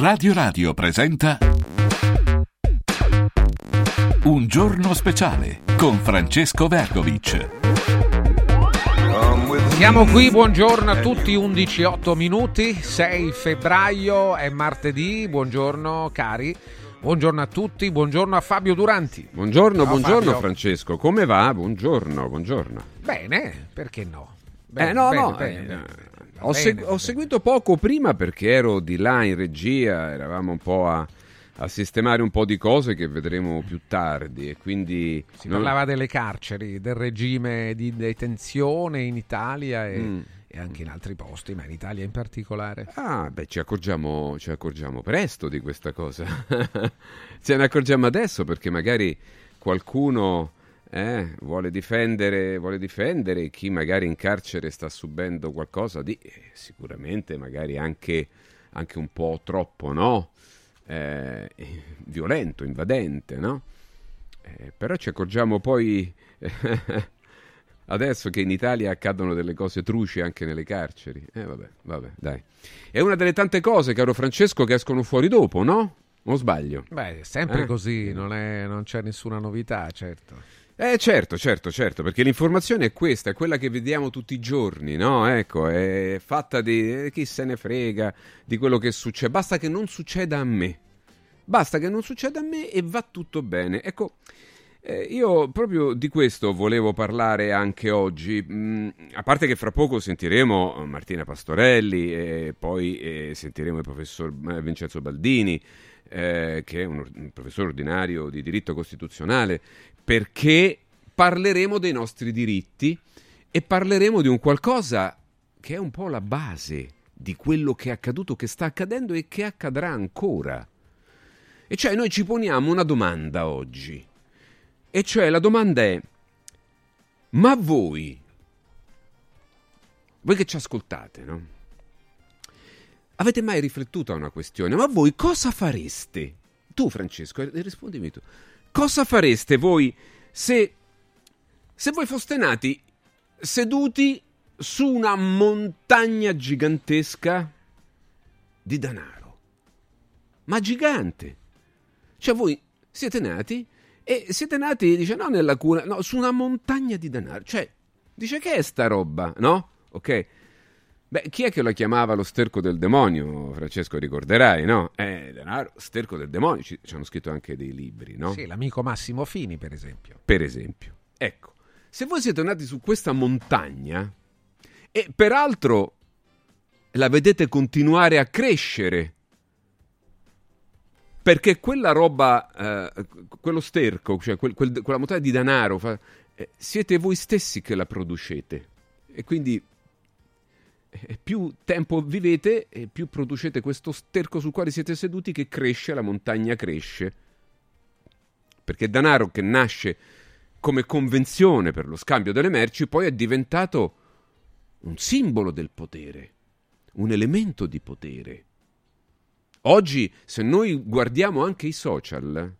Radio Radio presenta Un giorno speciale con Francesco Vergovic. Siamo qui, buongiorno a tutti, 11.08 minuti, 6 febbraio, è martedì, buongiorno cari. Buongiorno a tutti, buongiorno a Fabio Duranti. Buongiorno, Ciao, buongiorno Fabio. Francesco, come va? Buongiorno, buongiorno. Bene, perché no? eh Bene, no, bene, no, bene, eh, bene. Ho, Bene, seg- ho seguito poco prima perché ero di là in regia, eravamo un po' a, a sistemare un po' di cose che vedremo più tardi e quindi... Si non- parlava delle carceri, del regime di detenzione in Italia e, Mm. e anche in altri posti, ma in Italia in particolare. Ah, beh, ci accorgiamo, ci accorgiamo presto di questa cosa. Ce ne accorgiamo adesso perché magari qualcuno eh, vuole, difendere, vuole difendere chi magari in carcere sta subendo qualcosa di eh, sicuramente magari anche, anche un po' troppo, no? Eh, violento, invadente, no? Eh, però ci accorgiamo poi adesso che in Italia accadono delle cose truci anche nelle carceri. Eh vabbè, vabbè, dai. È una delle tante cose, caro Francesco, che escono fuori dopo, no? O sbaglio? Beh, è sempre Eh. così, non, è- non c'è nessuna novità, certo. Eh certo, certo, certo, perché l'informazione è questa, è quella che vediamo tutti i giorni, no? Ecco, è fatta di eh, chi se ne frega di quello che succede, basta che non succeda a me. Basta che non succeda a me e va tutto bene. Ecco, eh, io proprio di questo volevo parlare anche oggi, Mm, a parte che fra poco sentiremo Martina Pastorelli e poi eh, sentiremo il professor eh, Vincenzo Baldini, eh, che è un, un professore ordinario di diritto costituzionale, perché parleremo dei nostri diritti e parleremo di un qualcosa che è un po' la base di quello che è accaduto, che sta accadendo e che accadrà ancora. E cioè noi ci poniamo una domanda oggi. E cioè la domanda è, ma voi, voi che ci ascoltate, no? Avete mai riflettuto a una questione? Ma voi cosa fareste? Tu Francesco, rispondimi tu. Cosa fareste voi se, se voi foste nati seduti su una montagna gigantesca di denaro? Ma gigante! Cioè voi siete nati e siete nati, dice, no nella cuna, no, su una montagna di denaro. Cioè, dice che è sta roba, no? Ok. Beh, chi è che lo chiamava lo sterco del demonio, Francesco, ricorderai, no? Eh, denaro, sterco del demonio, ci, ci hanno scritto anche dei libri, no? Sì, l'amico Massimo Fini, per esempio. Per esempio. Ecco, se voi siete nati su questa montagna e peraltro la vedete continuare a crescere, perché quella roba, eh, quello sterco, cioè quel- quel- quella montagna di denaro, eh, siete voi stessi che la producete. E quindi eh, più tempo vivete e più producete questo sterco sul quale siete seduti che cresce, la montagna cresce. Perché denaro che nasce come convenzione per lo scambio delle merci poi è diventato un simbolo del potere, un elemento di potere. Oggi, se noi guardiamo anche i social,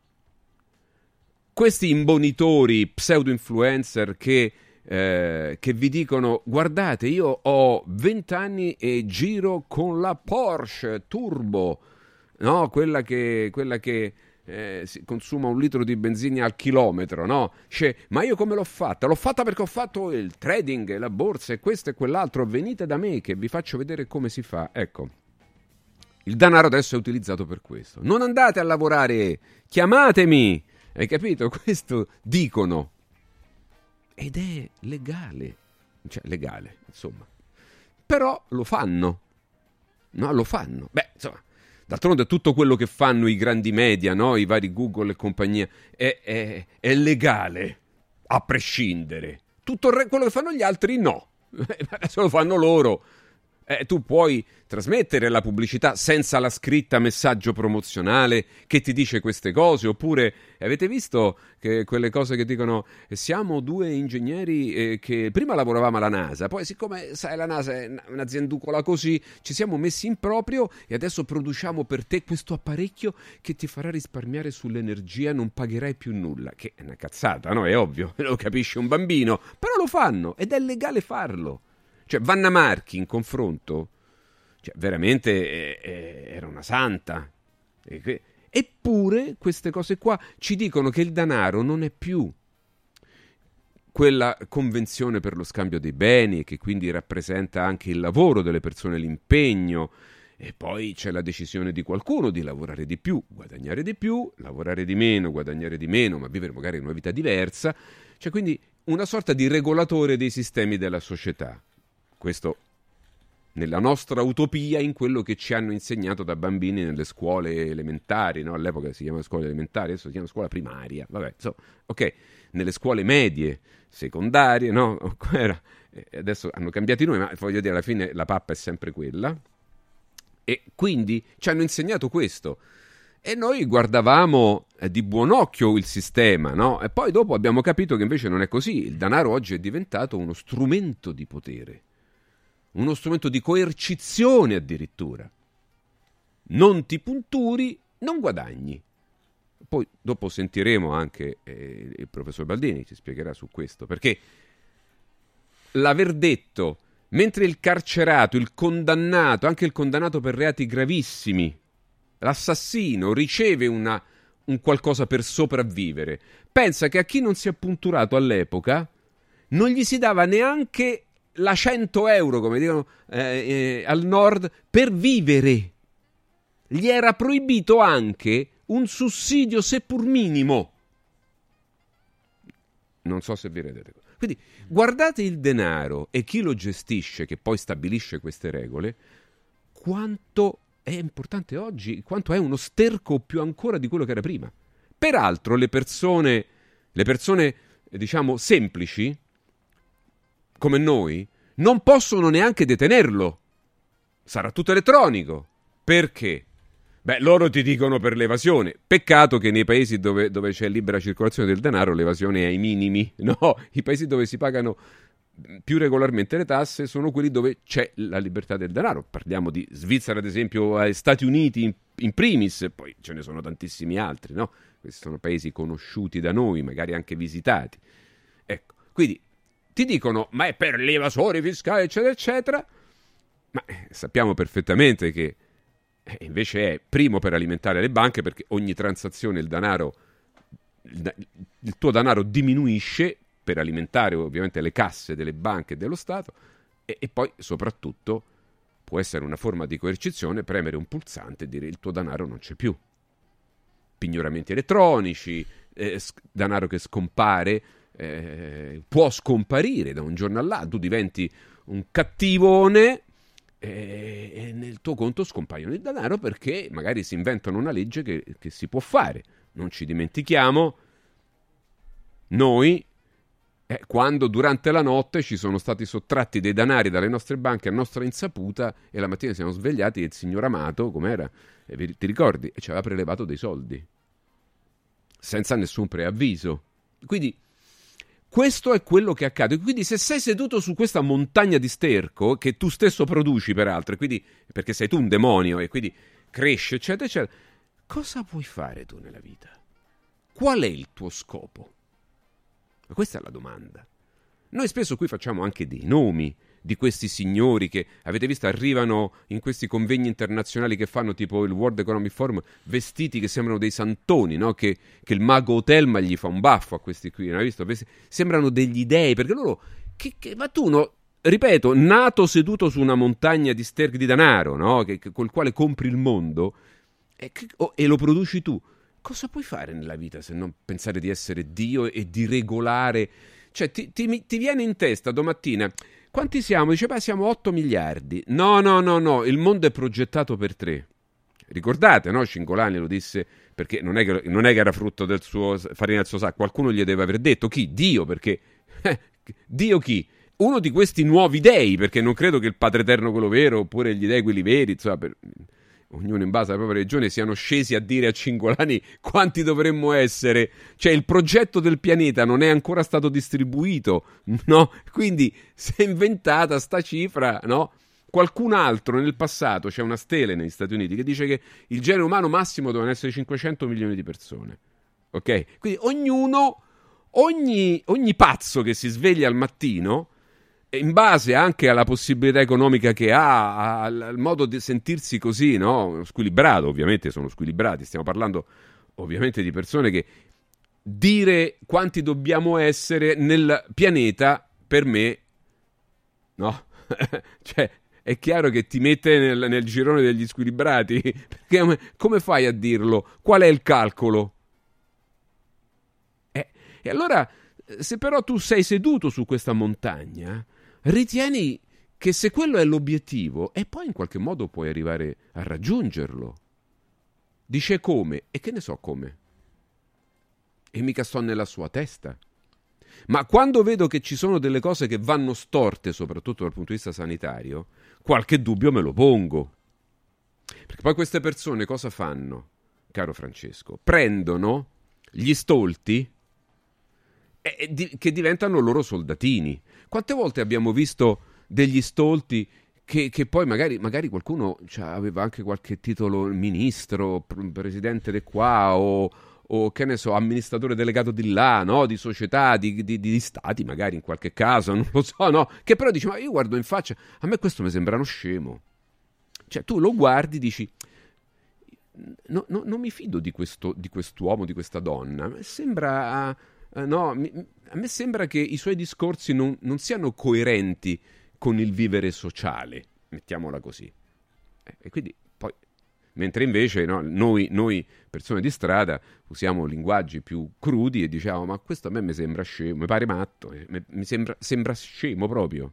questi imbonitori, pseudo-influencer che, eh, che vi dicono guardate, io ho 20 anni e giro con la Porsche Turbo, no? quella che, quella che eh, si consuma un litro di benzina al chilometro, no? Cioè, ma io come l'ho fatta? L'ho fatta perché ho fatto il trading, la borsa e questo e quell'altro. Venite da me che vi faccio vedere come si fa. Ecco, il denaro adesso è utilizzato per questo. Non andate a lavorare, chiamatemi. Hai capito? Questo dicono. Ed è legale. Cioè, legale, insomma. Però lo fanno. No, lo fanno. Beh, insomma, d'altronde tutto quello che fanno i grandi media, no? I vari Google e compagnia, è, è- è legale, a prescindere. Tutto quello che fanno gli altri no. Adesso lo fanno loro. Eh, tu puoi trasmettere la pubblicità senza la scritta messaggio promozionale che ti dice queste cose, oppure avete visto che quelle cose che dicono siamo due ingegneri eh, che prima lavoravamo alla NASA, poi siccome sai la NASA è una- un'azienducola così, ci siamo messi in proprio e adesso produciamo per te questo apparecchio che ti farà risparmiare sull'energia, non pagherai più nulla, che è una cazzata, no? È ovvio, lo capisce un bambino, però lo fanno ed è legale farlo. Cioè, Vanna Marchi in confronto cioè, veramente eh, eh, era una santa. Eppure queste cose qua ci dicono che il denaro non è più quella convenzione per lo scambio dei beni, che quindi rappresenta anche il lavoro delle persone, l'impegno, e poi c'è la decisione di qualcuno di lavorare di più, guadagnare di più, lavorare di meno, guadagnare di meno, ma vivere magari una vita diversa. C'è quindi una sorta di regolatore dei sistemi della società. Questo nella nostra utopia, in quello che ci hanno insegnato da bambini nelle scuole elementari, no? all'epoca si chiama scuola elementare, adesso si chiama scuola primaria, vabbè, so, ok, nelle scuole medie, secondarie, no? adesso hanno cambiato i nomi, ma voglio dire, alla fine la pappa è sempre quella. E quindi ci hanno insegnato questo. E noi guardavamo eh, di buon occhio il sistema, no? E poi dopo abbiamo capito che invece non è così. Il denaro oggi è diventato uno strumento di potere, uno strumento di coercizione addirittura. Non ti punturi, non guadagni. Poi dopo sentiremo anche eh, il professor Baldini, ci spiegherà su questo, perché l'aver detto, mentre il carcerato, il condannato, anche il condannato per reati gravissimi, l'assassino riceve una, un qualcosa per sopravvivere, pensa che a chi non si è punturato all'epoca non gli si dava neanche la 100 euro, come dicono eh, eh, al nord, per vivere. Gli era proibito anche un sussidio seppur minimo. Non so se vi rendete conto. Quindi guardate il denaro e chi lo gestisce, che poi stabilisce queste regole, quanto è importante oggi, quanto è uno sterco più ancora di quello che era prima. Peraltro le persone, le persone diciamo semplici, come noi, non possono neanche detenerlo. Sarà tutto elettronico. Perché? Beh, loro ti dicono per l'evasione. Peccato che nei paesi dove, dove, c'è libera circolazione del denaro l'evasione è ai minimi. No, i paesi dove si pagano più regolarmente le tasse sono quelli dove c'è la libertà del denaro. Parliamo di Svizzera, ad esempio, Stati Uniti in, in, primis, poi ce ne sono tantissimi altri, no? Questi sono paesi conosciuti da noi, magari anche visitati. Ecco, quindi ti dicono, ma è per l'evasore fiscale, eccetera, eccetera. Ma eh, sappiamo perfettamente che eh, invece è primo per alimentare le banche perché ogni transazione il denaro il, tuo denaro diminuisce per alimentare ovviamente le casse delle banche e dello Stato e, e, poi soprattutto può essere una forma di coercizione premere un pulsante e dire il tuo denaro non c'è più. Pignoramenti elettronici, eh, denaro che scompare, eh, può scomparire da un giorno all'altro, tu diventi un cattivone e, e nel tuo conto scompaiono il denaro perché magari si inventano una legge che, che si può fare. Non ci dimentichiamo, noi eh, quando durante la notte ci sono stati sottratti dei denari dalle nostre banche a nostra insaputa e la mattina siamo svegliati e il signor Amato, com'era, eh, ti ricordi, ci aveva prelevato dei soldi senza nessun preavviso. Quindi questo è quello che accade. Quindi, se sei seduto su questa montagna di sterco, che tu stesso produci, peraltro, quindi, perché sei tu un demonio e quindi cresce, eccetera, eccetera, cosa vuoi fare tu nella vita? Qual è il tuo scopo? Questa è la domanda. Noi spesso qui facciamo anche dei nomi, di questi signori che avete visto arrivano in questi convegni internazionali che fanno tipo il World Economic Forum vestiti che sembrano dei santoni, no? che, che, il mago Hotelma gli fa un baffo a questi qui, no? visto? sembrano degli dei perché loro che, che, ma tu no, ripeto, nato seduto su una montagna di sterchi di denaro, no? che, col quale compri il mondo e, oh, e lo produci tu. Cosa puoi fare nella vita se non pensare di essere Dio e di regolare? Cioè, ti, ti, ti viene in testa domattina quanti siamo? Dice, beh, siamo 8 miliardi. No, no, no, no, il mondo è progettato per 3. Ricordate, no? Cingolani lo disse perché non è, che, non è che era frutto del suo farina del suo sacco, qualcuno gli deve aver detto chi? Dio, perché eh, Dio chi? Uno di questi nuovi dei, perché non credo che il Padre Eterno quello vero, oppure gli dei quelli veri, insomma, per, ognuno in base alla propria regione, siano scesi a dire a Cingolani quanti dovremmo essere. Cioè, il progetto del pianeta non è ancora stato distribuito, no? Quindi si è inventata sta cifra, no? Qualcun altro nel passato, c'è una stele negli Stati Uniti che dice che il genere umano massimo devono essere 500 milioni di persone. Ok? Quindi ognuno, ogni, ogni pazzo che si sveglia al mattino in base anche alla possibilità economica che ha, al, al modo di sentirsi così, no? Squilibrato, ovviamente sono squilibrati, stiamo parlando ovviamente di persone che dire quanti dobbiamo essere nel pianeta per me no? Cioè è chiaro che ti mette nel, nel girone degli squilibrati perché come, fai a dirlo? Qual è il calcolo? Eh, e allora se però tu sei seduto su questa montagna ritieni che se quello è l'obiettivo e poi in qualche modo puoi arrivare a raggiungerlo dice come e che ne so come e mica sto nella sua testa. Ma quando vedo che ci sono delle cose che vanno storte, soprattutto dal punto di vista sanitario, qualche dubbio me lo pongo. Perché poi queste persone cosa fanno, caro Francesco? Prendono gli stolti che diventano loro soldatini. Quante volte abbiamo visto degli stolti che, che, poi magari, magari qualcuno cioè, aveva anche qualche titolo ministro, presidente di qua o, o che ne so, amministratore delegato di là, no? di società, di, di, di, stati magari in qualche caso, non lo so, no? Che però dice, ma io guardo in faccia, a me questo mi sembra uno scemo. Cioè tu lo guardi e dici, no, no, non mi fido di, questo, di quest'uomo, di questa donna, sembra, uh, no, mi, a me sembra che i suoi discorsi non, non siano coerenti con il vivere sociale, mettiamola così. E quindi mentre invece no, noi, noi, persone di strada usiamo linguaggi più crudi e diciamo ma questo a me mi sembra scemo, mi pare matto, eh, mi sembra, sembra scemo proprio.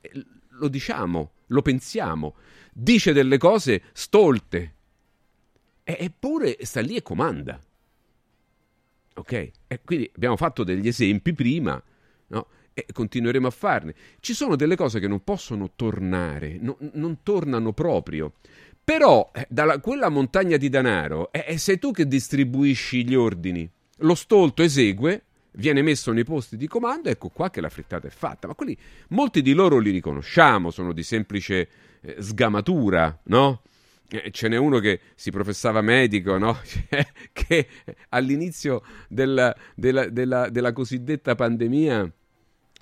E lo diciamo, lo pensiamo, dice delle cose stolte, eppure sta lì e comanda. Ok? E quindi abbiamo fatto degli esempi prima, no? e continueremo a farne. Ci sono delle cose che non possono tornare, no, non tornano proprio. Però eh, da quella montagna di denaro eh, sei tu che distribuisci gli ordini. Lo stolto esegue, viene messo nei posti di comando, ecco qua che la frittata è fatta. Ma quelli, molti di loro li riconosciamo, sono di semplice eh, sgamatura, no? Eh, ce n'è uno che si professava medico, no? che all'inizio del, della, della, della cosiddetta pandemia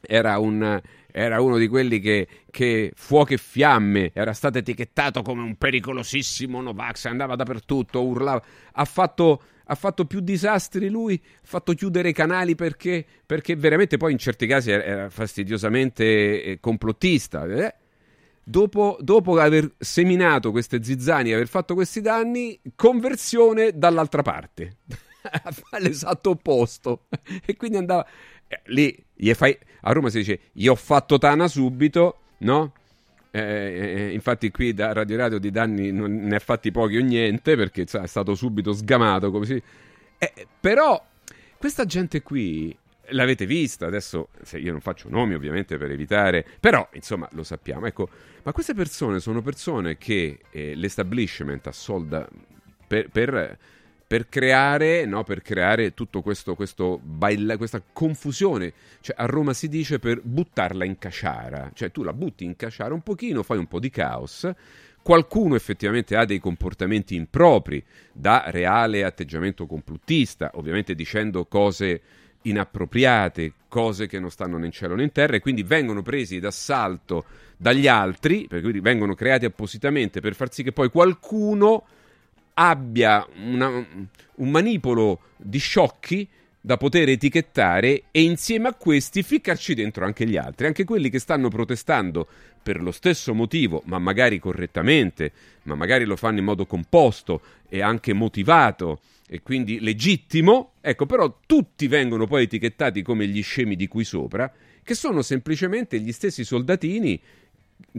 era un, era uno di quelli che, che, fuoco e fiamme era stato etichettato come un pericolosissimo Novax, andava dappertutto, urlava, ha fatto, ha fatto più disastri lui, ha fatto chiudere i canali perché, perché veramente poi in certi casi era fastidiosamente eh, complottista. Eh? Dopo, dopo, aver seminato queste zizzanie, aver fatto questi danni, conversione dall'altra parte, all'esatto opposto. e quindi andava eh, lì fai, a Roma si dice gli ho fatto Tana subito, no? Eh, eh, infatti qui da Radio Radio di danni non ne ha fatti pochi o niente perché è stato subito sgamato come. Eh, però questa gente qui l'avete vista adesso io non faccio nomi ovviamente per evitare però insomma lo sappiamo ecco ma queste persone sono persone che eh, l'establishment assolda per, per per creare, no, per creare tutto questo, questo baila, questa confusione. Cioè, a Roma si dice per buttarla in caciara, cioè tu la butti in caciara un pochino, fai un po' di caos. Qualcuno effettivamente ha dei comportamenti impropri, da reale atteggiamento complottista, ovviamente dicendo cose inappropriate, cose che non stanno né in cielo né in terra, e quindi vengono presi d'assalto dagli altri, perché vengono creati appositamente per far sì che poi qualcuno abbia una, un manipolo di sciocchi da poter etichettare e insieme a questi ficcarci dentro anche gli altri, anche quelli che stanno protestando per lo stesso motivo, ma magari correttamente, ma magari lo fanno in modo composto e anche motivato e quindi legittimo, ecco però tutti vengono poi etichettati come gli scemi di qui sopra, che sono semplicemente gli stessi soldatini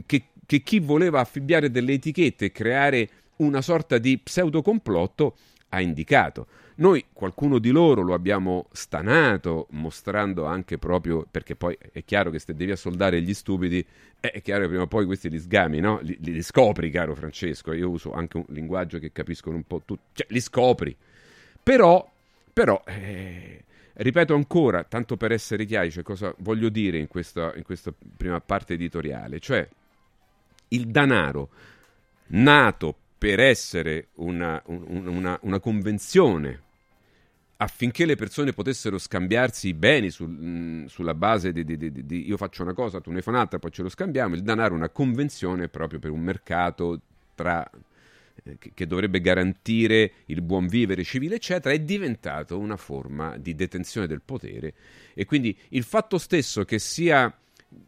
che, che chi voleva affibbiare delle etichette e creare una sorta di pseudocomplotto ha indicato. Noi qualcuno di loro lo abbiamo stanato, mostrando anche proprio, perché poi è chiaro che se devi assoldare gli stupidi, è chiaro che prima o poi questi li sgami, no? Li, li scopri, caro Francesco, io uso anche un linguaggio che capiscono un po' tutti, cioè li scopri. Però, però, eh, ripeto ancora, tanto per essere chiari, cioè cosa voglio dire in questa, in questa prima parte editoriale, cioè il danaro nato per essere una, una, una convenzione affinché le persone potessero scambiarsi i beni sul, mh, sulla base di, di, di, di, io faccio una cosa, tu ne fai un'altra, poi ce lo scambiamo, il denaro è una convenzione proprio per un mercato tra, che, che, dovrebbe garantire il buon vivere civile, eccetera, è diventato una forma di detenzione del potere e quindi il fatto stesso che sia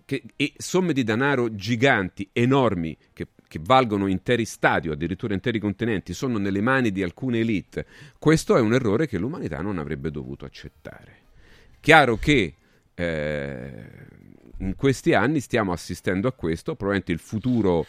che, somme di denaro giganti, enormi, che che valgono interi stati o addirittura interi continenti sono nelle mani di alcune elite, questo è un errore che l'umanità non avrebbe dovuto accettare. Chiaro che eh, in questi anni stiamo assistendo a questo, probabilmente il futuro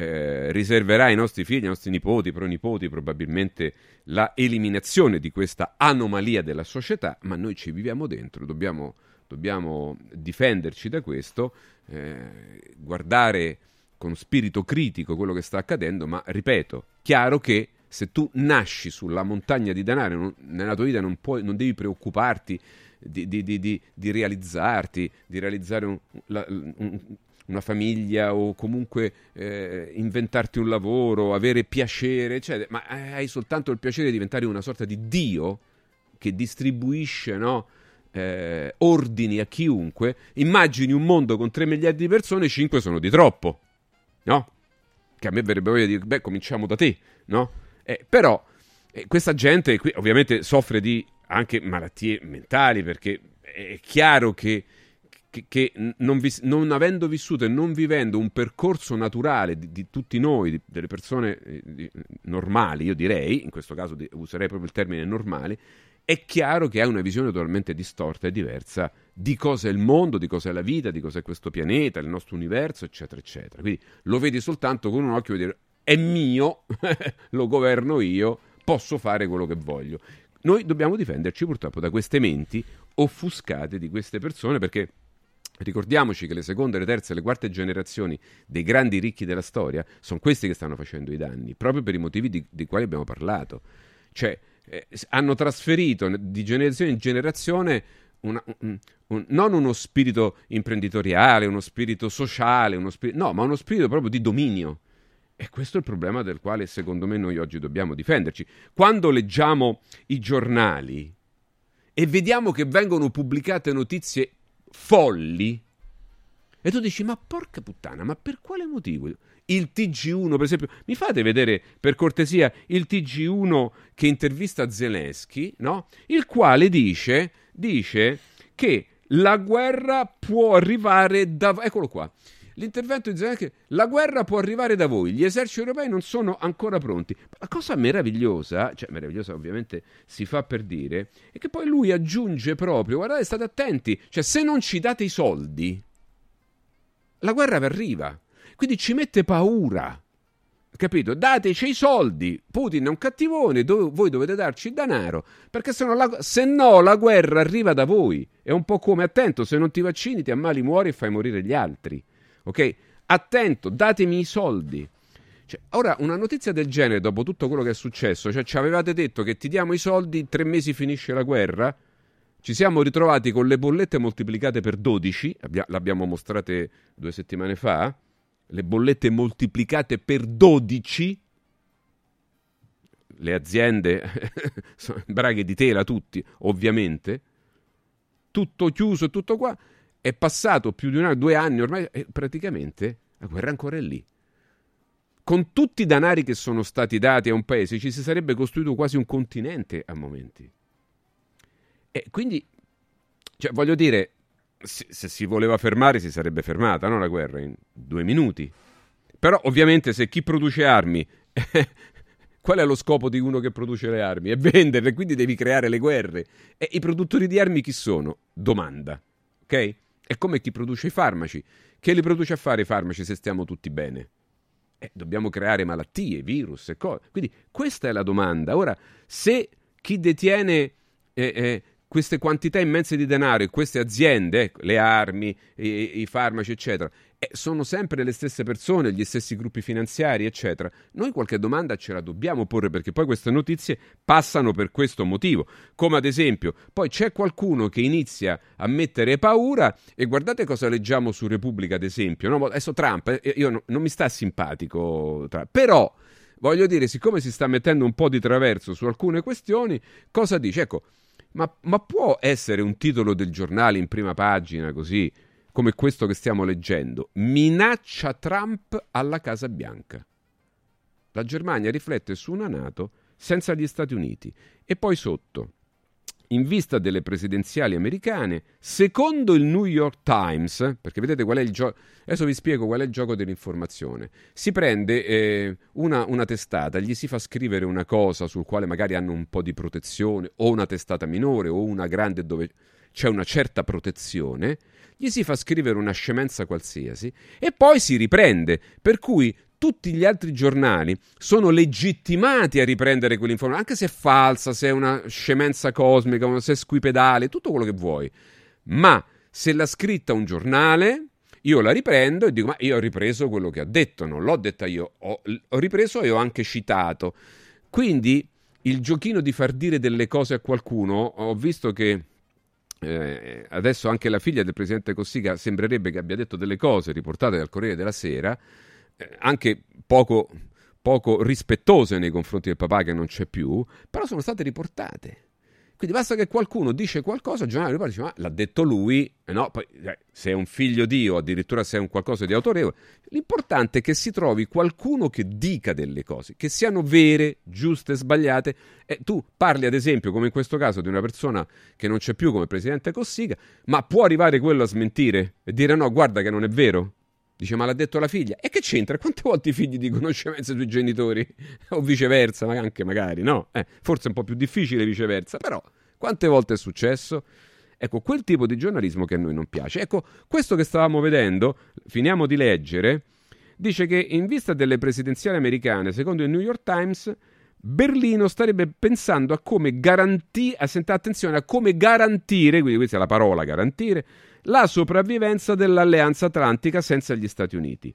eh, riserverà ai nostri figli, ai nostri nipoti, pronipoti probabilmente la eliminazione di questa anomalia della società, ma noi ci viviamo dentro, dobbiamo, dobbiamo difenderci da questo, eh, guardare con spirito critico quello che sta accadendo, ma ripeto, chiaro che se tu nasci sulla montagna di denaro, non, nella tua vita non, puoi, non devi preoccuparti di, di, di, di, realizzarti, di realizzare un, la, un, una famiglia o comunque eh, inventarti un lavoro, avere piacere, eccetera, ma hai soltanto il piacere di diventare una sorta di Dio che distribuisce no, eh, ordini a chiunque. Immagini un mondo con 3 miliardi di persone, 5 sono di troppo no? Che a me verrebbe voglia di dire, beh, cominciamo da te, no? Eh, però eh, questa gente qui ovviamente soffre di anche malattie mentali perché è chiaro che, che, che non, vis- non, avendo vissuto e non vivendo un percorso naturale di, di tutti noi, di, delle persone eh, di, normali, io direi, in questo caso userei proprio il termine normali, è chiaro che ha una visione totalmente distorta e diversa di cosa è il mondo, di cosa è la vita, di cosa è questo pianeta, il nostro universo, eccetera, eccetera. Quindi lo vedi soltanto con un occhio e dire è mio, lo governo io, posso fare quello che voglio. Noi dobbiamo difenderci purtroppo da queste menti offuscate di queste persone perché Ricordiamoci che le seconde, le terze e le quarte generazioni dei grandi ricchi della storia sono questi che stanno facendo i danni, proprio per i motivi di, di quali abbiamo parlato. Cioè, eh, hanno trasferito di generazione in generazione una, un, un, non uno spirito imprenditoriale, uno spirito sociale, uno spirito, no, ma uno spirito proprio di dominio. E questo è il problema del quale secondo me noi oggi dobbiamo difenderci. Quando leggiamo i giornali e vediamo che vengono pubblicate notizie folli, e tu dici, ma porca puttana, ma per quale motivo? il TG1, per esempio, mi fate vedere per cortesia il TG1 che intervista Zelensky, no? Il quale dice, dice che la guerra può arrivare da... Eccolo qua. L'intervento di Zelensky, la guerra può arrivare da voi, gli eserciti europei non sono ancora pronti. La cosa meravigliosa, cioè meravigliosa ovviamente si fa per dire, è che poi lui aggiunge proprio, guardate state attenti, cioè se non ci date i soldi, la guerra vi arriva. Quindi ci mette paura. Capito? Dateci i soldi. Putin è un cattivone, dove, voi dovete darci il denaro. Perché se no, la, se no la guerra arriva da voi. È un po' come attento, se non ti vaccini ti ammali, muori e fai morire gli altri. Ok? Attento, datemi i soldi. Cioè, ora, una notizia del genere, dopo tutto quello che è successo, cioè ci avevate detto che ti diamo i soldi, tre mesi finisce la guerra. Ci siamo ritrovati con le bollette moltiplicate per 12, abbia, l'abbiamo mostrate due settimane fa le bollette moltiplicate per 12, le aziende braghe di tela tutti, ovviamente, tutto chiuso, tutto qua, è passato più di un anno, due anni ormai e praticamente la guerra ancora è lì. Con tutti i danari che sono stati dati a un paese ci si sarebbe costruito quasi un continente a momenti. E quindi, cioè, voglio dire, se si voleva fermare si sarebbe fermata no, la guerra in due minuti. Però ovviamente se chi produce armi, qual è lo scopo di uno che produce le armi? È venderle, quindi devi creare le guerre. E i produttori di armi chi sono? Domanda. Ok? È come chi produce i farmaci. Che li produce a fare i farmaci se stiamo tutti bene? Eh, dobbiamo creare malattie, virus e cose. Quindi questa è la domanda. Ora, se chi detiene eh, eh, queste quantità immense di denaro e queste aziende, ecco, le armi, i, i farmaci, eccetera, eh, sono sempre le stesse persone, gli stessi gruppi finanziari, eccetera. Noi qualche domanda ce la dobbiamo porre perché poi queste notizie passano per questo motivo. Come ad esempio, poi c'è qualcuno che inizia a mettere paura e guardate cosa leggiamo su Repubblica, ad esempio. No? Adesso Trump, eh, io no, non mi sta simpatico, Trump, però voglio dire, siccome si sta mettendo un po' di traverso su alcune questioni, cosa dice? Ecco, ma, ma può essere un titolo del giornale in prima pagina così, come questo che stiamo leggendo? Minaccia Trump alla Casa Bianca. La Germania riflette su una Nato senza gli Stati Uniti. E poi sotto, in vista delle presidenziali americane, secondo il New York Times, perché vedete qual è il gioco, adesso vi spiego qual è il gioco dell'informazione, si prende eh, una, una, testata, gli si fa scrivere una cosa sul quale magari hanno un po' di protezione, o una testata minore, o una grande dove c'è una certa protezione, gli si fa scrivere una scemenza qualsiasi e poi si riprende, per cui tutti gli altri giornali sono legittimati a riprendere quell'informazione, anche se è falsa, se è una scemenza cosmica, se è squipedale, tutto quello che vuoi. Ma se l'ha scritta un giornale, io la riprendo e dico: Ma io ho ripreso quello che ha detto, non l'ho detta io, ho, ho ripreso e ho anche citato. Quindi il giochino di far dire delle cose a qualcuno, ho visto che. Eh, adesso anche la figlia del presidente Cossiga sembrerebbe che abbia detto delle cose riportate dal Corriere della Sera eh, anche poco, poco rispettose nei confronti del papà che non c'è più, però sono state riportate. Quindi basta che qualcuno dice qualcosa, il giornale dice ma l'ha detto lui, eh no, poi eh, se è un figlio di o addirittura se è un qualcosa di autorevole, l'importante è che si trovi qualcuno che dica delle cose, che siano vere, giuste, sbagliate. E tu parli ad esempio, come in questo caso, di una persona che non c'è più come presidente Cossiga, ma può arrivare quello a smentire e dire no, guarda che non è vero, Dice, ma l'ha detto la figlia. E che c'entra? Quante volte i figli dicono scemenze sui genitori? o viceversa, ma anche magari, no? Eh, forse è un po' più difficile viceversa, però quante volte è successo? Ecco, quel tipo di giornalismo che a noi non piace. Ecco, questo che stavamo vedendo, finiamo di leggere, dice che in vista delle presidenziali americane, secondo il New York Times, Berlino starebbe pensando a come garantire, attenzione, a come garantire, quindi questa è la parola garantire, la sopravvivenza dell'Alleanza Atlantica senza gli Stati Uniti.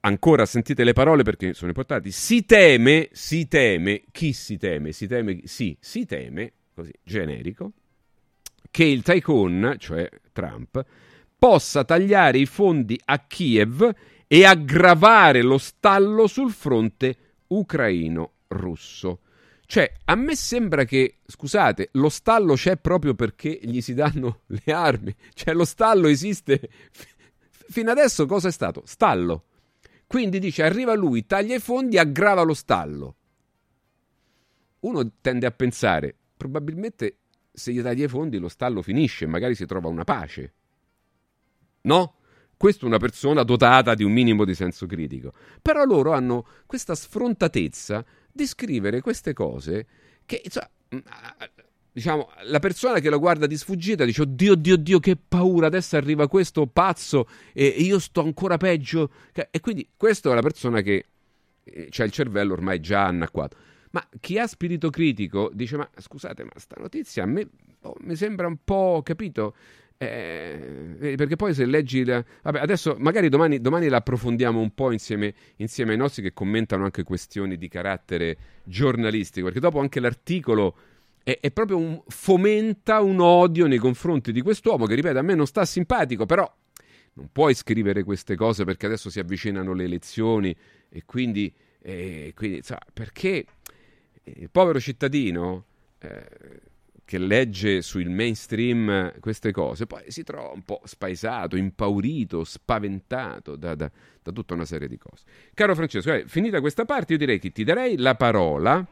Ancora sentite le parole perché sono importanti. Si teme, si teme, chi si teme? Si teme, sì, si teme, così generico, che il tycoon, cioè Trump, possa tagliare i fondi a Kiev e aggravare lo stallo sul fronte ucraino-russo. Cioè, a me sembra che, scusate, lo stallo c'è proprio perché gli si danno le armi. Cioè, lo stallo esiste. Fino adesso cosa è stato? Stallo. Quindi dice, arriva lui, taglia i fondi, aggrava lo stallo. Uno tende a pensare, probabilmente se gli taglia i fondi lo stallo finisce, magari si trova una pace. No? Questa è una persona dotata di un minimo di senso critico. Però loro hanno questa sfrontatezza di scrivere queste cose che, mm, diciamo, la persona che lo guarda di sfuggita dice oddio, oddio, oddio, che paura, adesso arriva questo pazzo e io sto ancora peggio. E quindi questa è la persona che eh, ha il cervello ormai già annacquato. Ma chi ha spirito critico dice, ma scusate, ma sta notizia a me oh, mi sembra un po', capito? Eh, perché poi se leggi... La... Vabbè, adesso magari domani, domani la approfondiamo un po' insieme, insieme, ai nostri che commentano anche questioni di carattere giornalistico, perché dopo anche l'articolo è, è proprio un, fomenta un odio nei confronti di quest'uomo che, ripeto, a me non sta simpatico, però non puoi scrivere queste cose perché adesso si avvicinano le elezioni e quindi, eh, quindi sa, perché il povero cittadino... Eh, che legge sul mainstream queste cose, poi si trova un po' spaesato, impaurito, spaventato da, da, da tutta una serie di cose. Caro Francesco, eh, finita questa parte, io direi che ti darei la parola.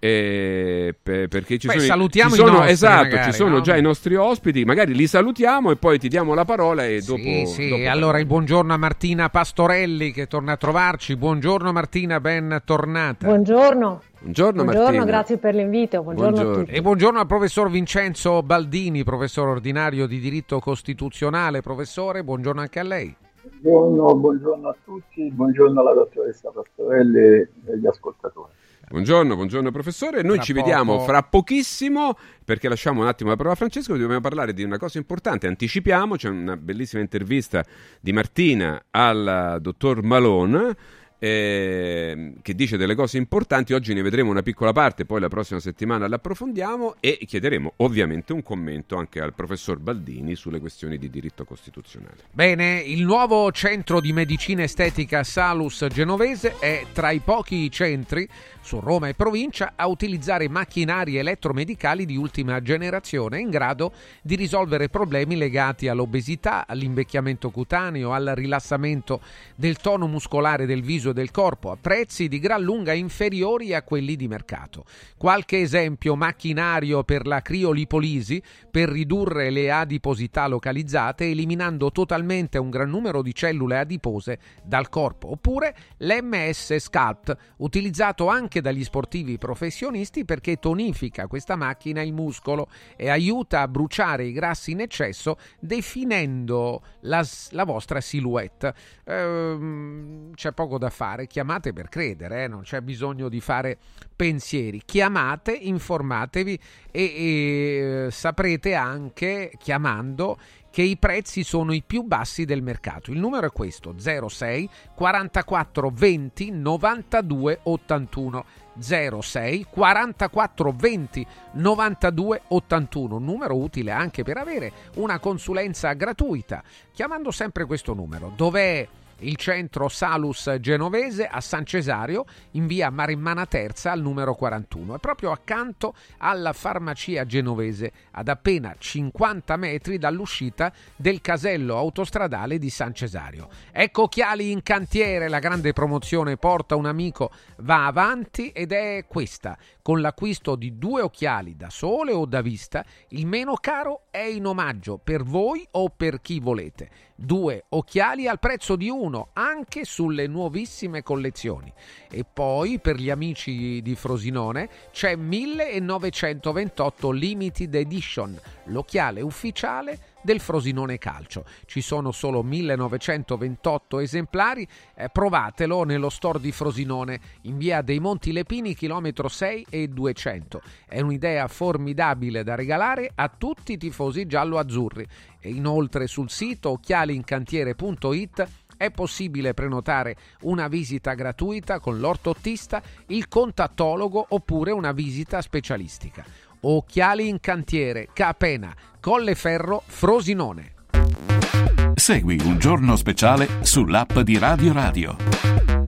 Eh, per, perché ci Beh, sono, salutiamo ci sono, nostri, esatto, magari, ci sono no? già i nostri ospiti, magari li salutiamo e poi ti diamo la parola e dopo... Sì, sì. dopo allora il buongiorno a Martina Pastorelli che torna a trovarci. Buongiorno Martina, ben tornata. Buongiorno. Buongiorno, Buongiorno, Martina. grazie per l'invito. Buongiorno, Buongiorno. a tutti. E buongiorno al professor Vincenzo Baldini, professore ordinario di diritto costituzionale. Professore, buongiorno anche a lei. Buongiorno, buongiorno a tutti, buongiorno alla dottoressa Pastorelli e agli ascoltatori. Buongiorno, buongiorno professore. Noi Tra ci vediamo poco. fra pochissimo perché lasciamo un attimo la parola a Francesco. Dobbiamo parlare di una cosa importante. Anticipiamo, c'è una bellissima intervista di Martina al dottor Malone. Eh, che dice delle cose importanti. Oggi ne vedremo una piccola parte, poi la prossima settimana l'approfondiamo e chiederemo ovviamente un commento anche al professor Baldini sulle questioni di diritto costituzionale. Bene, il nuovo centro di medicina estetica Salus Genovese è tra i pochi centri su Roma e provincia a utilizzare macchinari elettromedicali di ultima generazione in grado di risolvere problemi legati all'obesità, all'invecchiamento cutaneo, al rilassamento del tono muscolare del viso e del corpo a prezzi di gran lunga inferiori a quelli di mercato. Qualche esempio macchinario per la criolipolisi per ridurre le adiposità localizzate eliminando totalmente un gran numero di cellule adipose dal corpo, oppure l'MS Sculpt utilizzato anche dagli sportivi professionisti perché tonifica questa macchina il muscolo e aiuta a bruciare i grassi in eccesso definendo la, la vostra silhouette. Ehm, c'è poco da fare, chiamate per credere, eh? non c'è bisogno di fare pensieri. Chiamate, informatevi e, e saprete anche chiamando che i prezzi sono i più bassi del mercato. Il numero è questo: 06 44 20 92 81. 06 44 20 92 81, numero utile anche per avere una consulenza gratuita, chiamando sempre questo numero. Dov'è il centro Salus Genovese a San Cesario in via Marimmana Terza al numero 41. È proprio accanto alla farmacia genovese, ad appena 50 metri dall'uscita del casello autostradale di San Cesario. Ecco occhiali in cantiere, la grande promozione porta un amico va avanti ed è questa. Con l'acquisto di due occhiali da sole o da vista, il meno caro è in omaggio per voi o per chi volete. Due occhiali al prezzo di uno, anche sulle nuovissime collezioni. E poi, per gli amici di Frosinone, c'è 1928 Limited Edition, l'occhiale ufficiale del Frosinone Calcio. Ci sono solo 1928 esemplari, eh, provatelo nello store di Frosinone in via dei Monti Lepini, chilometro 6 e 200. È un'idea formidabile da regalare a tutti i tifosi giallo-azzurri. E inoltre sul sito occhialincantiere.it è possibile prenotare una visita gratuita con l'ortottista, il contattologo oppure una visita specialistica. Occhiali in cantiere, Capena, Colleferro, Frosinone. Segui un giorno speciale sull'app di Radio Radio.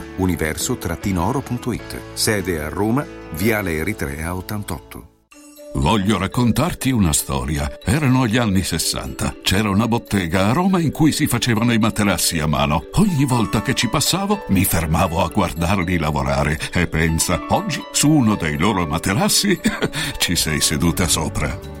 universo-oro.it. Sede a Roma, Viale Eritrea 88. Voglio raccontarti una storia. Erano gli anni 60. C'era una bottega a Roma in cui si facevano i materassi a mano. Ogni volta che ci passavo mi fermavo a guardarli lavorare e pensa, oggi su uno dei loro materassi ci sei seduta sopra.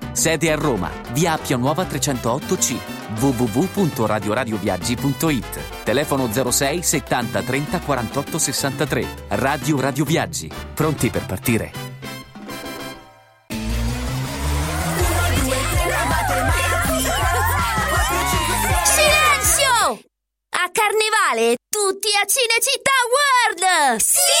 Sede a Roma, via Appia Nuova 308C, www.radioradioviaggi.it. Telefono 06 70 30 48 63. Radio Radio Viaggi. Pronti per partire? Silenzio! A Carnevale tutti a Cinecittà World! Sì!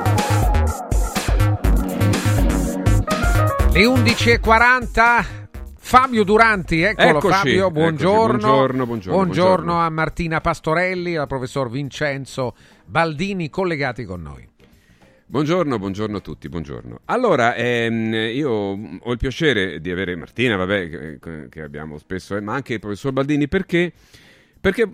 Le 11.40. Fabio Duranti, eccolo Eccoci, Fabio, buongiorno. eccoci, buongiorno, buongiorno, buongiorno. a Martina Pastorelli, al professor Vincenzo Baldini collegati con noi. Buongiorno, buongiorno a tutti, buongiorno. Allora, ehm, io ho il piacere di avere Martina, vabbè, che, abbiamo spesso, eh, ma anche il professor Baldini, perché, perché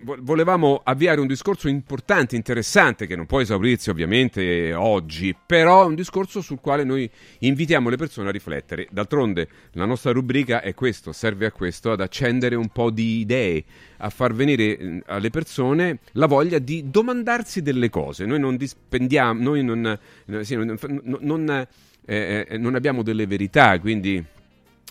volevamo avviare un discorso importante, interessante, che non può esaurirsi ovviamente oggi, però è un discorso sul quale noi invitiamo le persone a riflettere. D'altronde la nostra rubrica è questo, serve a questo, ad accendere un po' di idee, a far venire alle persone la voglia di domandarsi delle cose. Noi non dispendiamo, noi non, sì, non, non, eh, non abbiamo delle verità, quindi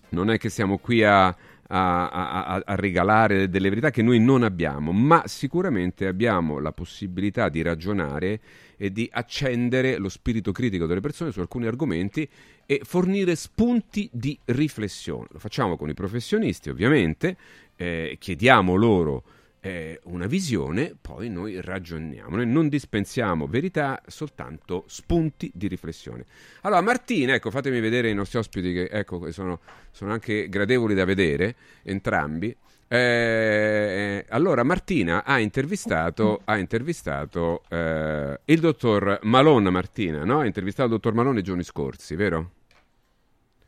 non è che siamo qui a a, a, a, regalare delle verità che noi non abbiamo, ma sicuramente abbiamo la possibilità di ragionare e di accendere lo spirito critico delle persone su alcuni argomenti e fornire spunti di riflessione. Lo facciamo con i professionisti, ovviamente, eh, chiediamo loro eh, una visione, poi noi ragioniamo, noi non dispensiamo verità, soltanto spunti di riflessione. Allora, Martina, ecco, fatemi vedere i nostri ospiti che ecco, sono, sono anche gradevoli da vedere, entrambi. Eh, allora, Martina ha intervistato, ha intervistato eh, il dottor Malone, Martina, no? Ha intervistato il dottor Malone i giorni scorsi, vero?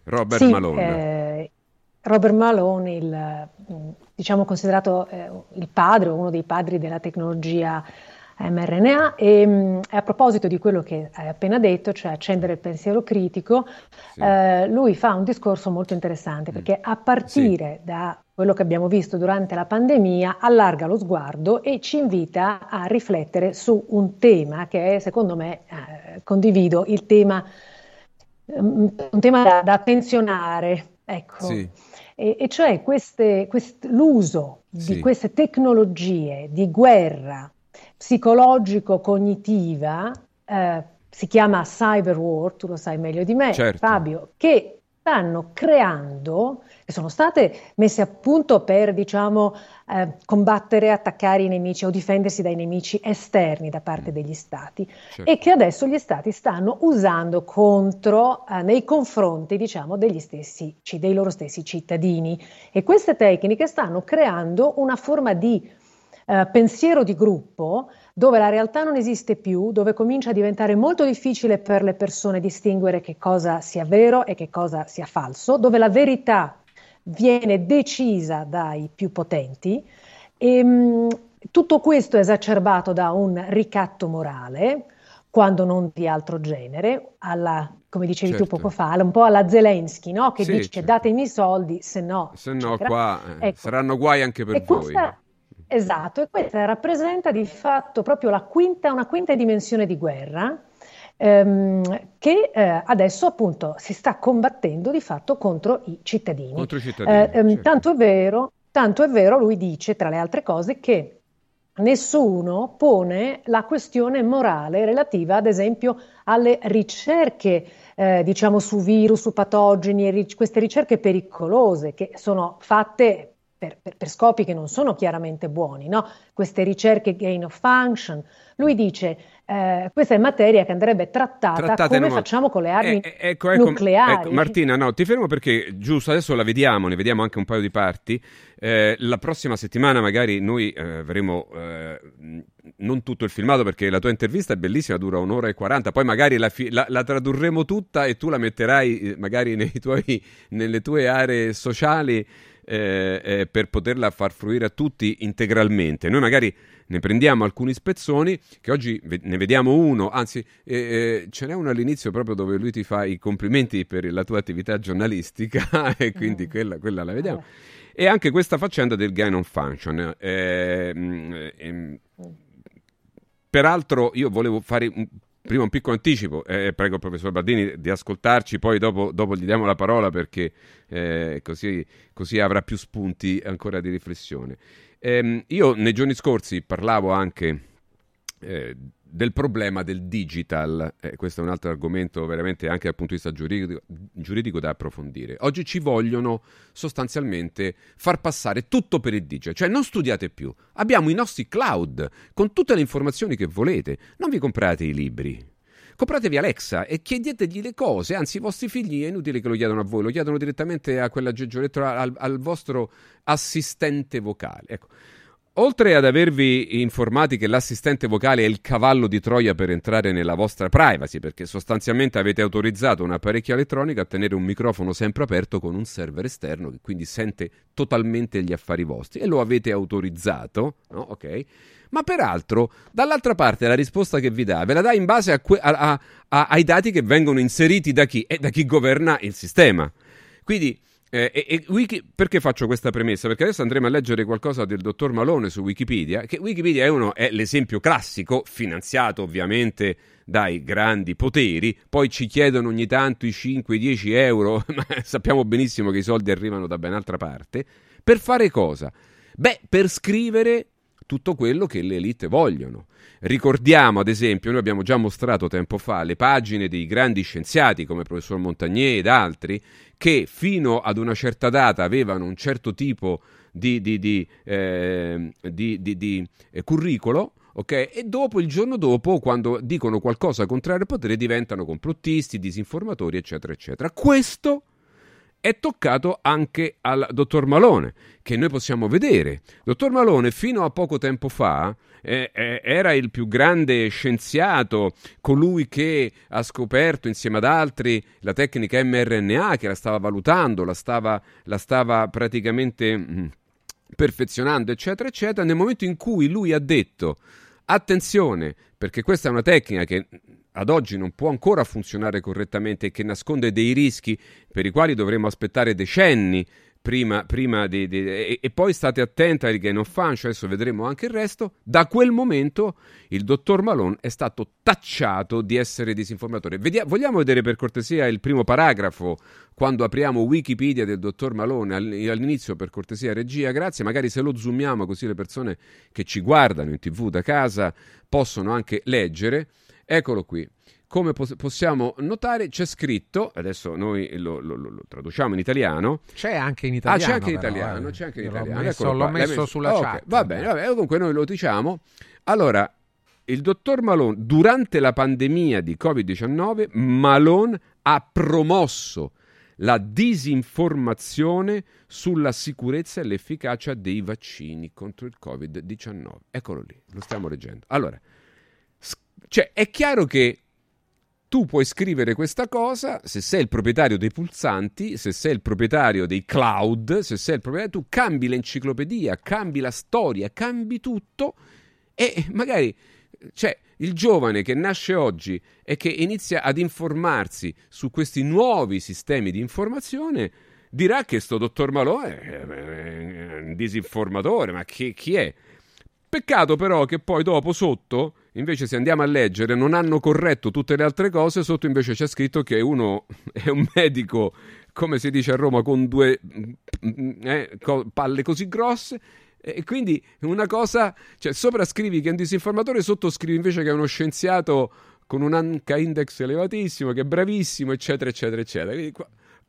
Robert sì, Malone. Eh, Robert Malone, il, diciamo considerato eh, il padre o uno dei padri della tecnologia mRNA e, mh, a proposito di quello che hai appena detto, cioè accendere il pensiero critico, sì. eh, lui fa un discorso molto interessante perché a partire sì. da quello che abbiamo visto durante la pandemia allarga lo sguardo e ci invita a riflettere su un tema che è, secondo me, eh, condivido, il tema, um, un tema da, da attenzionare. Ecco. Sì. E, e, cioè queste, quest, l'uso sì. di queste tecnologie di guerra psicologico-cognitiva, eh, si chiama cyber war, tu lo sai meglio di me, certo. Fabio, che stanno creando, che sono state messe a punto per, diciamo, eh, combattere, attaccare i nemici o difendersi dai nemici esterni da parte mm. degli stati certo. e che adesso gli stati stanno usando contro, eh, nei confronti, diciamo, degli stessi, dei loro stessi cittadini. E queste tecniche stanno creando una forma di eh, pensiero di gruppo dove la realtà non esiste più, dove comincia a diventare molto difficile per le persone distinguere che cosa sia vero e che cosa sia falso, dove la verità viene decisa dai più potenti. E, mh, tutto questo è esacerbato da un ricatto morale, quando non di altro genere, alla, come dicevi certo. tu poco fa, un po' alla Zelensky, no? che sì, dice certo. datemi i soldi, se no... Se no qua eh, ecco. saranno guai anche per e voi. Questa, Esatto, e questa rappresenta di fatto proprio la quinta, una quinta dimensione di guerra ehm, che eh, adesso appunto si sta combattendo di fatto contro i cittadini. Contro i cittadini eh, ehm, certo. tanto, è vero, tanto è vero, lui dice tra le altre cose che nessuno pone la questione morale relativa ad esempio alle ricerche eh, diciamo su virus, su patogeni, e ri- queste ricerche pericolose che sono fatte per, per, per, scopi che non sono chiaramente buoni, no? queste ricerche gain of function. Lui dice eh, questa è materia che andrebbe trattata, trattata come facciamo con le armi eh, eh, ecco, ecco, nucleari. Ecco, Martina, no, ti fermo perché giusto, adesso la vediamo, ne vediamo anche un paio di parti. Eh, la prossima settimana magari noi eh, avremo eh, non tutto il filmato perché la tua intervista è bellissima, dura un'ora e quaranta, poi magari la, fi- la, la tradurremo tutta e tu la metterai magari tuoi, nelle tue aree sociali eh, eh, per poterla far fruire a tutti integralmente. Noi magari ne prendiamo alcuni spezzoni, che oggi ne vediamo uno, anzi eh, eh, ce n'è uno all'inizio proprio dove lui ti fa i complimenti per la tua attività giornalistica e quindi mm. quella, quella, la vediamo. E anche questa faccenda del gain on function. Eh, mm, ehm, peraltro io volevo fare un prima un piccolo anticipo, eh, prego il professor Bardini di ascoltarci, poi dopo, dopo gli diamo la parola perché eh, così, così, avrà più spunti ancora di riflessione. Eh, io nei giorni scorsi parlavo anche eh, del problema del digital, eh, questo è un altro argomento veramente anche dal punto di vista giuridico, giuridico, da approfondire. Oggi ci vogliono sostanzialmente far passare tutto per il digital, cioè non studiate più, abbiamo i nostri cloud con tutte le informazioni che volete, non vi comprate i libri. Compratevi Alexa e chiedietegli le cose, anzi i vostri figli è inutile che lo chiedano a voi, lo chiedono direttamente a quell'aggeggio elettorale, al, al vostro assistente vocale. Ecco. Oltre ad avervi informati che l'assistente vocale è il cavallo di Troia per entrare nella vostra privacy, perché sostanzialmente avete autorizzato un apparecchio elettronico a tenere un microfono sempre aperto con un server esterno che quindi sente totalmente gli affari vostri e lo avete autorizzato, no? Ok? Ma peraltro, dall'altra parte la risposta che vi dà ve la dà in base a que- a- a- ai dati che vengono inseriti da chi? E da chi governa il sistema. Quindi eh, e, e perché faccio questa premessa? Perché adesso andremo a leggere qualcosa del dottor Malone su Wikipedia, che Wikipedia è, uno, è l'esempio classico, finanziato ovviamente dai grandi poteri, poi ci chiedono ogni tanto i 5-10 euro, ma sappiamo benissimo che i soldi arrivano da ben altra parte, per fare cosa? Beh, per scrivere tutto quello che le elite vogliono. Ricordiamo, ad esempio, noi abbiamo già mostrato tempo fa le pagine dei grandi scienziati come il professor Montagnier ed altri che fino ad una certa data avevano un certo tipo di, di, di, di eh, curricolo, Okay? E dopo, il giorno dopo, quando dicono qualcosa contrario al potere, diventano complottisti, disinformatori, eccetera, eccetera. Questo è toccato anche al dottor Malone, che noi possiamo vedere. Dottor Malone, fino a poco tempo fa, eh, eh, era il più grande scienziato, colui che ha scoperto insieme ad altri la tecnica mRNA, che la stava valutando, la stava, la stava praticamente mm, perfezionando, eccetera, eccetera. Nel momento in cui lui ha detto attenzione, perché questa è una tecnica che ad oggi non può ancora funzionare correttamente e che nasconde dei rischi per i quali dovremo aspettare decenni prima, prima di, di, e, e, poi state attenti al gain of function, adesso vedremo anche il resto. Da quel momento il dottor Malone è stato tacciato di essere disinformatore. Vedia, vogliamo vedere per cortesia il primo paragrafo quando apriamo Wikipedia del dottor Malone all'inizio, per cortesia, regia, grazie. Magari se lo zoomiamo così le persone che ci guardano in tv da casa possono anche leggere. Eccolo qui come pos- possiamo notare, c'è scritto, adesso noi lo, lo, lo, traduciamo in italiano. C'è anche in italiano. Ah, c'è anche in però, italiano, eh. c'è anche in L'ho italiano. messo, l'ho messo messo sulla okay, chat. Va bene, va bene, comunque noi lo diciamo. Allora, il dottor Malone, durante la pandemia di Covid-19, Malone ha promosso la disinformazione sulla sicurezza e l'efficacia dei vaccini contro il Covid-19. Eccolo lì, lo stiamo leggendo. Allora, cioè, è chiaro che tu puoi scrivere questa cosa se sei il proprietario dei pulsanti, se sei il proprietario dei cloud, se sei il proprietario, tu cambi l'enciclopedia, cambi la storia, cambi tutto e magari cioè il giovane che nasce oggi e che inizia ad informarsi su questi nuovi sistemi di informazione dirà che sto dottor Malone è un disinformatore, ma chi, chi è? Peccato però che poi dopo sotto, invece se andiamo a leggere, non hanno corretto tutte le altre cose, sotto invece c'è scritto che uno è un medico, come si dice a Roma, con due eh, palle così grosse. E quindi una cosa, cioè sopra scrivi che è un disinformatore, sotto scrivi invece che è uno scienziato con un anca index elevatissimo, che è bravissimo, eccetera, eccetera, eccetera. Quindi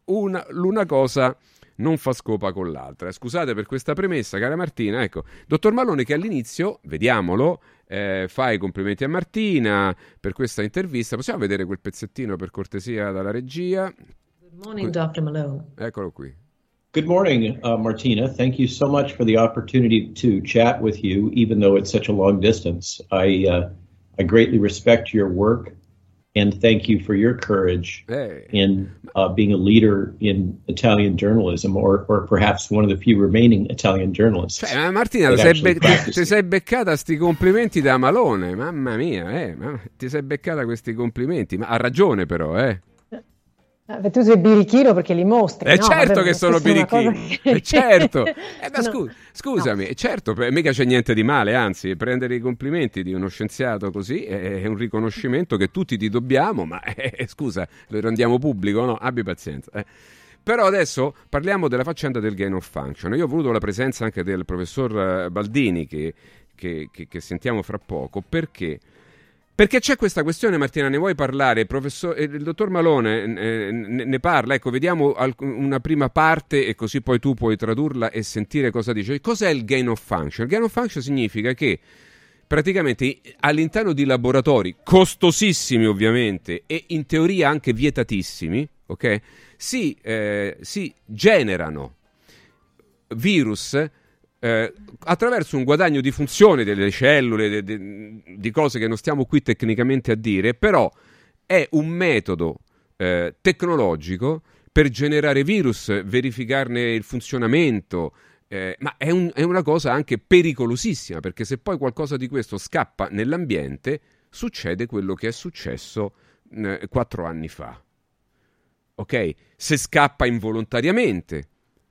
una, l'una cosa non fa scopa con l'altra. Scusate per questa premessa, cara Martina. Ecco, dottor Malone che all'inizio, vediamolo, eh, fa i complimenti a Martina per questa intervista. Possiamo vedere quel pezzettino per cortesia dalla regia? Good morning, Dr. Malone. Eccolo qui. Good morning, uh, Martina. Thank you so much for the opportunity to chat with you, even though it's such a long distance. I, uh, I greatly respect your work and thank you for your courage hey. in uh, being a leader in Italian journalism, or, or perhaps one of the few remaining Italian journalists. Cioè, Martina, sei be- ti, sei beccata questi complimenti da Malone, mamma mia, eh, ma ti sei beccata questi complimenti, ma ha ragione però, eh. Eh, tu sei birichino perché li mostri. Eh no? certo Vabbè, che sono birichino. che... Eh certo. Eh, ma No. scu- scusami, no. certo, mica c'è niente di male, anzi, prendere i complimenti di uno scienziato così è, è un riconoscimento che tutti ti dobbiamo, ma eh, scusa, lo rendiamo pubblico, no? Abbi pazienza. eh. Però adesso parliamo della faccenda del gain of function. Io ho voluto la presenza anche del professor eh, Baldini che- che- che sentiamo fra poco perché perché c'è questa questione, Martina, ne vuoi parlare? Professor, eh, il dottor Malone eh, ne, parla, ecco, vediamo alc- una prima parte e così poi tu puoi tradurla e sentire cosa dice. Cos'è il gain of function? Il gain of function significa che praticamente all'interno di laboratori costosissimi ovviamente e in teoria anche vietatissimi, ok? Si, eh, si generano virus eh, attraverso un guadagno di funzione delle cellule, de- de- di cose che non stiamo qui tecnicamente a dire, però è un metodo eh, tecnologico per generare virus, verificarne il funzionamento, eh, ma è, un- è una cosa anche pericolosissima, perché se poi qualcosa di questo scappa nell'ambiente, succede quello che è successo eh, quattro anni fa. Ok? Se scappa involontariamente,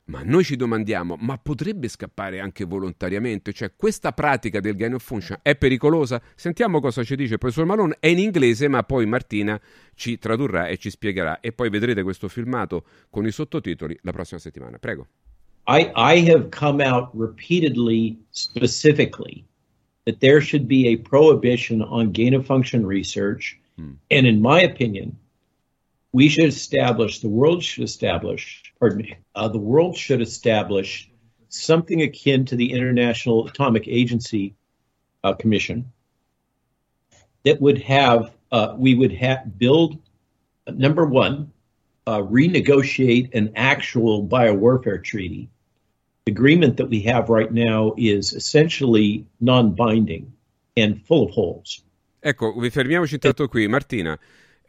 ma noi ci domandiamo, ma potrebbe scappare anche volontariamente? Cioè, questa pratica del gain of function è pericolosa? Sentiamo cosa ci dice il professor Malone. È in inglese, ma poi Martina ci tradurrà e ci spiegherà. E poi vedrete questo filmato con i sottotitoli la prossima settimana. Prego. I, I have come out repeatedly, specifically, that there should be a prohibition on gain of function research. And in my opinion, we should establish, the world should establish, pardon me, uh, the world should establish something akin to the International Atomic Agency uh, Commission that would have, uh, we would have build, uh, number one, uh, renegotiate an actual biowarfare treaty. The agreement that we have right now is essentially non binding and full of holes. Ecco, fermiamoci intanto qui. Martina,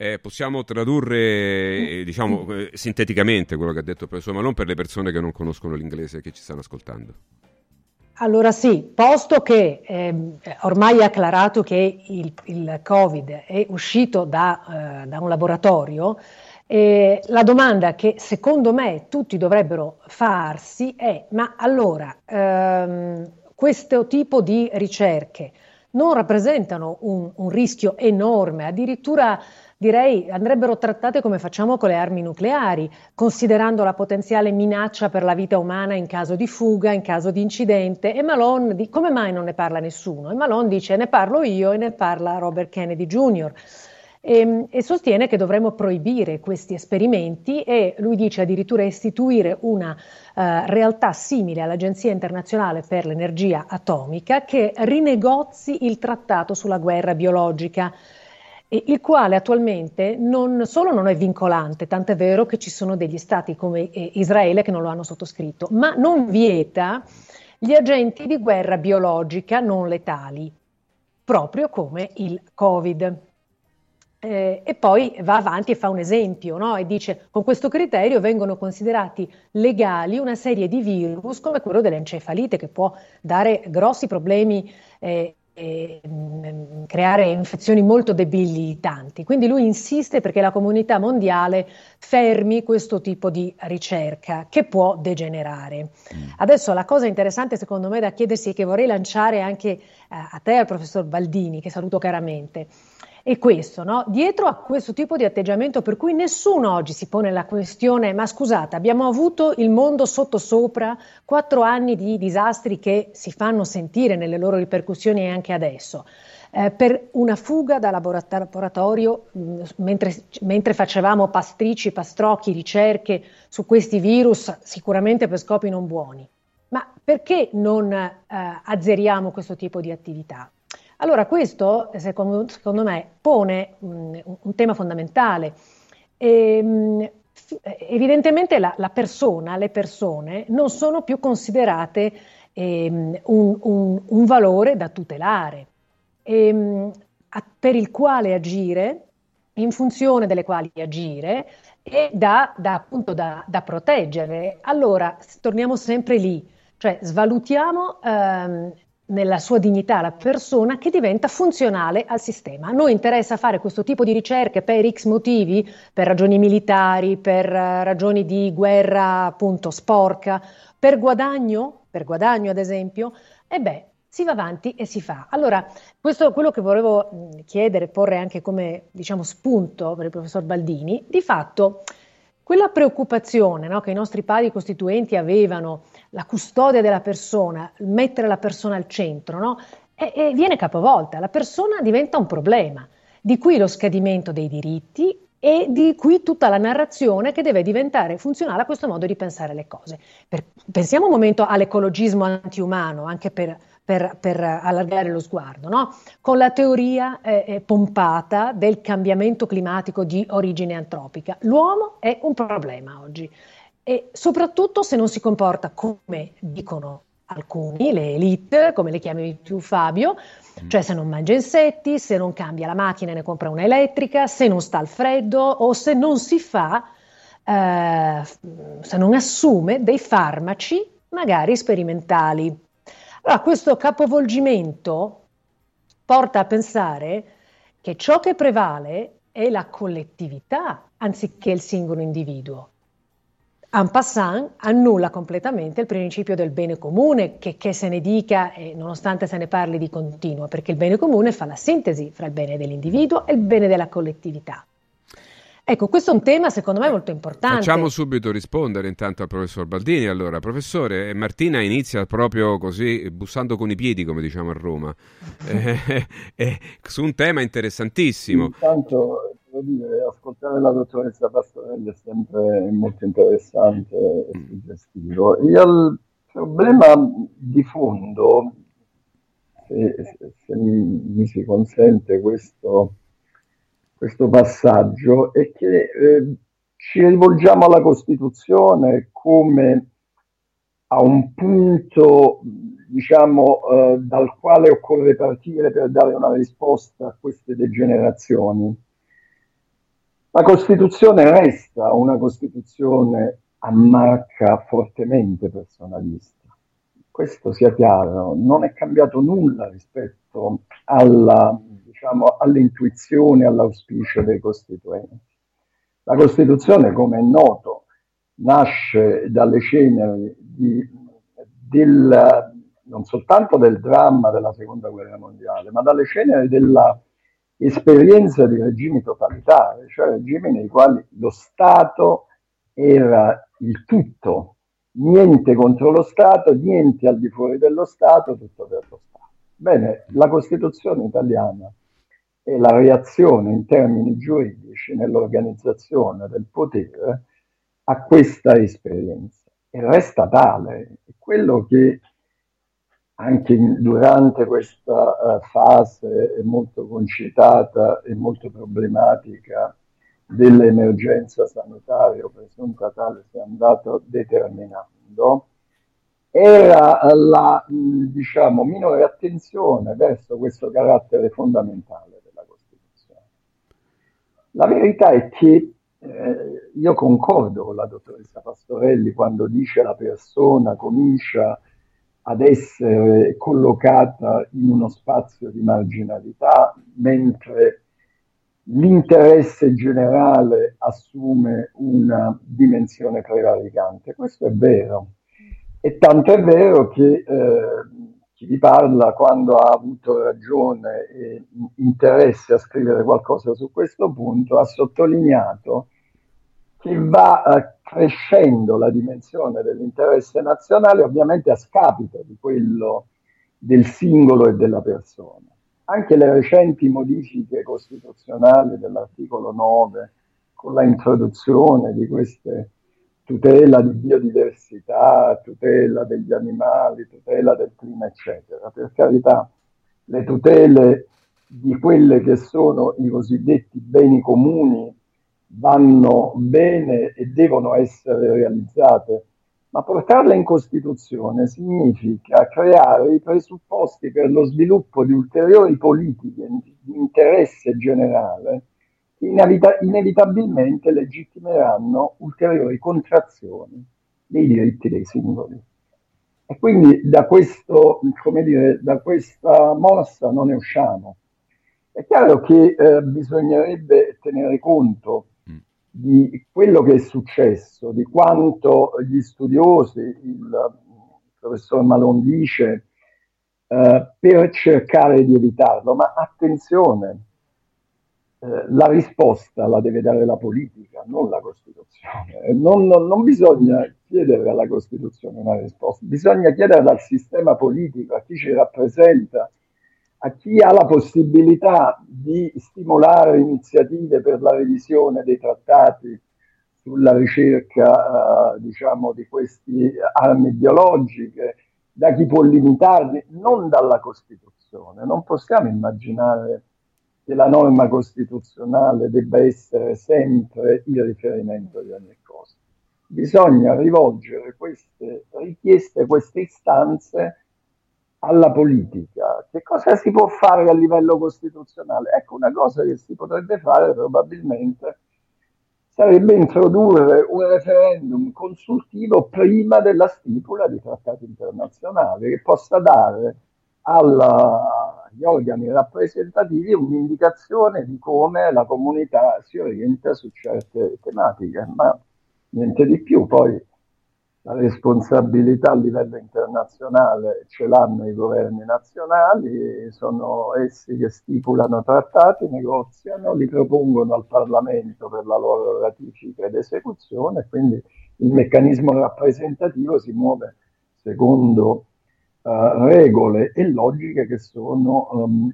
eh, possiamo tradurre, eh, diciamo, eh, sinteticamente quello che ha detto il professor Malone per le persone che non conoscono l'inglese e che ci stanno ascoltando. Allora sì, posto che ehm, ormai è acclarato che il, il Covid è uscito da, eh, da un laboratorio, E la domanda che secondo me tutti dovrebbero farsi è: ma allora ehm, questo tipo di ricerche non rappresentano un, un rischio enorme, addirittura direi andrebbero trattate come facciamo con le armi nucleari, considerando la potenziale minaccia per la vita umana in caso di fuga, in caso di incidente. E Malone, di, come mai non ne parla nessuno? E Malone dice ne parlo io e ne parla Robert Kennedy Jr. E, e, sostiene che dovremmo proibire questi esperimenti e lui dice addirittura istituire una uh, realtà simile all'Agenzia internazionale per l'energia atomica che rinegozi il trattato sulla guerra biologica il quale attualmente non solo non è vincolante, tant'è vero che ci sono degli stati come eh, Israele che non lo hanno sottoscritto, ma non vieta gli agenti di guerra biologica non letali, proprio come il Covid. Eh, e poi va avanti e fa un esempio no? e dice con questo criterio vengono considerati legali una serie di virus come quello dell'encefalite che può dare grossi problemi eh, mm, creare infezioni molto debilitanti. Quindi lui insiste perché la comunità mondiale fermi questo tipo di ricerca che può degenerare. Mm. Adesso la cosa interessante secondo me da chiedersi e che vorrei lanciare anche eh, a te, al professor Baldini, che saluto caramente, è questo, no? dietro a questo tipo di atteggiamento per cui nessuno oggi si pone la questione, ma scusate, abbiamo avuto il mondo sottosopra, quattro anni di disastri che si fanno sentire nelle loro ripercussioni anche adesso. Eh, per una fuga da laboratorio mh, mm, mentre, mentre, facevamo pastrici, pastrocchi, ricerche su questi virus, sicuramente per scopi non buoni. Ma perché non eh, azzeriamo questo tipo di attività? Allora questo, secondo, secondo me, pone mh, un tema fondamentale. E, mh, evidentemente la, la, persona, le persone non sono più considerate ehm, un, un, un, valore da tutelare, ehm, a, per il quale agire, in funzione delle quali agire e da, da, appunto da, da proteggere. Allora, torniamo sempre lì, cioè svalutiamo ehm, nella sua dignità la persona che diventa funzionale al sistema. A noi interessa fare questo tipo di ricerche per X motivi, per ragioni militari, per uh, ragioni di guerra appunto sporca, per guadagno, per guadagno ad esempio, e beh, si va avanti e si fa. Allora, questo è quello che volevo chiedere, porre anche come diciamo spunto per il professor Baldini, di fatto quella preoccupazione no, che i nostri padri costituenti avevano, la custodia della persona, mettere la persona al centro, no, e, e viene capovolta. La persona diventa un problema, di qui lo scadimento dei diritti e di qui tutta la narrazione che deve diventare funzionale a questo modo di pensare le cose. Per, pensiamo un momento all'ecologismo antiumano, anche per per, per allargare lo sguardo, no? con la teoria eh, eh, pompata del cambiamento climatico di origine antropica. L'uomo è un problema oggi e soprattutto se non si comporta come dicono alcuni, le elite, come le chiami tu Fabio, mm. cioè se non mangia insetti, se non cambia la macchina e ne compra una elettrica, se non sta al freddo o se non si fa, eh, se non assume dei farmaci magari sperimentali. Allora, questo capovolgimento porta a pensare che ciò che prevale è la collettività anziché il singolo individuo. En passant annulla completamente il principio del bene comune, che, che se ne dica, e nonostante se ne parli di continuo, perché il bene comune fa la sintesi fra il bene dell'individuo e il bene della collettività. Ecco, questo è un tema secondo me molto importante. Facciamo subito rispondere intanto al professor Baldini. Allora, professore, Martina inizia proprio così, bussando con i piedi, come diciamo a Roma, eh, eh, su un tema interessantissimo. Intanto, devo dire, ascoltare la dottoressa Pastorelli è sempre molto interessante e mm. suggestivo. Il problema di fondo, se, se mi si consente questo questo passaggio è che eh, ci rivolgiamo alla Costituzione come a un punto diciamo, eh, dal quale occorre partire per dare una risposta a queste degenerazioni. La Costituzione resta una Costituzione a marca fortemente personalista. Questo sia chiaro, non è cambiato nulla rispetto alla diciamo, all'intuizione, all'auspicio dei costituenti. La Costituzione, come è noto, nasce dalle ceneri di, del, non soltanto del dramma della Seconda Guerra Mondiale, ma dalle ceneri della esperienza di regimi totalitari, cioè regimi nei quali lo Stato era il tutto, niente contro lo Stato, niente al di fuori dello Stato, tutto per lo Stato. Bene, la Costituzione italiana e la reazione in termini giuridici nell'organizzazione del potere a questa esperienza e resta tale. Quello che anche durante questa uh, fase molto concitata e molto problematica dell'emergenza sanitaria o presunta tale si è andato determinando era la diciamo, minore attenzione verso questo carattere fondamentale della Costituzione. La verità è che eh, io concordo con la dottoressa Pastorelli quando dice la persona comincia ad essere collocata in uno spazio di marginalità, mentre l'interesse generale assume una dimensione prevaricante. Questo è vero. E tanto è vero che eh, chi vi parla, quando ha avuto ragione e interesse a scrivere qualcosa su questo punto, ha sottolineato che va eh, crescendo la dimensione dell'interesse nazionale, ovviamente a scapito di quello del singolo e della persona. Anche le recenti modifiche costituzionali dell'articolo 9, con la introduzione di queste tutela di biodiversità, tutela degli animali, tutela del clima, eccetera. Per carità, le tutele di quelle che sono i cosiddetti beni comuni vanno bene e devono essere realizzate, ma portarle in Costituzione significa creare i presupposti per lo sviluppo di ulteriori politiche di interesse generale che inevita- inevitabilmente legittimeranno ulteriori contrazioni dei diritti dei singoli. E quindi da, questo, dire, da questa mossa non ne usciamo. È chiaro che eh, bisognerebbe tenere conto di quello che è successo, di quanto gli studiosi, il professor Malon dice, eh, per cercare di evitarlo, ma attenzione, eh, la risposta la deve dare la politica, non la Costituzione. Non, non, non, bisogna chiedere alla Costituzione una risposta, bisogna chiedere al sistema politico, a chi ci rappresenta, a chi ha la possibilità di stimolare iniziative per la revisione dei trattati sulla ricerca eh, diciamo, di queste armi biologiche, da chi può limitarli, non dalla Costituzione. Non possiamo immaginare che la norma costituzionale debba essere sempre il riferimento di ogni cosa. Bisogna rivolgere queste richieste, queste istanze alla politica. Che cosa si può fare a livello costituzionale? Ecco, una cosa che si potrebbe fare probabilmente sarebbe introdurre un referendum consultivo prima della stipula di trattati internazionali che possa dare alla, agli organi rappresentativi un'indicazione di come la comunità si orienta su certe tematiche, ma niente di più. Poi la responsabilità a livello internazionale ce l'hanno i governi nazionali, sono essi che stipulano trattati, negoziano, li propongono al Parlamento per la loro ratifica ed esecuzione, quindi il meccanismo rappresentativo si muove secondo uh, regole e logiche che sono um,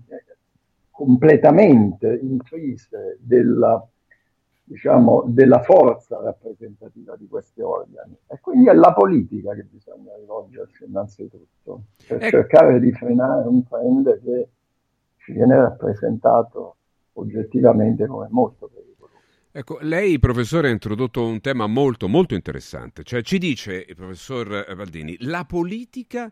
completamente intrise della diciamo, della forza rappresentativa di questi organi. E quindi è la politica che bisogna rivolgersi innanzitutto per ecco. cercare di frenare un trend che ci viene rappresentato oggettivamente come molto pericoloso. Ecco, lei professore ha introdotto un tema molto molto interessante, cioè ci dice il professor Valdini, la politica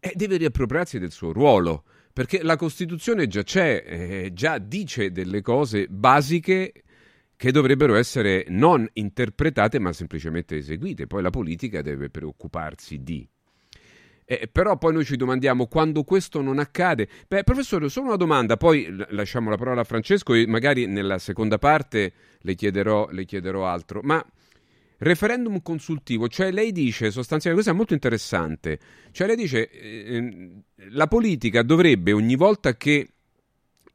eh, deve riappropriarsi del suo ruolo, perché la Costituzione già c'è, eh, già dice delle cose basiche che dovrebbero essere non interpretate ma semplicemente eseguite. Poi la politica deve preoccuparsi di. Eh, però poi noi ci domandiamo quando questo non accade. Beh, professore, solo una domanda, poi lasciamo la parola a Francesco e magari nella seconda parte le chiederò, le chiederò altro. Ma referendum consultivo, cioè lei dice sostanzialmente, questo è molto interessante, cioè lei dice eh, la politica dovrebbe ogni volta che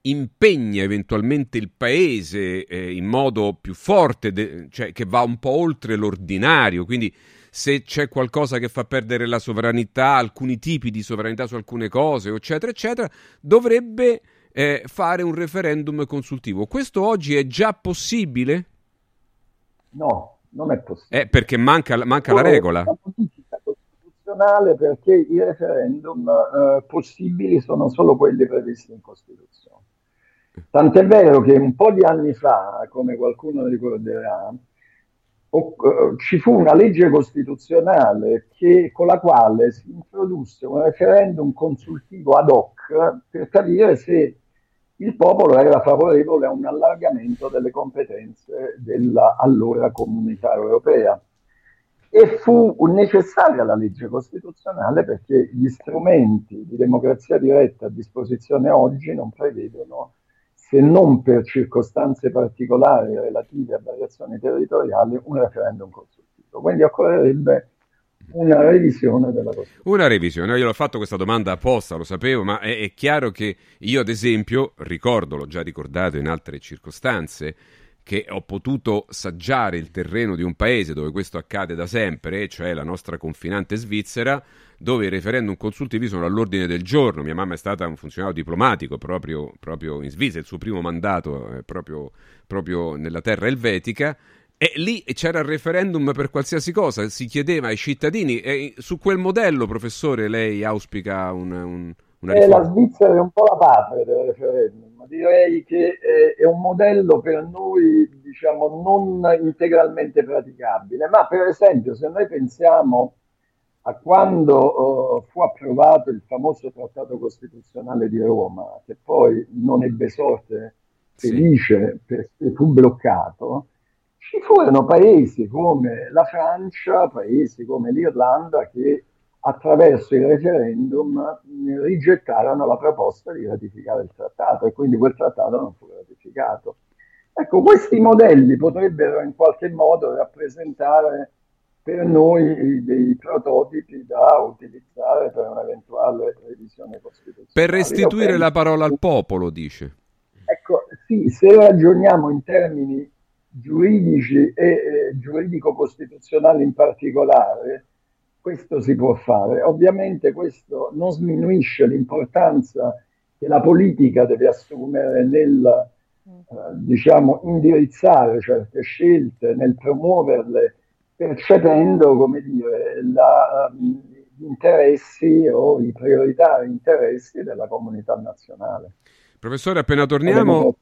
impegna eventualmente il paese eh, in modo più forte, de- cioè che va un po' oltre l'ordinario, quindi se c'è qualcosa che fa perdere la sovranità, alcuni tipi di sovranità su alcune cose, eccetera, eccetera, dovrebbe eh, fare un referendum consultivo. Questo oggi è già possibile? No, non è possibile. Eh, perché manca, manca la regola. La modifica costituzionale perché i referendum eh, possibili sono solo quelli previsti in Costituzione. Tant'è vero che un po' di anni fa, come qualcuno ricorderà, uh, ci fu una legge costituzionale che, con la quale si introdusse un referendum consultivo ad hoc per capire se il popolo era favorevole a un allargamento delle competenze della allora comunità europea. E fu necessaria la legge costituzionale perché gli strumenti di democrazia diretta a disposizione oggi non prevedono se non per circostanze particolari relative a variazioni territoriali, un referendum consultivo. Quindi occorrerebbe una revisione della Costituzione. Una revisione, io l'ho fatto questa domanda apposta, lo sapevo, ma è, è chiaro che io ad esempio, ricordo, l'ho già ricordato in altre circostanze, che ho potuto saggiare il terreno di un paese dove questo accade da sempre, cioè la nostra confinante Svizzera, dove i referendum consultivi sono all'ordine del giorno. Mia mamma è stata un funzionario diplomatico proprio, proprio in Svizzera, il suo primo mandato è proprio, proprio nella terra elvetica. E lì c'era il referendum per qualsiasi cosa, si chiedeva ai cittadini. E su quel modello, professore, lei auspica un, un, una eh, riforma? la Svizzera è un po' la patria del referendum direi che è, un modello per noi, diciamo, non integralmente praticabile, ma per esempio se noi pensiamo a quando uh, fu approvato il famoso trattato costituzionale di Roma, che poi non ebbe sorte felice sì. perché fu bloccato, ci furono paesi come la Francia, paesi come l'Irlanda che attraverso il referendum rigettarono la proposta di ratificare il trattato e quindi quel trattato non fu ratificato. Ecco, questi modelli potrebbero in qualche modo rappresentare per noi dei prototipi da utilizzare per un'eventuale revisione costituzionale. Per restituire penso, la parola al popolo, dice. Ecco, sì, se ragioniamo in termini giuridici e eh, giuridico-costituzionali in particolare, questo si può fare. Ovviamente questo non sminuisce l'importanza che la politica deve assumere nel eh, diciamo, indirizzare certe scelte, nel promuoverle, percependo come dire, la, gli interessi o i prioritari interessi della comunità nazionale. Professore, appena torniamo,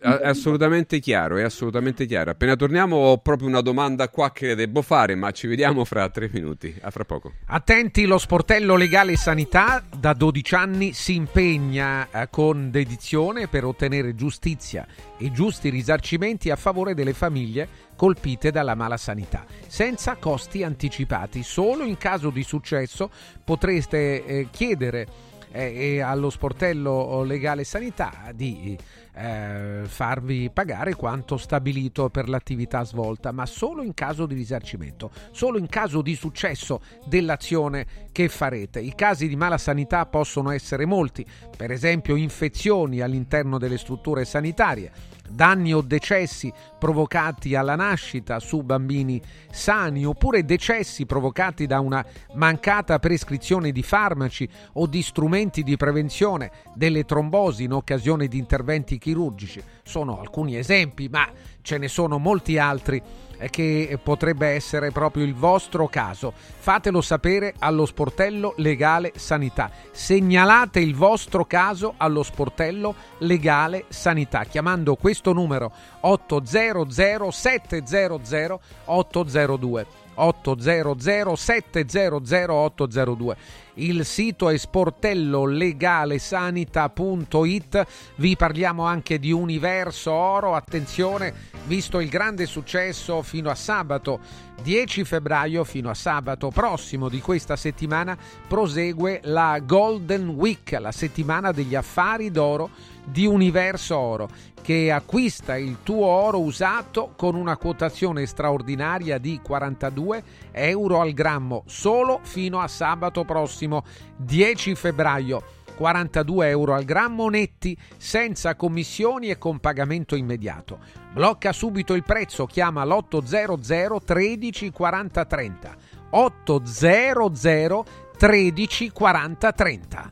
è assolutamente chiaro, è assolutamente chiaro. Appena torniamo ho proprio una domanda qua che devo fare, ma ci vediamo fra tre minuti, a fra poco. Attenti, lo sportello legale sanità da 12 anni si impegna eh, con dedizione per ottenere giustizia e giusti risarcimenti a favore delle famiglie colpite dalla mala sanità, senza costi anticipati. Solo in caso di successo potreste eh, chiedere e allo sportello legale sanità di eh, farvi pagare quanto stabilito per l'attività svolta, ma solo in caso di risarcimento, solo in caso di successo dell'azione che farete. I casi di mala sanità possono essere molti, per esempio infezioni all'interno delle strutture sanitarie, danni o decessi provocati alla nascita su bambini sani oppure decessi provocati da una mancata prescrizione di farmaci o di strumenti di prevenzione delle trombosi in occasione di interventi chirurgici. Sono alcuni esempi, ma ce ne sono molti altri che potrebbe essere proprio il vostro caso. Fatelo sapere allo sportello legale sanità. Segnalate il vostro caso allo sportello legale sanità chiamando questo numero 800 700 802. 800 700 802. Il sito è sportellolegalesanita.it. Vi parliamo anche di Universo Oro. Attenzione, visto il grande successo fino a sabato 10 febbraio fino a sabato prossimo di questa settimana prosegue la Golden Week, la settimana degli affari d'oro di Universo Oro, che acquista il tuo oro usato con una quotazione straordinaria di 42 euro al grammo solo fino a sabato prossimo 10 febbraio. 42 euro al grammo netti senza commissioni e con pagamento immediato. Blocca subito il prezzo, chiama l'800 13 40 30. 800 13 40 30.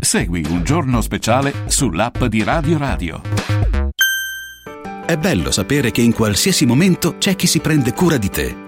Segui un giorno speciale sull'app di Radio Radio. È bello sapere che in qualsiasi momento c'è chi si prende cura di te.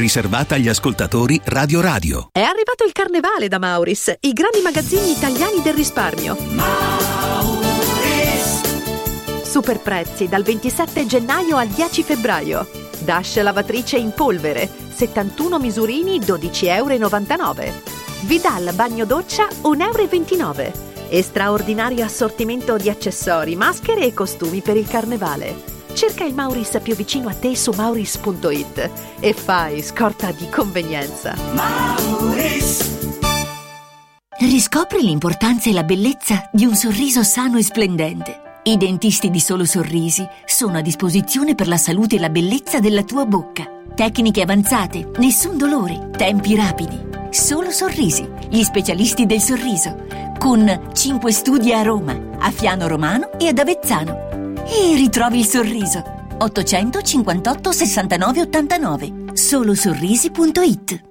riservata agli ascoltatori Radio Radio. È arrivato il carnevale da Mauris, i grandi magazzini italiani del risparmio. Super prezzi dal 27 gennaio al 10 febbraio. Dash lavatrice in polvere, 71 misurini 12,99 euro. Vidal bagno doccia 1,29 euro. E straordinario assortimento di accessori, maschere e costumi per il carnevale. Cerca il Mauris più vicino a te su mauris.it e fai scorta di convenienza. Riscopri l'importanza e la bellezza di un sorriso sano e splendente. I dentisti di Solo Sorrisi sono a disposizione per la salute e la bellezza della tua bocca. Tecniche avanzate, nessun dolore, tempi rapidi. Solo Sorrisi, gli specialisti del sorriso, con 5 studi a Roma, a Fiano Romano e ad Avezzano. E ritrovi il sorriso. 858 69 89. Solosorrisi.it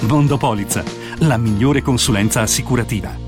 Mondopolizza, la migliore consulenza assicurativa.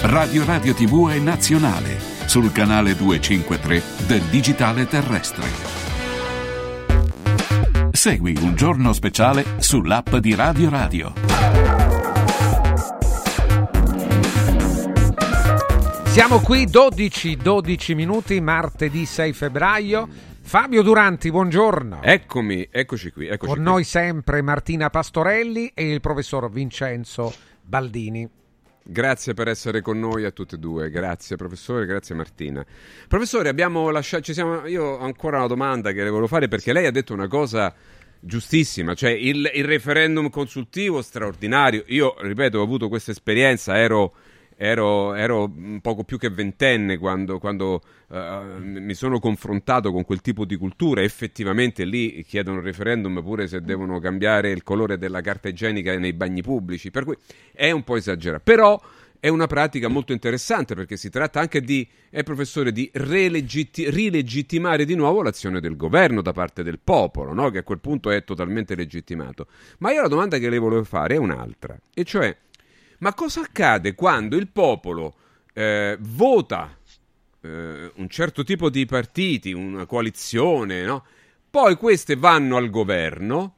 Radio Radio TV è nazionale sul canale 253 del digitale terrestre. Segui un giorno speciale sull'app di Radio Radio. Siamo qui 12, 12 minuti, martedì 6 febbraio. Fabio Duranti, buongiorno. Eccomi, eccoci qui. Eccoci Con qui. noi sempre Martina Pastorelli e il professor Vincenzo Baldini. Grazie per essere con noi a tutte e due, grazie professore, grazie Martina. Professore, abbiamo lasciato, ci siamo, io ho ancora una domanda che le volevo fare perché lei ha detto una cosa giustissima, cioè il, il referendum consultivo straordinario. Io, ripeto, ho avuto questa esperienza, ero, ero, ero poco più che ventenne quando, quando uh, mi sono confrontato con quel tipo di cultura. Effettivamente lì chiedono referendum pure se devono cambiare il colore della carta igienica nei bagni pubblici, per cui è un po' esagerato. Però è una pratica molto interessante perché si tratta anche di, eh, professore, di relegitti- rilegittimare di nuovo l'azione del governo da parte del popolo, no? che a quel punto è totalmente legittimato. Ma io la domanda che le volevo fare è un'altra, e cioè, ma cosa accade quando il popolo eh, vota eh, un certo tipo di partiti, una coalizione, no? poi queste vanno al governo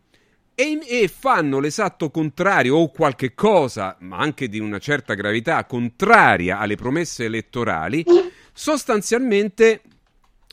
e, e, fanno l'esatto contrario o qualche cosa, ma anche di una certa gravità, contraria alle promesse elettorali, sostanzialmente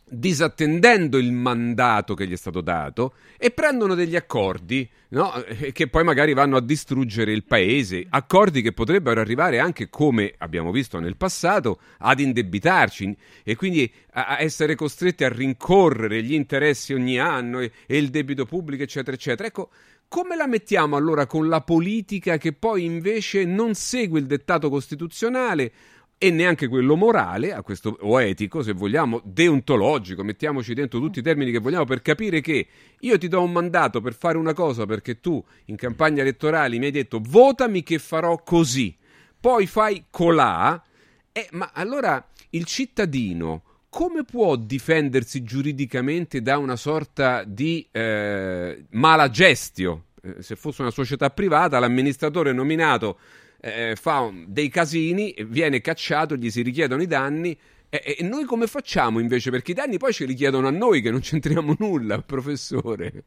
disattendendo il mandato che gli è stato dato e prendono degli accordi no? che poi magari vanno a distruggere il paese, accordi che potrebbero arrivare anche, come abbiamo visto nel passato, ad indebitarci e quindi a essere costretti a rincorrere gli interessi ogni anno e, e il debito pubblico, eccetera, eccetera. Ecco, come la mettiamo allora con la politica che poi invece non segue il dettato costituzionale e neanche quello morale, questo, o etico, se vogliamo, deontologico, mettiamoci dentro tutti i termini che vogliamo per capire che io ti do un mandato per fare una cosa perché tu in campagna elettorale mi hai detto votami che farò così, poi fai colà, eh, ma allora il cittadino come può difendersi giuridicamente da una sorta di eh, mala gestio? Eh, se fosse una società privata, l'amministratore nominato eh, fa dei casini, viene cacciato, gli si richiedono i danni. E, e noi come facciamo invece? Perché i danni poi ce li chiedono a noi che non c'entriamo nulla, professore.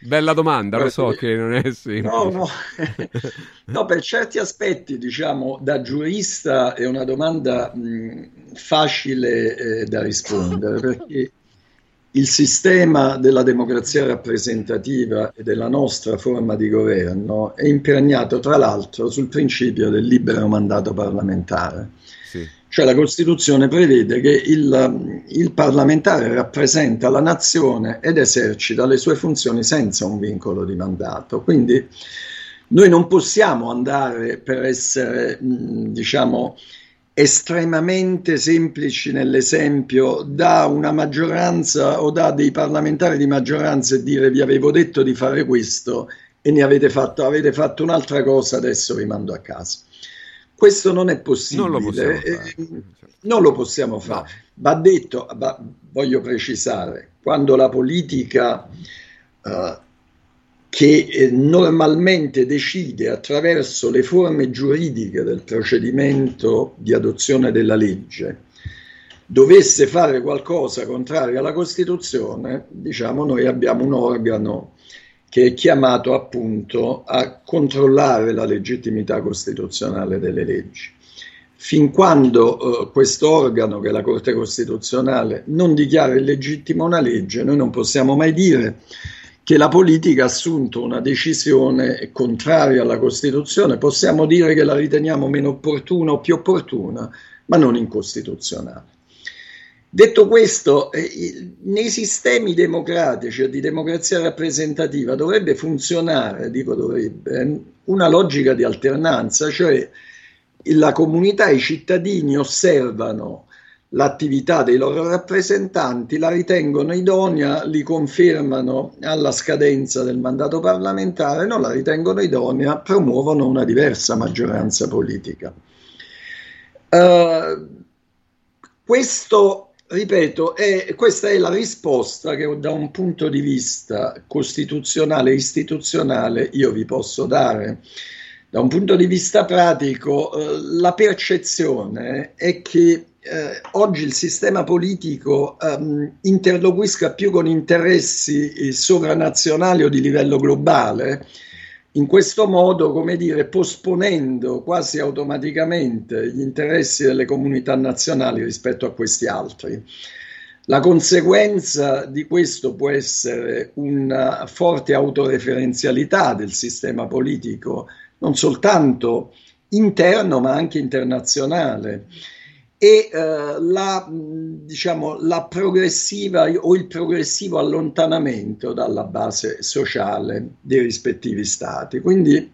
Bella domanda, lo so che non è semplice. No, no. no, per certi aspetti, diciamo, da giurista è una domanda mh, facile eh, da rispondere, perché il sistema della democrazia rappresentativa e della nostra forma di governo è impregnato, tra l'altro, sul principio del libero mandato parlamentare. Sì. Cioè la Costituzione prevede che il, il, parlamentare rappresenta la nazione ed esercita le sue funzioni senza un vincolo di mandato. Quindi noi non possiamo andare per essere, diciamo, estremamente semplici nell'esempio da una maggioranza o da dei parlamentari di maggioranza e dire vi avevo detto di fare questo e ne avete fatto, avete fatto un'altra cosa, adesso vi mando a casa. Questo non è possibile. Non lo possiamo fare. Eh, non lo possiamo fare. No. Va detto, va, voglio precisare, quando la politica uh, che eh, normalmente decide attraverso le forme giuridiche del procedimento di adozione della legge, dovesse fare qualcosa contrario alla Costituzione, diciamo noi abbiamo un organo che è chiamato appunto a controllare la legittimità costituzionale delle leggi. Fin quando eh, questo organo, che è la Corte Costituzionale, non dichiara illegittima una legge, noi non possiamo mai dire che la politica ha assunto una decisione contraria alla Costituzione, possiamo dire che la riteniamo meno opportuna o più opportuna, ma non incostituzionale. Detto questo, eh, nei sistemi democratici o di democrazia rappresentativa dovrebbe funzionare, dico dovrebbe, una logica di alternanza, cioè la comunità, i cittadini osservano l'attività dei loro rappresentanti, la ritengono idonea, li confermano alla scadenza del mandato parlamentare, non la ritengono idonea, promuovono una diversa maggioranza politica. Uh, questo ripeto, è, questa è la risposta che da un punto di vista costituzionale e istituzionale io vi posso dare. Da un punto di vista pratico, eh, la percezione è che eh, oggi il sistema politico ehm, interloquisca più con interessi eh, sovranazionali o di livello globale in questo modo, come dire, posponendo quasi automaticamente gli interessi delle comunità nazionali rispetto a questi altri. La conseguenza di questo può essere una forte autoreferenzialità del sistema politico, non soltanto interno ma anche internazionale e eh, la, diciamo, la progressiva o il progressivo allontanamento dalla base sociale dei rispettivi stati. Quindi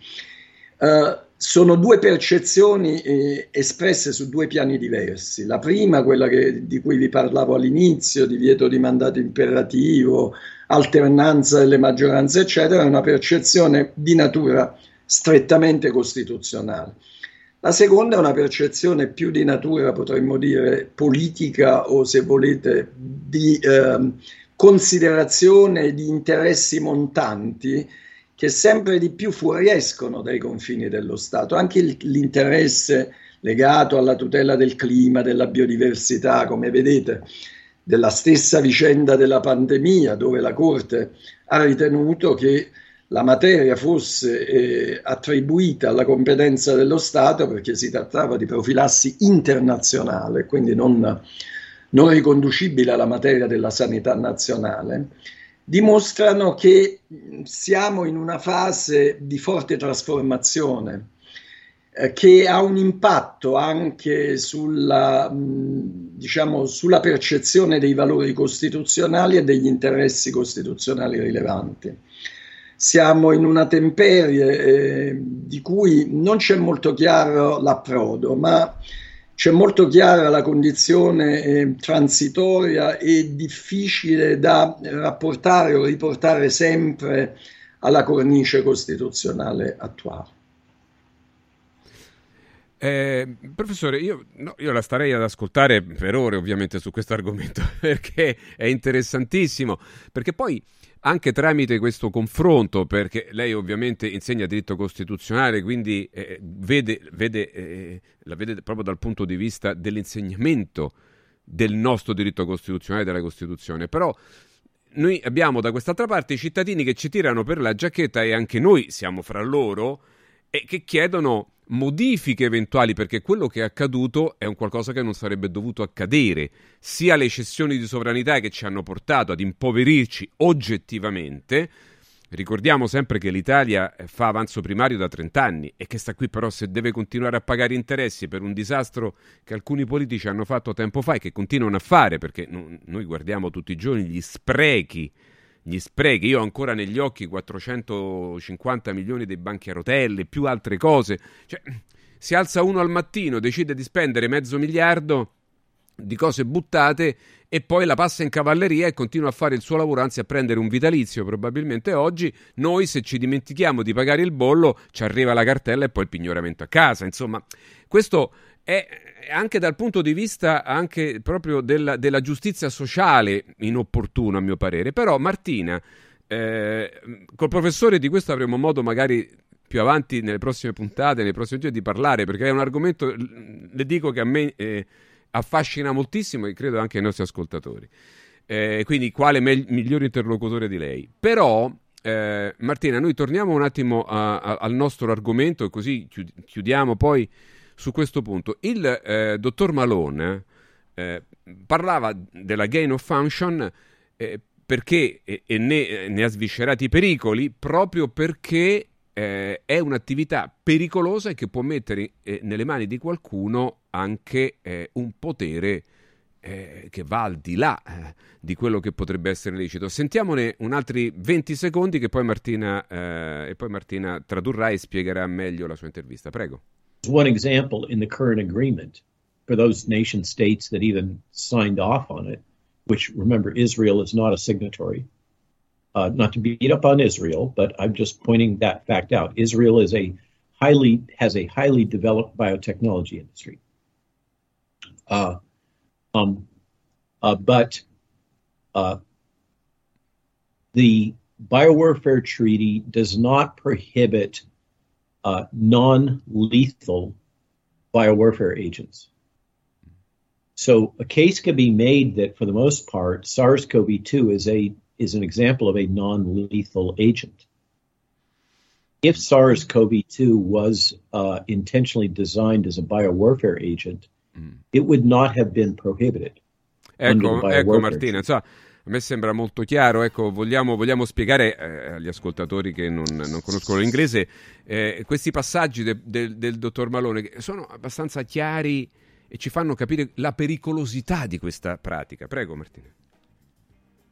eh, sono due percezioni eh, espresse su due piani diversi. La prima, quella che, di cui vi parlavo all'inizio, divieto di mandato imperativo, alternanza delle maggioranze, eccetera, è una percezione di natura strettamente costituzionale. La seconda è una percezione più di natura, potremmo dire, politica o se volete di eh, considerazione di interessi montanti che sempre di più fuoriescono dai confini dello Stato. Anche il, l'interesse legato alla tutela del clima, della biodiversità, come vedete, della stessa vicenda della pandemia, dove la Corte ha ritenuto che la materia fosse eh, attribuita alla competenza dello Stato perché si trattava di profilassi internazionale, quindi non, non riconducibile alla materia della sanità nazionale, dimostrano che siamo in una fase di forte trasformazione eh, che ha un impatto anche sulla, diciamo, sulla percezione dei valori costituzionali e degli interessi costituzionali rilevanti siamo in una temperie eh, di cui non c'è molto chiaro l'approdo, ma c'è molto chiara la condizione eh, transitoria e difficile da rapportare o riportare sempre alla cornice costituzionale attuale. Eh, professore, io, no, io, la starei ad ascoltare per ore ovviamente su questo argomento perché è interessantissimo, perché poi anche tramite questo confronto, perché lei ovviamente insegna diritto costituzionale, quindi eh, vede, vede, eh, la vede proprio dal punto di vista dell'insegnamento del nostro diritto costituzionale, della Costituzione, però noi abbiamo da quest'altra parte i cittadini che ci tirano per la giacchetta e anche noi siamo fra loro e che chiedono modifiche eventuali, perché quello che è accaduto è un qualcosa che non sarebbe dovuto accadere, sia le cessioni di sovranità che ci hanno portato ad impoverirci oggettivamente. Ricordiamo sempre che l'Italia fa avanzo primario da 30 anni e che sta qui però se deve continuare a pagare interessi per un disastro che alcuni politici hanno fatto tempo fa e che continuano a fare, perché noi guardiamo tutti i giorni gli sprechi gli sprechi. Io ho ancora negli occhi 450 milioni dei banchi a rotelle, più altre cose. Cioè, si alza uno al mattino, decide di spendere mezzo miliardo di cose buttate e poi la passa in cavalleria e continua a fare il suo lavoro, anzi a prendere un vitalizio probabilmente oggi. Noi se ci dimentichiamo di pagare il bollo ci arriva la cartella e poi il pignoramento a casa. Insomma, questo è anche dal punto di vista anche proprio della, della giustizia sociale inopportuno a mio parere. Però Martina, eh, col professore di questo avremo modo magari più avanti nelle prossime puntate, nei prossimi giorni di parlare, perché è un argomento, le dico che a me eh, affascina moltissimo e credo anche ai nostri ascoltatori. Eh, quindi quale me- migliore interlocutore di lei? Però eh, Martina, noi torniamo un attimo a, a, al nostro argomento e così chiudiamo poi su questo punto. Il eh, dottor Malone eh, parlava della gain of function eh, perché, e, e ne, ne, ha sviscerati i pericoli, proprio perché eh, è un'attività pericolosa e che può mettere eh, nelle mani di qualcuno anche eh, un potere eh, che va al di là eh, di quello che potrebbe essere lecito. Sentiamone un altri 20 secondi che poi Martina, eh, poi Martina tradurrà e spiegherà meglio la sua intervista. Prego. One example in the current agreement for those nation states that even signed off on it, which remember, Israel is not a signatory. Uh, not to beat up on Israel, but I'm just pointing that fact out. Israel is a highly has a highly developed biotechnology industry. Uh, um, uh, but uh, the biowarfare treaty does not prohibit uh, non-lethal biowarfare agents. So a case can be made that, for the most part, SARS-CoV-2 is a is an example of a non-lethal agent. If SARS-CoV-2 was uh, intentionally designed as a biowarfare agent, mm. it would not have been prohibited. Ecco, ecco Martina, insomma, a me sembra molto chiaro, ecco, vogliamo, vogliamo spiegare eh, agli ascoltatori che non, non conoscono l'inglese eh, questi passaggi de, de, del dottor Malone che sono abbastanza chiari e ci fanno capire la pericolosità di questa pratica. Prego Martina.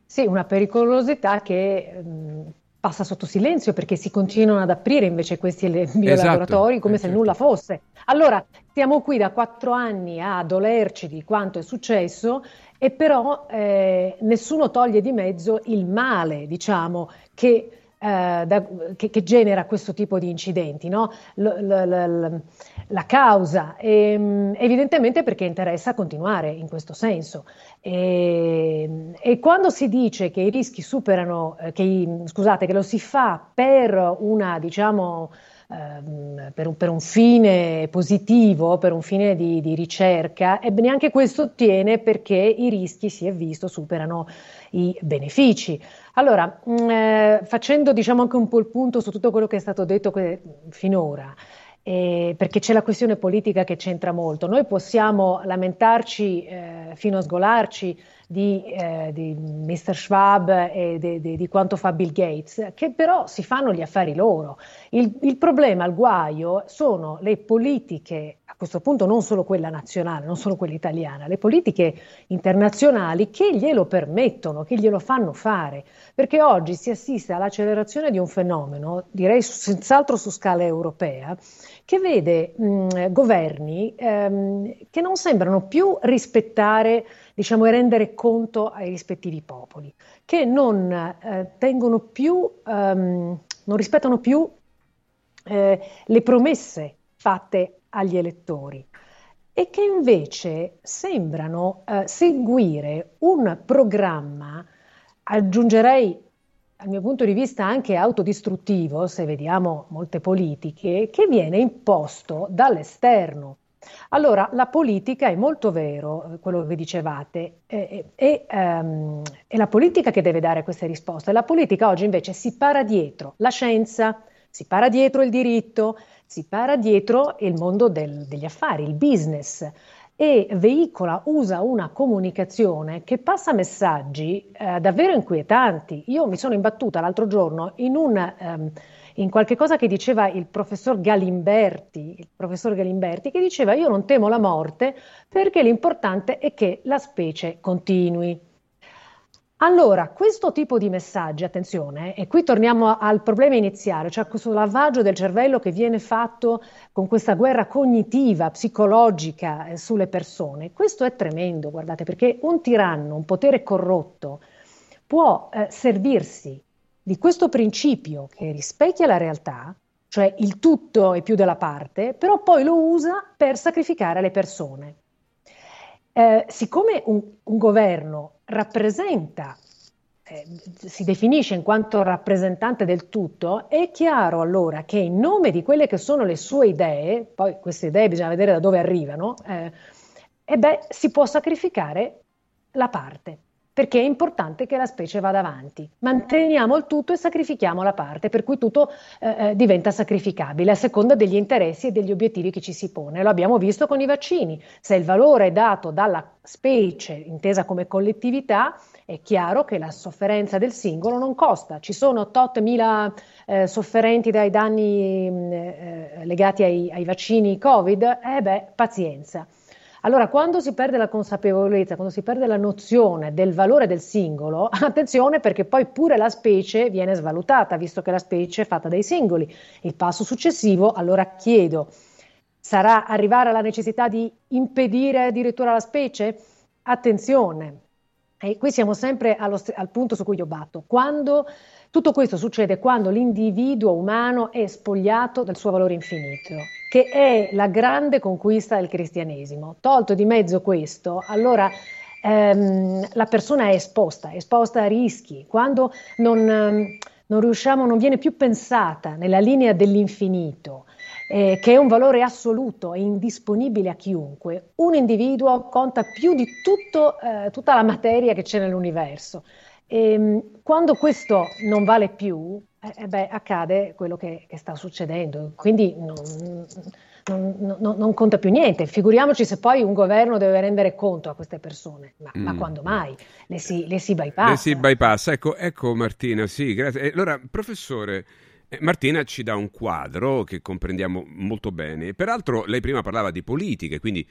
Sì, una pericolosità che mh, passa sotto silenzio perché si continuano ad aprire invece questi biolaboratori esatto, come eh, se certo. nulla fosse. Allora, siamo qui da quattro anni a dolerci di quanto è successo e però eh, nessuno toglie di mezzo il male, diciamo, che eh, da, che, che, genera questo tipo di incidenti, no? l, l, l, la causa, e, ehm, evidentemente perché interessa continuare in questo senso. E, e quando si dice che i rischi superano, eh, che, scusate, che lo si fa per una, diciamo, ehm, per, un, per, un, fine positivo, per un fine di, di ricerca, ebbene anche questo ottiene perché i rischi, si è visto, superano i benefici. Allora, mh, mm, eh, facendo diciamo anche un po' il punto su tutto quello che è stato detto que- finora, eh, perché c'è la questione politica che c'entra molto. Noi possiamo lamentarci eh, fino a sgolarci di, eh, di Mr. Schwab e di, di, di, quanto fa Bill Gates, che però si fanno gli affari loro. Il, il problema, il guaio, sono le politiche, a questo punto non solo quella nazionale, non solo quella italiana, le politiche internazionali che glielo permettono, che glielo fanno fare, perché oggi si assiste all'accelerazione di un fenomeno, direi senz'altro su scala europea, che vede mh, governi ehm, che non sembrano più rispettare diciamo, e rendere conto ai rispettivi popoli, che non eh, tengono più, um, non rispettano più eh, le promesse fatte agli elettori e che invece sembrano eh, seguire un programma, aggiungerei dal mio punto di vista anche autodistruttivo, se vediamo molte politiche, che viene imposto dall'esterno. Allora, la politica è molto vero, eh, quello che dicevate, è, è, um, è, la politica che deve dare queste risposte. La politica oggi invece si para dietro la scienza, si para dietro il diritto, si para dietro il mondo del, degli affari, il business e veicola, usa una comunicazione che passa messaggi eh, davvero inquietanti. Io mi sono imbattuta l'altro giorno in un... Um, in qualche cosa che diceva il professor Galimberti, il professor Galimberti, che diceva io non temo la morte perché l'importante è che la specie continui. Allora, questo tipo di messaggi, attenzione, e qui torniamo al problema iniziale, cioè questo lavaggio del cervello che viene fatto con questa guerra cognitiva, psicologica eh, sulle persone, questo è tremendo, guardate, perché un tiranno, un potere corrotto, può eh, servirsi di questo principio che rispecchia la realtà, cioè il tutto e più della parte, però poi lo usa per sacrificare le persone. Eh, siccome un, un, governo rappresenta, eh, si definisce in quanto rappresentante del tutto, è chiaro allora che in nome di quelle che sono le sue idee, poi queste idee bisogna vedere da dove arrivano, eh, beh, si può sacrificare la parte perché è importante che la specie vada avanti. Manteniamo il tutto e sacrifichiamo la parte, per cui tutto eh, eh, diventa sacrificabile a seconda degli interessi e degli obiettivi che ci si pone. Lo abbiamo visto con i vaccini. Se il valore è dato dalla specie intesa come collettività, è chiaro che la sofferenza del singolo non costa. Ci sono tot mila eh, sofferenti dai danni mm, eh, legati ai, ai vaccini Covid? Eh beh, pazienza. Allora, quando si perde la consapevolezza, quando si perde la nozione del valore del singolo, attenzione perché poi pure la specie viene svalutata, visto che la specie è fatta dai singoli. Il passo successivo, allora chiedo, sarà arrivare alla necessità di impedire addirittura la specie? Attenzione, e qui siamo sempre allo, al punto su cui io batto. Quando tutto questo succede quando l'individuo umano è spogliato del suo valore infinito, che è la grande conquista del cristianesimo. Tolto di mezzo questo, allora ehm, la persona è esposta, esposta a rischi. Quando non, non riusciamo, non viene più pensata nella linea dell'infinito, eh, che è un valore assoluto e indisponibile a chiunque, un individuo conta più di tutto, eh, tutta la materia che c'è nell'universo. E, ehm, quando questo non vale più, eh, beh, accade quello che, che, sta succedendo. Quindi non, non, non, non, conta più niente. Figuriamoci se poi un governo deve rendere conto a queste persone. Ma, mm. ma quando mai? Le si, le si bypassa. Le si bypassa. Ecco, ecco Martina, sì, grazie. Allora, professore, eh, Martina ci dà un quadro che comprendiamo molto bene. Peraltro lei prima parlava di politiche, quindi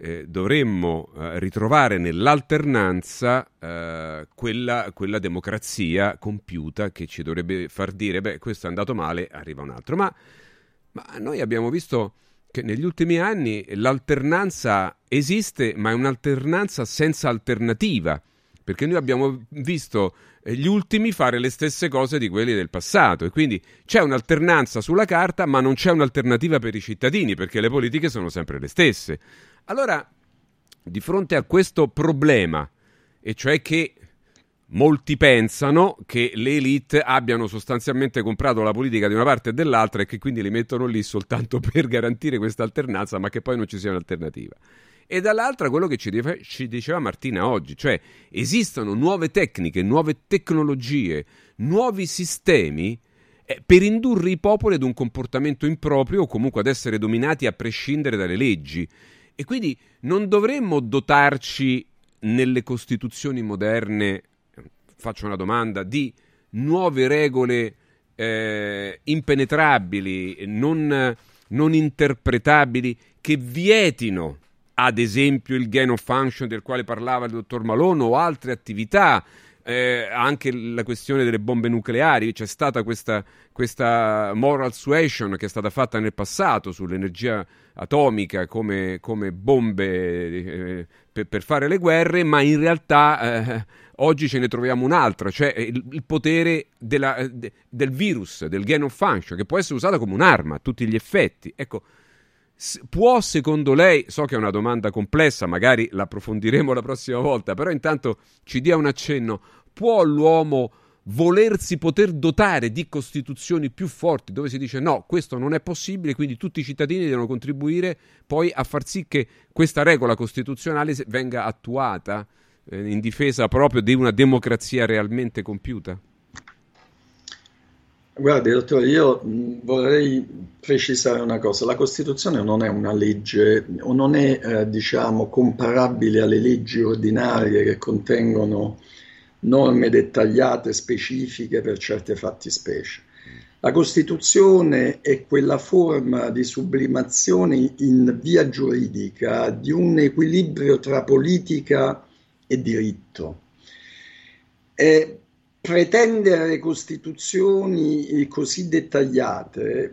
eh, dovremmo eh, ritrovare nell'alternanza eh, quella, quella, democrazia compiuta che ci dovrebbe far dire, beh, questo è andato male, arriva un altro. Ma, ma noi abbiamo visto che negli ultimi anni l'alternanza esiste, ma è un'alternanza senza alternativa perché noi abbiamo visto eh, gli ultimi fare le stesse cose di quelli del passato e quindi c'è un'alternanza sulla carta, ma non c'è un'alternativa per i cittadini, perché le politiche sono sempre le stesse. Allora, di fronte a questo problema, e cioè che molti pensano che le elite abbiano sostanzialmente comprato la politica di una parte e dell'altra e che quindi li mettono lì soltanto per garantire questa alternanza, ma che poi non ci sia un'alternativa e dall'altra quello che ci, deve, ci diceva Martina oggi, cioè esistono nuove tecniche, nuove tecnologie, nuovi sistemi eh, per indurre i popoli ad un comportamento improprio o comunque ad essere dominati a prescindere dalle leggi. E quindi non dovremmo dotarci nelle costituzioni moderne, faccio una domanda, di nuove regole eh, impenetrabili, non, non interpretabili, che vietino ad esempio il gain of function del quale parlava il dottor Malone o altre attività, eh, anche la questione delle bombe nucleari, c'è stata questa, questa, moral suasion che è stata fatta nel passato sull'energia atomica come, come bombe eh, per, per, fare le guerre, ma in realtà eh, oggi ce ne troviamo un'altra, cioè il, il potere della, de, del virus, del gain of function, che può essere usata come un'arma a tutti gli effetti. Ecco, Può secondo lei, so che è una domanda complessa, magari l'approfondiremo la prossima volta, però intanto ci dia un accenno, può l'uomo volersi poter dotare di costituzioni più forti dove si dice no, questo non è possibile, quindi tutti i cittadini devono contribuire poi a far sì che questa regola costituzionale venga attuata eh, in difesa proprio di una democrazia realmente compiuta? Guardi, dottore, io vorrei precisare una cosa. La Costituzione non è una legge o non è, eh, diciamo, comparabile alle leggi ordinarie che contengono norme dettagliate, specifiche per certe fattispecie. La Costituzione è quella forma di sublimazione in via giuridica di un equilibrio tra politica e diritto. È pretendere costituzioni così dettagliate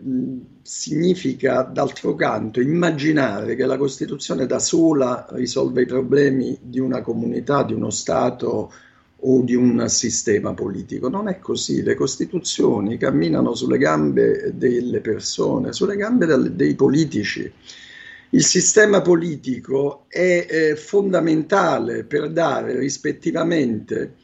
significa d'altro canto immaginare che la Costituzione da sola risolve i problemi di una comunità, di uno Stato o di un sistema politico. Non è così, le Costituzioni camminano sulle gambe delle persone, sulle gambe dei politici. Il sistema politico è, è fondamentale per dare rispettivamente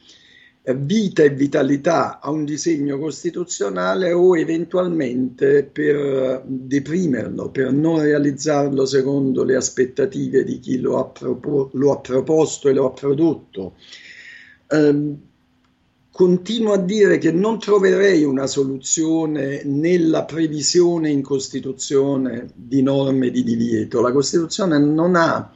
vita e vitalità a un disegno costituzionale o eventualmente per deprimerlo, per non realizzarlo secondo le aspettative di chi lo ha, propo- lo ha proposto e lo ha prodotto. Eh, continuo a dire che non troverei una soluzione nella previsione in Costituzione di norme di divieto. La Costituzione non ha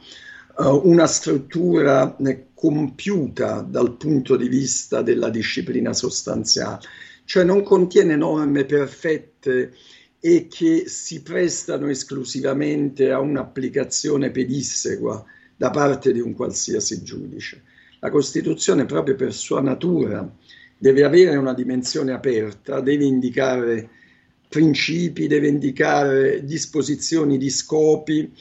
una struttura compiuta dal punto di vista della disciplina sostanziale, cioè non contiene norme perfette e che si prestano esclusivamente a un'applicazione pedissequa da parte di un qualsiasi giudice. La Costituzione, proprio per sua natura, deve avere una dimensione aperta, deve indicare principi, deve indicare disposizioni di scopi,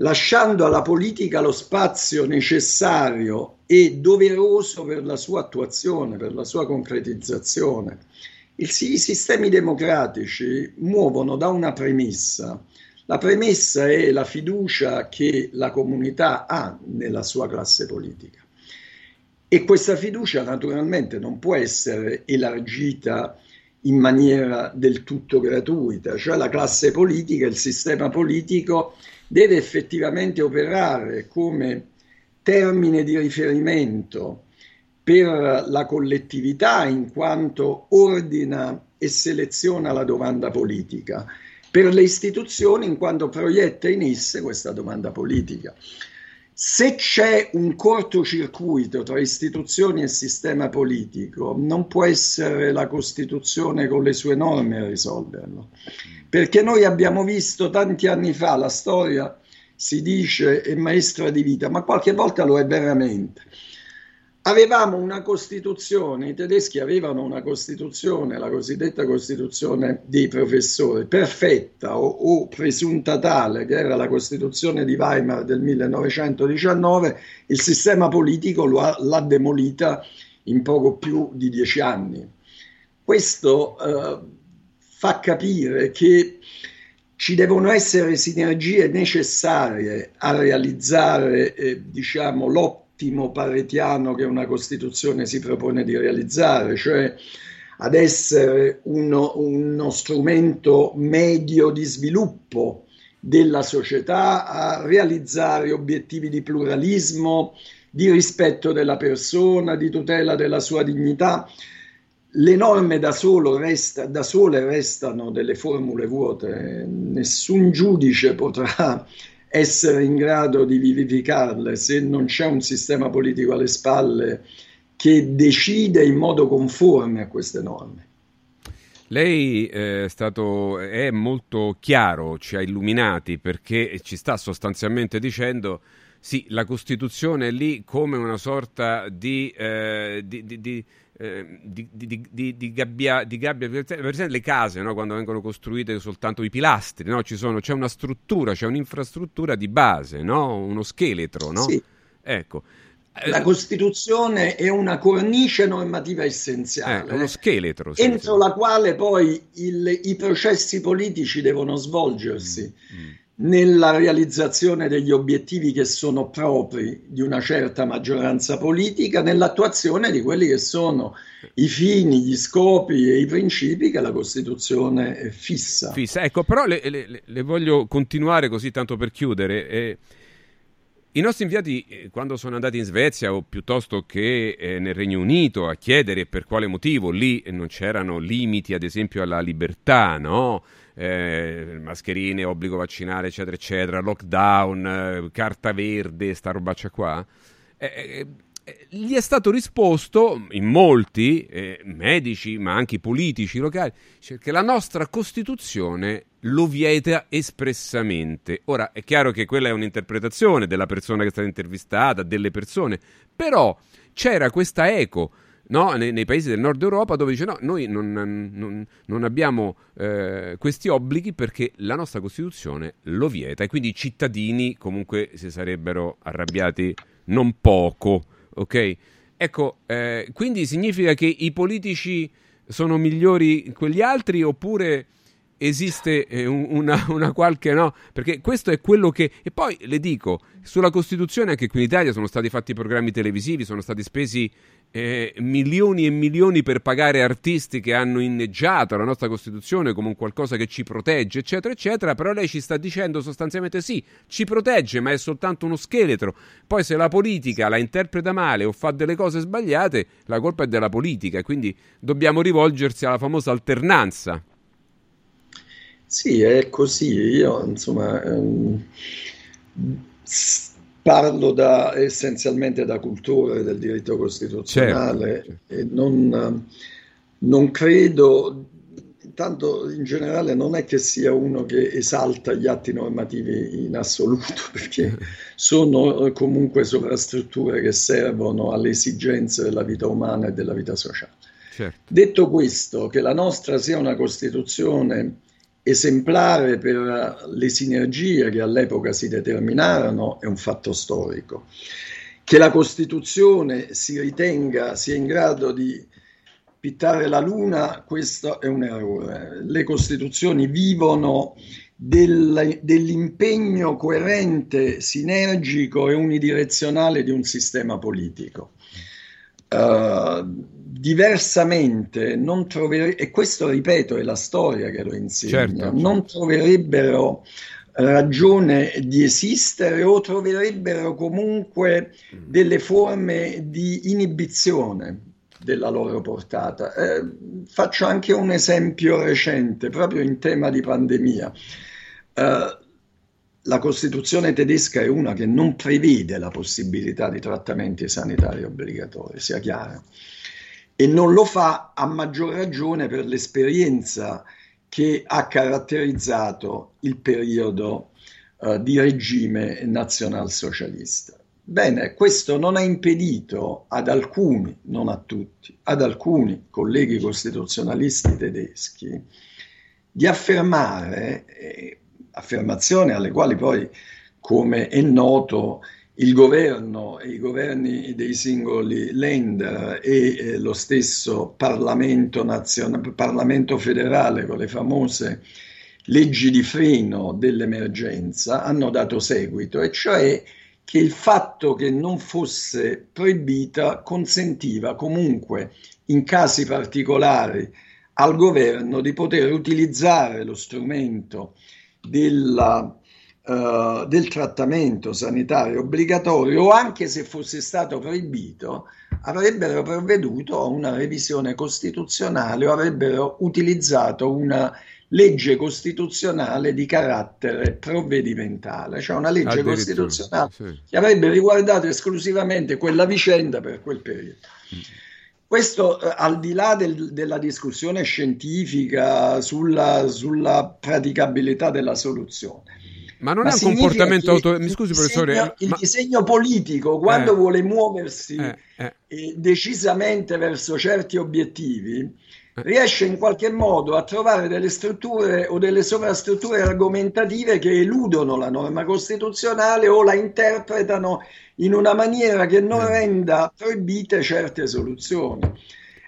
lasciando alla politica lo spazio necessario e doveroso per la sua attuazione, per la sua concretizzazione. I sistemi democratici muovono da una premessa. La premessa è la fiducia che la comunità ha nella sua classe politica. E questa fiducia naturalmente non può essere elargita in maniera del tutto gratuita, cioè la classe politica, il sistema politico deve effettivamente operare come termine di riferimento per la collettività in quanto ordina e seleziona la domanda politica, per le istituzioni in quanto proietta in esse questa domanda politica. Se c'è un cortocircuito tra istituzioni e sistema politico, non può essere la Costituzione con le sue norme a risolverlo, perché noi abbiamo visto tanti anni fa la storia si dice è maestra di vita, ma qualche volta lo è veramente Avevamo una Costituzione, i tedeschi avevano una Costituzione, la cosiddetta Costituzione dei professori, perfetta o, o presunta tale, che era la Costituzione di Weimar del 1919, il sistema politico ha, l'ha demolita in poco più di dieci anni. Questo eh, fa capire che ci devono essere sinergie necessarie a realizzare eh, diciamo, l'opera ottimo paretiano che una Costituzione si propone di realizzare, cioè ad essere uno, uno strumento medio di sviluppo della società, a realizzare obiettivi di pluralismo, di rispetto della persona, di tutela della sua dignità. Le norme da, resta, da sole restano delle formule vuote, nessun giudice potrà essere in grado di vivificarle se non c'è un sistema politico alle spalle che decide in modo conforme a queste norme. Lei eh, è, stato, è molto chiaro, ci ha illuminati perché ci sta sostanzialmente dicendo sì, la Costituzione è lì come una sorta di, eh, di, di, di eh, di, di, di, di, gabbia, di gabbia per esempio le case no? quando vengono costruite soltanto i pilastri no? sono, c'è una struttura c'è un'infrastruttura di base no? uno scheletro no? Sì. ecco la Costituzione è una cornice normativa essenziale, eh, uno scheletro, sì, entro sì. la quale poi il, i processi politici devono svolgersi. Mm, mm nella realizzazione degli obiettivi che sono propri di una certa maggioranza politica, nell'attuazione di quelli che sono i fini, gli scopi e i principi che la Costituzione fissa. Fissa, ecco, però le, le, le voglio continuare così tanto per chiudere. Eh, I nostri inviati, eh, quando sono andati in Svezia o piuttosto che eh, nel Regno Unito a chiedere per quale motivo lì non c'erano limiti, ad esempio, alla libertà, no? Eh, mascherine, obbligo vaccinale, eccetera, eccetera, lockdown, eh, carta verde, sta robaccia qua. Eh, eh, eh, gli è stato risposto in molti eh, medici, ma anche politici locali, cioè che la nostra Costituzione lo vieta espressamente. Ora è chiaro che quella è un'interpretazione della persona che è stata intervistata, delle persone, però c'era questa eco no? nei, nei, paesi del nord Europa dove dice no, noi non, non, non abbiamo eh, questi obblighi perché la nostra Costituzione lo vieta e quindi i cittadini comunque si sarebbero arrabbiati non poco, ok? Ecco, eh, quindi significa che i politici sono migliori quegli altri oppure esiste eh, una, una, qualche no? Perché questo è quello che. E poi le dico, sulla Costituzione anche qui in Italia sono stati fatti programmi televisivi, sono stati spesi eh, milioni e milioni per pagare artisti che hanno inneggiato la nostra Costituzione come un qualcosa che ci protegge, eccetera, eccetera, però lei ci sta dicendo sostanzialmente sì, ci protegge, ma è soltanto uno scheletro. Poi se la politica la interpreta male o fa delle cose sbagliate, la colpa è della politica, quindi dobbiamo rivolgersi alla famosa alternanza. Sì, è così. Io, insomma, ehm, parlo da, essenzialmente da cultore del diritto costituzionale certo. e non, non credo tanto in generale non è che sia uno che esalta gli atti normativi in assoluto, perché sono eh, comunque sovrastrutture che servono alle esigenze della vita umana e della vita sociale. Certo. Detto questo, che la nostra sia una Costituzione esemplare per le sinergie che all'epoca si determinarono è un fatto storico. Che la Costituzione si ritenga sia in grado di pittare la luna, questo è un errore. Le Costituzioni vivono del, dell'impegno coerente, sinergico e unidirezionale di un sistema politico. Uh, diversamente non troverebbero, e questo ripeto è la storia che lo insegna, certo, non troverebbero ragione di esistere o troverebbero comunque delle forme di inibizione della loro portata. Eh, faccio anche un esempio recente, proprio in tema di pandemia. Eh, la Costituzione tedesca è una che non prevede la possibilità di trattamenti sanitari obbligatori, sia chiaro e non lo fa a maggior ragione per l'esperienza che ha caratterizzato il periodo uh, di regime nazionalsocialista. Bene, questo non ha impedito ad alcuni, non a tutti, ad alcuni colleghi costituzionalisti tedeschi di affermare, eh, affermazioni alle quali poi, come è noto, il governo e i governi dei singoli lender e eh, lo stesso Parlamento, nazionale, Parlamento federale con le famose leggi di freno dell'emergenza hanno dato seguito, e cioè che il fatto che non fosse proibita consentiva comunque in casi particolari al governo di poter utilizzare lo strumento della uh, del trattamento sanitario obbligatorio, anche se fosse stato proibito, avrebbero provveduto a una revisione costituzionale o avrebbero utilizzato una legge costituzionale di carattere provvedimentale, cioè una legge costituzionale sì. che avrebbe riguardato esclusivamente quella vicenda per quel periodo. Questo eh, al di là del, della discussione scientifica sulla, sulla praticabilità della soluzione. Ma non ma è un comportamento auto... Mi scusi, professore. Disegno, il ma... disegno politico, quando eh, vuole muoversi eh, eh. decisamente verso certi obiettivi, eh. riesce in qualche modo a trovare delle strutture o delle sovrastrutture argomentative che eludono la norma costituzionale o la interpretano in una maniera che non eh. renda proibite certe soluzioni.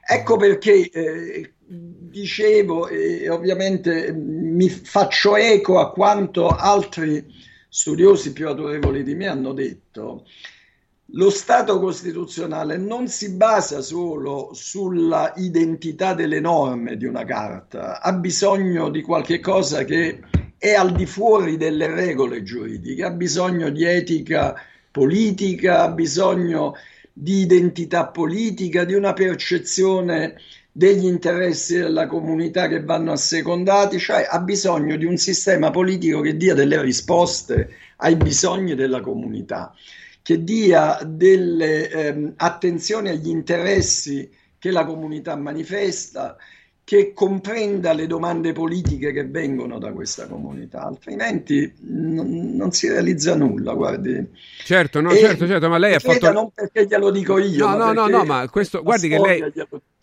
Ecco perché eh, dicevo, e ovviamente mi faccio eco a quanto altri studiosi più autorevoli di me hanno detto, lo Stato costituzionale non si basa solo sulla identità delle norme di una carta, ha bisogno di qualche cosa che è al di fuori delle regole giuridiche, ha bisogno di etica politica, ha bisogno di identità politica, di una percezione degli interessi della comunità che vanno assecondati, cioè ha bisogno di un sistema politico che dia delle risposte ai bisogni della comunità, che dia delle ehm, attenzioni agli interessi che la comunità manifesta, che comprenda le domande politiche che vengono da questa comunità, altrimenti n- non si realizza nulla, guardi. Certo, no, certo, certo, ma lei ha fatto... Non perché glielo dico io. No, no, no, no, ma questo, guardi che lei...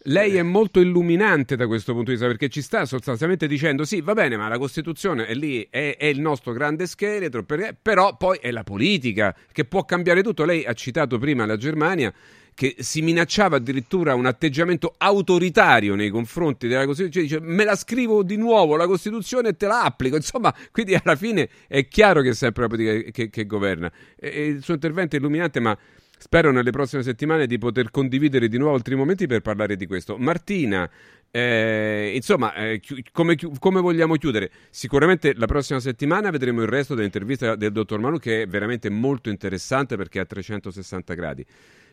Lei è molto illuminante da questo punto di vista perché ci sta sostanzialmente dicendo sì, va bene, ma la Costituzione è lì, è, è il nostro grande scheletro, però poi è la politica che può cambiare tutto. Lei ha citato prima la Germania che si minacciava addirittura un atteggiamento autoritario nei confronti della Costituzione, dice me la scrivo di nuovo la Costituzione e te la applico, insomma, quindi alla fine è chiaro che è sempre la politica che, che, governa. E, e il suo intervento è illuminante, ma spero nelle prossime settimane di poter condividere di nuovo altri momenti per parlare di questo. Martina, eh, insomma, eh, come, come, vogliamo chiudere? Sicuramente la prossima settimana vedremo il resto dell'intervista del dottor Manu che è veramente molto interessante perché è a 360 gradi.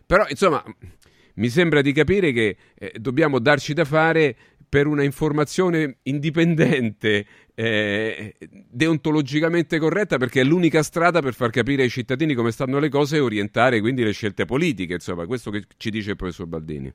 Però, insomma, mi sembra di capire che eh, dobbiamo darci da fare per una informazione indipendente, eh, deontologicamente corretta, perché è l'unica strada per far capire ai cittadini come stanno le cose e orientare quindi le scelte politiche. Insomma, questo che ci dice il professor Baldini.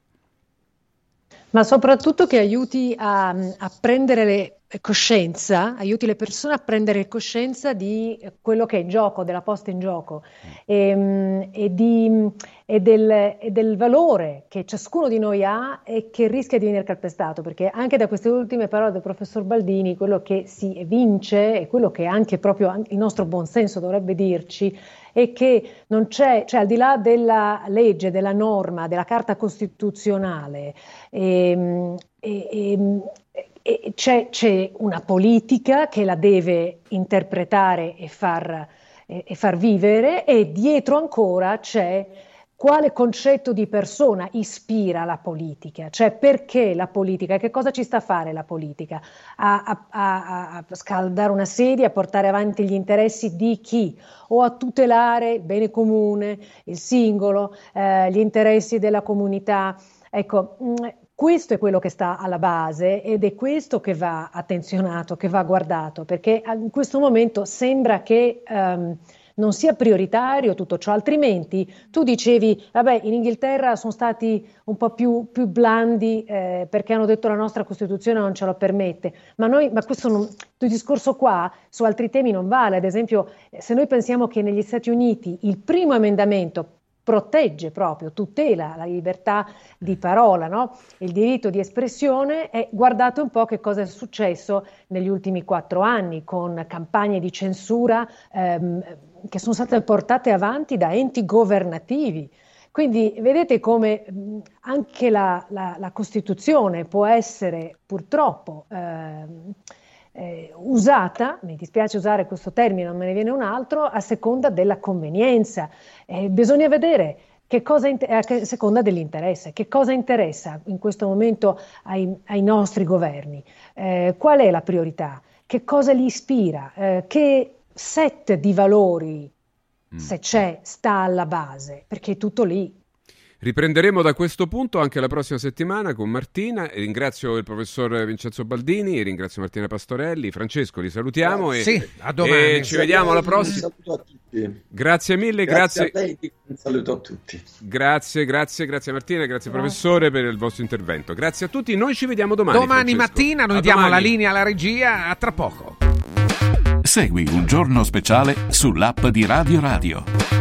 ma soprattutto che aiuti a, a prendere le, coscienza, aiuti le persone a prendere coscienza di quello che è in gioco, della posta in gioco. E, ehm, e, di, e, del, e, del, valore che ciascuno di noi ha e che rischia di venire calpestato, perché anche da queste ultime parole del professor Baldini quello che si vince e quello che anche proprio il nostro buonsenso dovrebbe dirci è che non c'è, cioè al di là della legge, della norma, della carta costituzionale, ehm, e, e, e c'è, c'è, una politica che la deve interpretare e far, e, e far vivere e dietro ancora c'è quale concetto di persona ispira la politica, cioè perché la politica, che cosa ci sta a fare la politica? A, a, a, a, scaldare una sedia, a portare avanti gli interessi di chi? O a tutelare il bene comune, il singolo, eh, gli interessi della comunità? Ecco, mh, mm, questo è quello che sta alla base ed è questo che va attenzionato, che va guardato, perché in questo momento sembra che um, non sia prioritario tutto ciò, altrimenti tu dicevi, vabbè, in Inghilterra sono stati un po' più, più blandi eh, perché hanno detto la nostra Costituzione non ce lo permette, ma, noi, ma questo non, discorso qua su altri temi non vale, ad esempio se noi pensiamo che negli Stati Uniti il primo emendamento protegge proprio, tutela la libertà di parola, no? il diritto di espressione e guardate un po' che cosa è successo negli ultimi quattro anni con campagne di censura ehm, che sono state portate avanti da enti governativi. Quindi vedete come anche la, la, la Costituzione può essere purtroppo ehm, eh, usata, mi dispiace usare questo termine, non me ne viene un altro, a seconda della convenienza. Eh, bisogna vedere che cosa inter- a seconda dell'interesse, che cosa interessa in questo momento ai, ai nostri governi, eh, qual è la priorità, che cosa li ispira, eh, che set di valori, mm. se c'è, sta alla base, perché è tutto lì. Riprenderemo da questo punto anche la prossima settimana con Martina. Ringrazio il professor Vincenzo Baldini, ringrazio Martina Pastorelli, Francesco, li salutiamo e, sì, a domani. e ci vediamo alla prossima. Un saluto a tutti. Grazie mille, grazie. grazie. a lei, un saluto a tutti. Grazie, grazie, grazie Martina, grazie professore per il vostro intervento. Grazie a tutti, noi ci vediamo domani. Domani Francesco. mattina noi a diamo domani. la linea alla regia, a tra poco. Segui un giorno speciale sull'app di Radio Radio.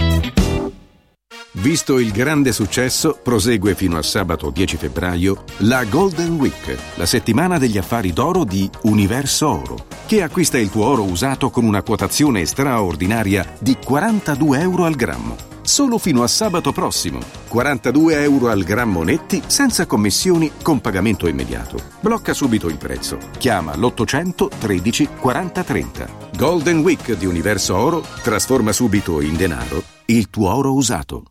Visto il grande successo, prosegue fino a sabato 10 febbraio la Golden Week, la settimana degli affari d'oro di Universo Oro, che acquista il tuo oro usato con una quotazione straordinaria di 42 euro al grammo. Solo fino a sabato prossimo. 42 euro al grammo netti, senza commissioni, con pagamento immediato. Blocca subito il prezzo. Chiama l'800 13 40 30. Golden Week di Universo Oro trasforma subito in denaro il tuo oro usato.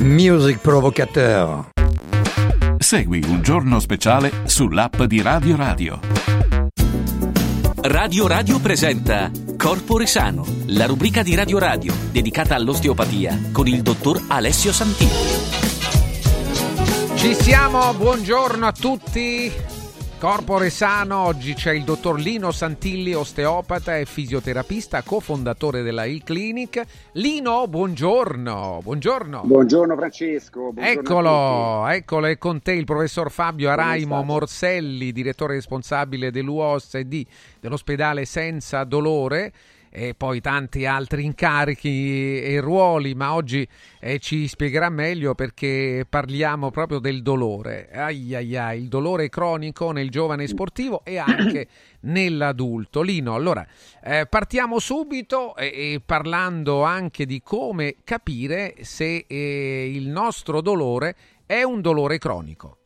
Music Provocateur. Segui un giorno speciale sull'app di Radio Radio. Radio Radio presenta Corpore Sano, la rubrica di Radio Radio dedicata all'osteopatia con il dottor Alessio Santini. Ci siamo, buongiorno a tutti. Corpore Sano, oggi c'è il dottor Lino Santilli, osteopata e fisioterapista, cofondatore della Il Clinic. Lino, buongiorno, buongiorno. Buongiorno Francesco. Buongiorno Eccolo, eccolo, è con te il professor Fabio Araimo Morselli, direttore responsabile dell'UOSD dell'ospedale Senza Dolore e poi tanti altri incarichi e ruoli, ma oggi eh, ci spiegherà meglio perché parliamo proprio del dolore. Ai ai ai, il dolore cronico nel giovane sportivo e anche nell'adulto. Lino, allora eh, partiamo subito e, e parlando anche di come capire se eh, il nostro dolore è un dolore cronico.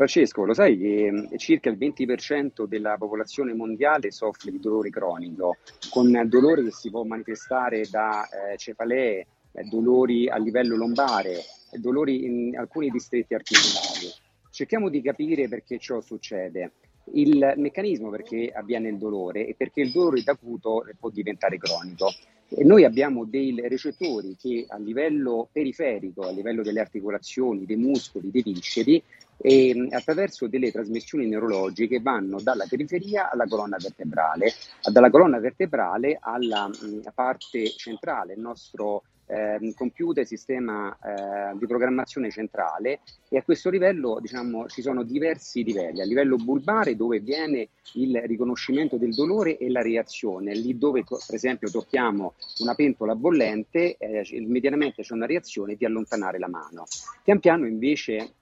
Francesco, lo sai che mm, circa il 20% della popolazione mondiale soffre di dolore cronico, con dolore che si può manifestare da eh, cefalee, eh, dolori a livello lombare, dolori in alcuni distretti articolari. Cerchiamo di capire perché ciò succede. Il meccanismo perché avviene il dolore e perché il dolore da acuto può diventare cronico. E noi abbiamo dei recettori che a livello periferico, a livello delle articolazioni, dei muscoli, dei visceri, e, attraverso delle trasmissioni neurologiche vanno dalla periferia alla colonna vertebrale, dalla colonna vertebrale alla mh, parte centrale, il nostro eh, computer, sistema eh, di programmazione centrale e a questo livello diciamo, ci sono diversi livelli. A livello bulbare dove viene il riconoscimento del dolore e la reazione, lì dove per esempio tocchiamo una pentola bollente, eh, immediatamente c'è una reazione di allontanare la mano. Pian piano invece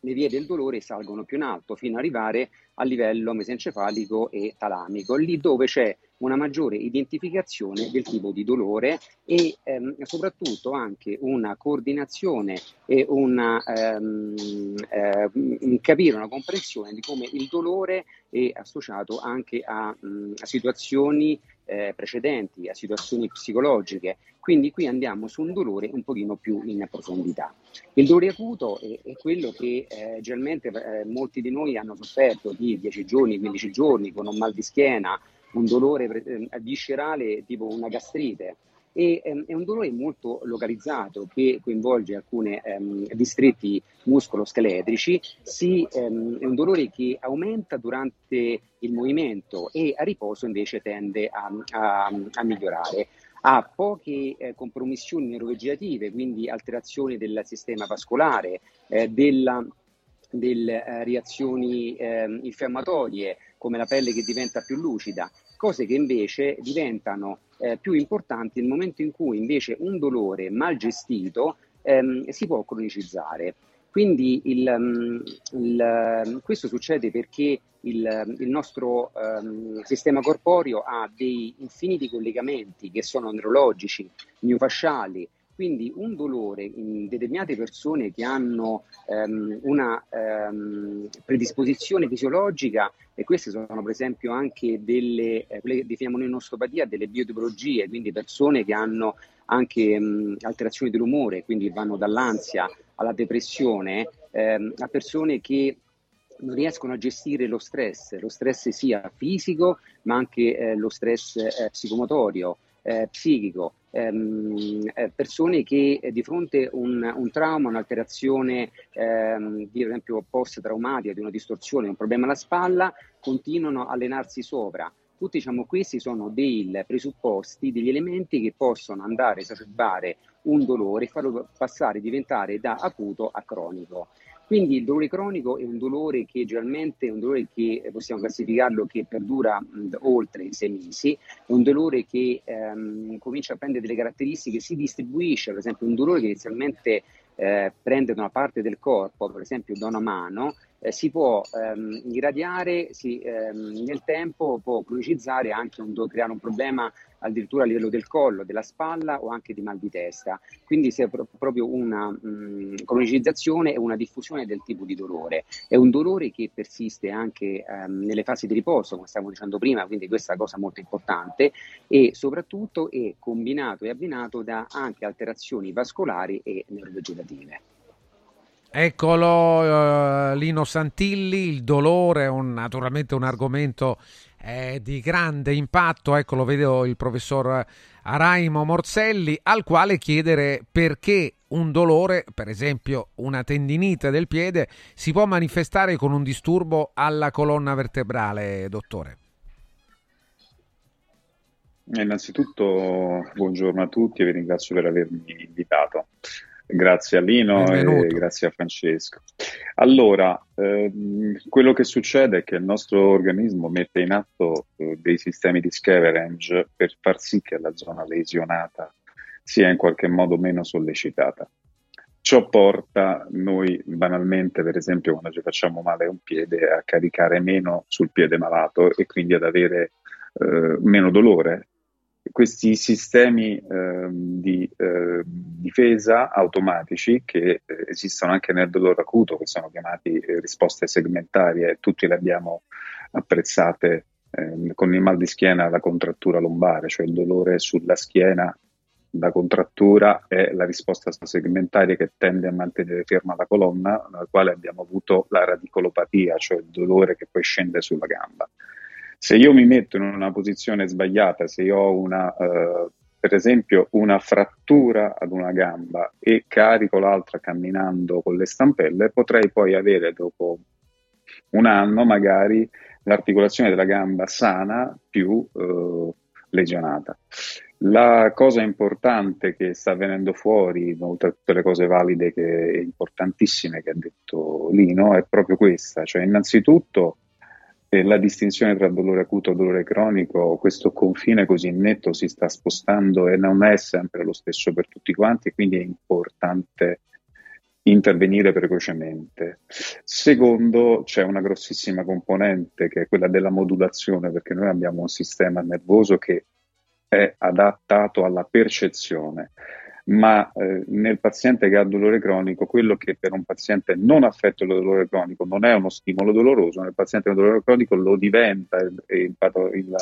le vie del dolore salgono più in alto fino ad arrivare a livello mesencefalico e talamico, lì dove c'è una maggiore identificazione del tipo di dolore e ehm, soprattutto anche una coordinazione e una, ehm, eh, capire una comprensione di come il dolore è associato anche a, mh, a situazioni eh, precedenti, a situazioni psicologiche. Quindi qui andiamo su un dolore un pochino più in profondità. Il dolore acuto è, è quello che eh, generalmente eh, molti di noi hanno sofferto di 10 giorni, 15 giorni con un mal di schiena, un dolore eh, viscerale tipo una gastrite. E, ehm, è un dolore molto localizzato che coinvolge alcuni ehm, distretti muscoloscheletrici, si, ehm, è un dolore che aumenta durante il movimento e a riposo invece tende a, a, a migliorare. Ha poche eh, compromissioni neurovegetative, quindi alterazioni del sistema vascolare, eh, delle eh, reazioni eh, infiammatorie come la pelle che diventa più lucida, cose che invece diventano eh, più importanti nel momento in cui invece un dolore mal gestito ehm, si può cronicizzare. Quindi il, mm, il, questo succede perché il, il nostro um, sistema corporeo ha dei infiniti collegamenti che sono neurologici, miofasciali, quindi un dolore in determinate persone che hanno um, una um, predisposizione fisiologica, e queste sono per esempio anche delle, eh, quelle che definiamo noi in osteopatia, delle biotipologie, quindi persone che hanno anche um, alterazioni dell'umore, quindi vanno dall'ansia alla depressione, ehm, a persone che non riescono a gestire lo stress, lo stress sia fisico ma anche eh, lo stress eh, psicomotorio, eh, psichico, ehm, eh, persone che eh, di fronte a un, un, trauma, un'alterazione ehm, di esempio post-traumatica, di una distorsione, un problema alla spalla, continuano a allenarsi sopra. Tutti diciamo, questi sono dei presupposti, degli elementi che possono andare a esacerbare un dolore e farlo passare, diventare da acuto a cronico. Quindi il dolore cronico è un dolore che generalmente è un dolore che eh, possiamo classificarlo che perdura mh, oltre sei mesi, è un dolore che ehm, comincia a prendere delle caratteristiche, si distribuisce, per esempio un dolore che inizialmente eh, prende da una parte del corpo, per esempio da una mano, eh, si può ehm, irradiare si, ehm, nel tempo, può cronicizzare anche un, creare un problema addirittura a livello del collo, della spalla o anche di mal di testa. Quindi c'è pro- proprio una mh, cronicizzazione e una diffusione del tipo di dolore. È un dolore che persiste anche ehm, nelle fasi di riposo, come stavamo dicendo prima, quindi questa è una cosa molto importante e soprattutto è combinato e abbinato da anche alterazioni vascolari e neurovegetative. Eccolo uh, Lino Santilli, il dolore è un, naturalmente un argomento eh, di grande impatto, ecco lo vedo il professor Araimo Morselli, al quale chiedere perché un dolore, per esempio una tendinite del piede, si può manifestare con un disturbo alla colonna vertebrale, dottore. Innanzitutto buongiorno a tutti e vi ringrazio per avermi invitato. Grazie a Lino Benvenuto. e grazie a Francesco. Allora, ehm, quello che succede è che il nostro organismo mette in atto eh, dei sistemi di scavenge per far sì che la zona lesionata sia in qualche modo meno sollecitata. Ciò porta noi banalmente, per esempio, quando ci facciamo male un piede, a caricare meno sul piede malato e quindi ad avere eh, meno dolore questi sistemi eh, di eh, difesa automatici che eh, esistono anche nel dolore acuto, che sono chiamati eh, risposte segmentarie, tutti le abbiamo apprezzate ehm, con il mal di schiena la contrattura lombare, cioè il dolore sulla schiena, la contrattura è la risposta segmentaria che tende a mantenere ferma la colonna, nella quale abbiamo avuto la radicolopatia, cioè il dolore che poi scende sulla gamba. Se io mi metto in una posizione sbagliata, se io ho una, eh, per esempio una frattura ad una gamba e carico l'altra camminando con le stampelle, potrei poi avere dopo un anno magari l'articolazione della gamba sana più eh, lesionata. La cosa importante che sta venendo fuori, oltre a tutte le cose valide e importantissime che ha detto Lino, è proprio questa, cioè innanzitutto e la distinzione tra dolore acuto e dolore cronico, questo confine così netto si sta spostando e non è sempre lo stesso per tutti quanti, quindi è importante intervenire precocemente. Secondo, c'è una grossissima componente che è quella della modulazione, perché noi abbiamo un sistema nervoso che è adattato alla percezione, ma eh, nel paziente che ha dolore cronico, quello che per un paziente non affetto da dolore cronico non è uno stimolo doloroso, nel paziente con dolore cronico lo diventa il, il, il,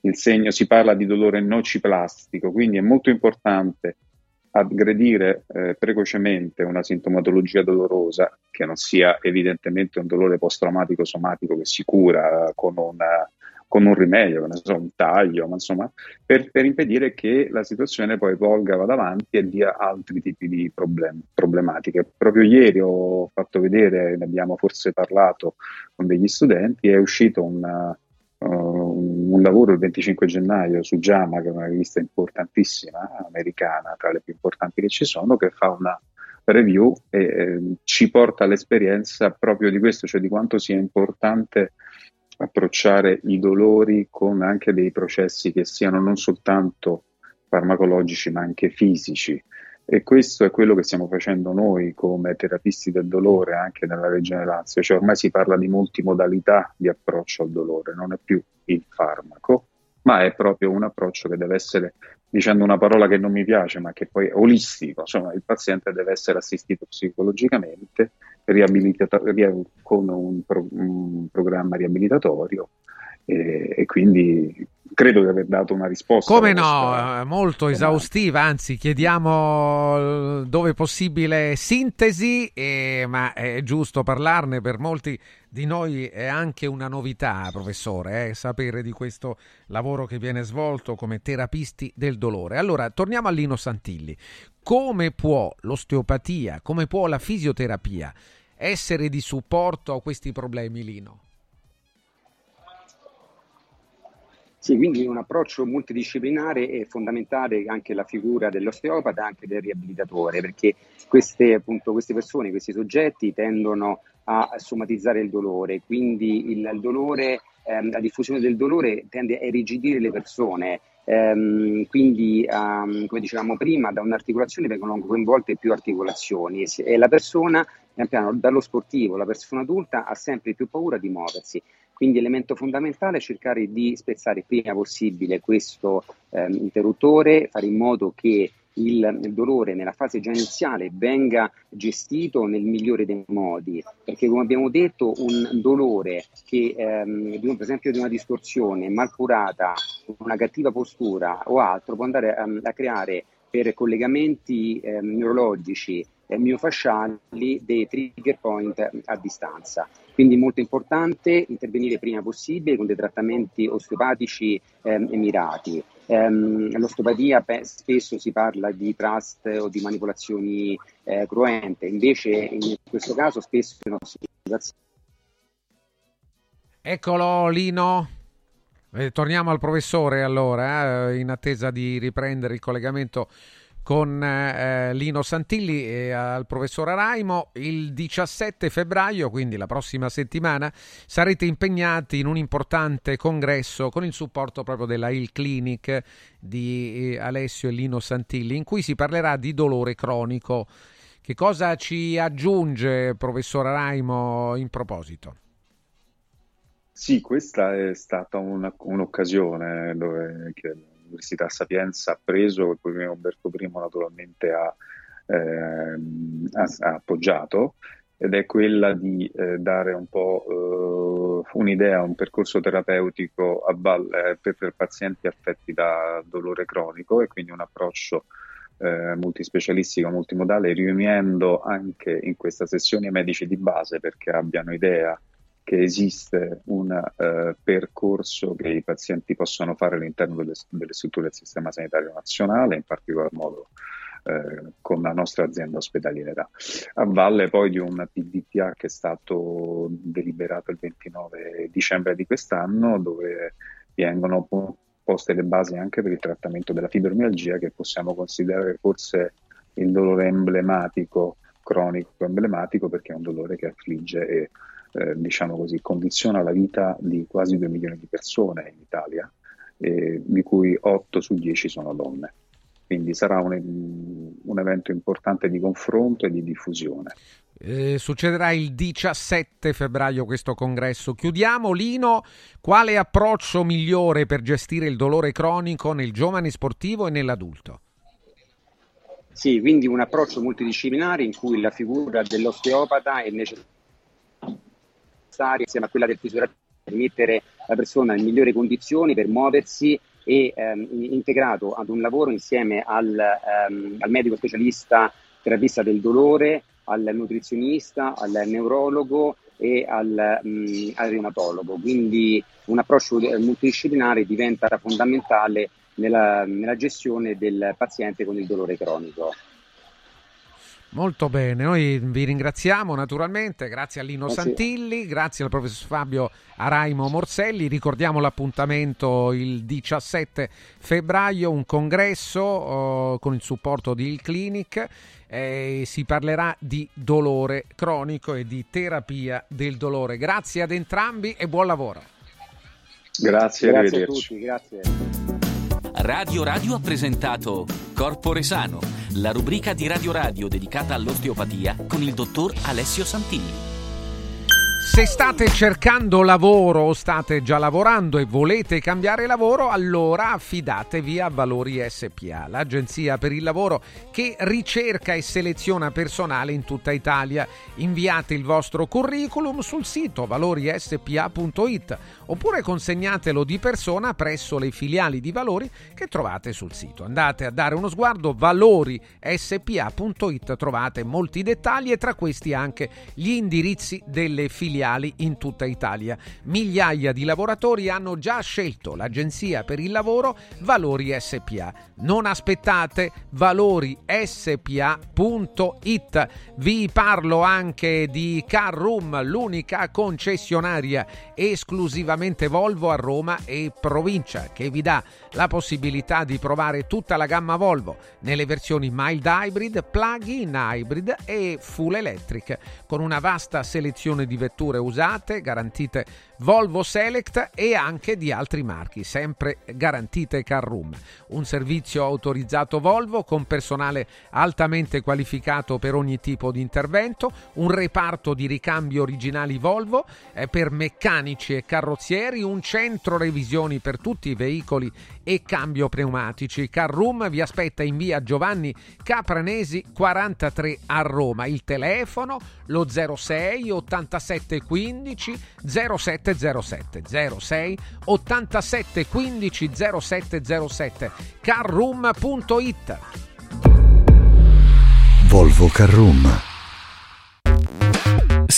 il segno, si parla di dolore nociplastico, quindi è molto importante aggredire eh, precocemente una sintomatologia dolorosa che non sia evidentemente un dolore post-traumatico somatico che si cura con, una, con un rimedio, so, un taglio, ma insomma, per, per, impedire che la situazione poi volga, vada avanti e dia altri tipi di problem- problematiche. Proprio ieri ho fatto vedere, ne abbiamo forse parlato con degli studenti, è uscito una, uh, un lavoro il 25 gennaio su JAMA, che è una rivista importantissima, americana, tra le più importanti che ci sono, che fa una review e eh, ci porta all'esperienza proprio di questo, cioè di quanto sia importante approcciare i dolori con anche dei processi che siano non soltanto farmacologici ma anche fisici. E questo è quello che stiamo facendo noi come terapisti del dolore anche nella Regione Lazio, cioè ormai si parla di multimodalità di approccio al dolore, non è più il farmaco, ma è proprio un approccio che deve essere, dicendo una parola che non mi piace, ma che poi è olistico, insomma il paziente deve essere assistito psicologicamente con un, pro- un programma riabilitatorio e, e, quindi credo di aver dato una risposta. Come no, eh, molto esaustiva, anzi chiediamo eh, dove possibile sintesi, eh, ma è giusto parlarne per molti di noi è anche una novità, professore, eh, sapere di questo lavoro che viene svolto come terapisti del dolore. Allora, torniamo a Lino Santilli. Come può l'osteopatia, come può la fisioterapia essere di supporto a questi problemi, Lino? Sì, quindi un approccio multidisciplinare è fondamentale anche la figura dell'osteopata e anche del riabilitatore, perché queste, appunto, queste persone, questi soggetti tendono a somatizzare il dolore, quindi il, dolore, ehm, la diffusione del dolore tende a irrigidire le persone, ehm, quindi um, come dicevamo prima da un'articolazione vengono coinvolte più articolazioni. E la persona, pian piano, dallo sportivo, la persona adulta ha sempre più paura di muoversi. Quindi elemento fondamentale è cercare di spezzare il prima possibile questo eh, interruttore, fare in modo che il, il, dolore nella fase già iniziale venga gestito nel migliore dei modi, perché come abbiamo detto un dolore che ehm, per esempio di una distorsione mal curata, una cattiva postura o altro può andare um, a creare per collegamenti eh, neurologici e miofasciali dei trigger point a distanza. Quindi molto importante intervenire prima possibile con dei trattamenti osteopatici eh, mirati. Um, l'osteopatia pe- spesso si parla di trust o di manipolazioni eh, cruente, invece in questo caso spesso non si Eccolo Lino. Eh, torniamo al professore allora, eh, in attesa di riprendere il collegamento con eh, Lino Santilli e al professor Araimo. Il 17 febbraio, quindi la prossima settimana, sarete impegnati in un importante congresso con il supporto proprio della Il Clinic di eh, Alessio e Lino Santilli, in cui si parlerà di dolore cronico. Che cosa ci aggiunge, professor Araimo, in proposito? Sì, questa è stata una, un'occasione dove, che l'Università Sapienza ha preso e poi Umberto I naturalmente ha, eh, ha, ha, appoggiato ed è quella di eh, dare un po' eh, un'idea, un percorso terapeutico a valle, per, per, pazienti affetti da dolore cronico e quindi un approccio eh, multispecialistico, multimodale, riunendo anche in questa sessione i medici di base perché abbiano idea che esiste un uh, percorso che i pazienti possono fare all'interno delle, delle, strutture del sistema sanitario nazionale, in particolar modo uh, con la nostra azienda ospedaliera. A valle poi di un PDPA che è stato deliberato il 29 dicembre di quest'anno, dove vengono poste le basi anche per il trattamento della fibromialgia, che possiamo considerare forse il dolore emblematico, cronico emblematico, perché è un dolore che affligge e eh, diciamo così, condiziona la vita di quasi 2 milioni di persone in Italia, eh, di cui 8 su 10 sono donne. quindi sarà un, un evento importante di confronto e di diffusione. Eh, succederà il 17 febbraio questo congresso. Chiudiamo, Lino, quale approccio migliore per gestire il dolore cronico nel giovane sportivo e nell'adulto? Sì, quindi un approccio multidisciplinare in cui la figura dell'osteopata è necessaria insieme a quella del fisioterapista per mettere la persona in migliori condizioni per muoversi e ehm, integrato ad un lavoro insieme al, ehm, al medico specialista terapista del dolore, al nutrizionista, al neurologo e al, mh, al reumatologo. Quindi un approccio multidisciplinare diventa fondamentale nella, nella gestione del paziente con il dolore cronico. Molto bene, noi vi ringraziamo naturalmente, grazie a Lino grazie. Santilli, grazie al professor Fabio Araimo Morselli, ricordiamo l'appuntamento il 17 febbraio, un congresso uh, con il supporto di Il Clinic, eh, si parlerà di dolore cronico e di terapia del dolore. Grazie ad entrambi e buon lavoro. Grazie, grazie a tutti, grazie. Radio Radio ha presentato Corpore Sano, la rubrica di Radio Radio dedicata all'osteopatia con il dottor Alessio Santilli. Se state cercando lavoro o state già lavorando e volete cambiare lavoro, allora affidatevi a Valori SPA, l'agenzia per il lavoro che ricerca e seleziona personale in tutta Italia. Inviate il vostro curriculum sul sito valorispa.it oppure consegnatelo di persona presso le filiali di Valori che trovate sul sito. Andate a dare uno sguardo valorispa.it, trovate molti dettagli e tra questi anche gli indirizzi delle filiali in tutta Italia. Migliaia di lavoratori hanno già scelto l'agenzia per il lavoro Valori SPA. Non aspettate valorispa.it. Vi parlo anche di Car Room, l'unica concessionaria esclusivamente Volvo a Roma e provincia che vi dà la possibilità di provare tutta la gamma Volvo nelle versioni mild hybrid, plug-in hybrid e full electric con una vasta selezione di vetture usate, garantite Volvo Select e anche di altri marchi, sempre garantite Car Room. Un servizio autorizzato Volvo con personale altamente qualificato per ogni tipo di intervento, un reparto di ricambi originali Volvo eh, per meccanici e carrozzieri, un centro revisioni per tutti i veicoli e cambio pneumatici. Car Room vi aspetta in via Giovanni Capranesi 43 a Roma. Il telefono lo 06 87 15 0707 06 87 15 0707 carroom.it Volvo Carroom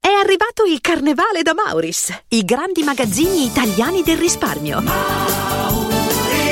È arrivato il Carnevale da Mauris, i grandi magazzini italiani del risparmio.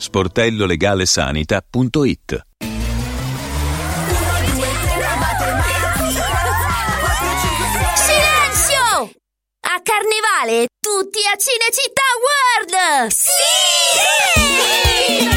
sportellolegalesanita.it Silenzio! A Carnevale tutti a Cinecittà World! Sì!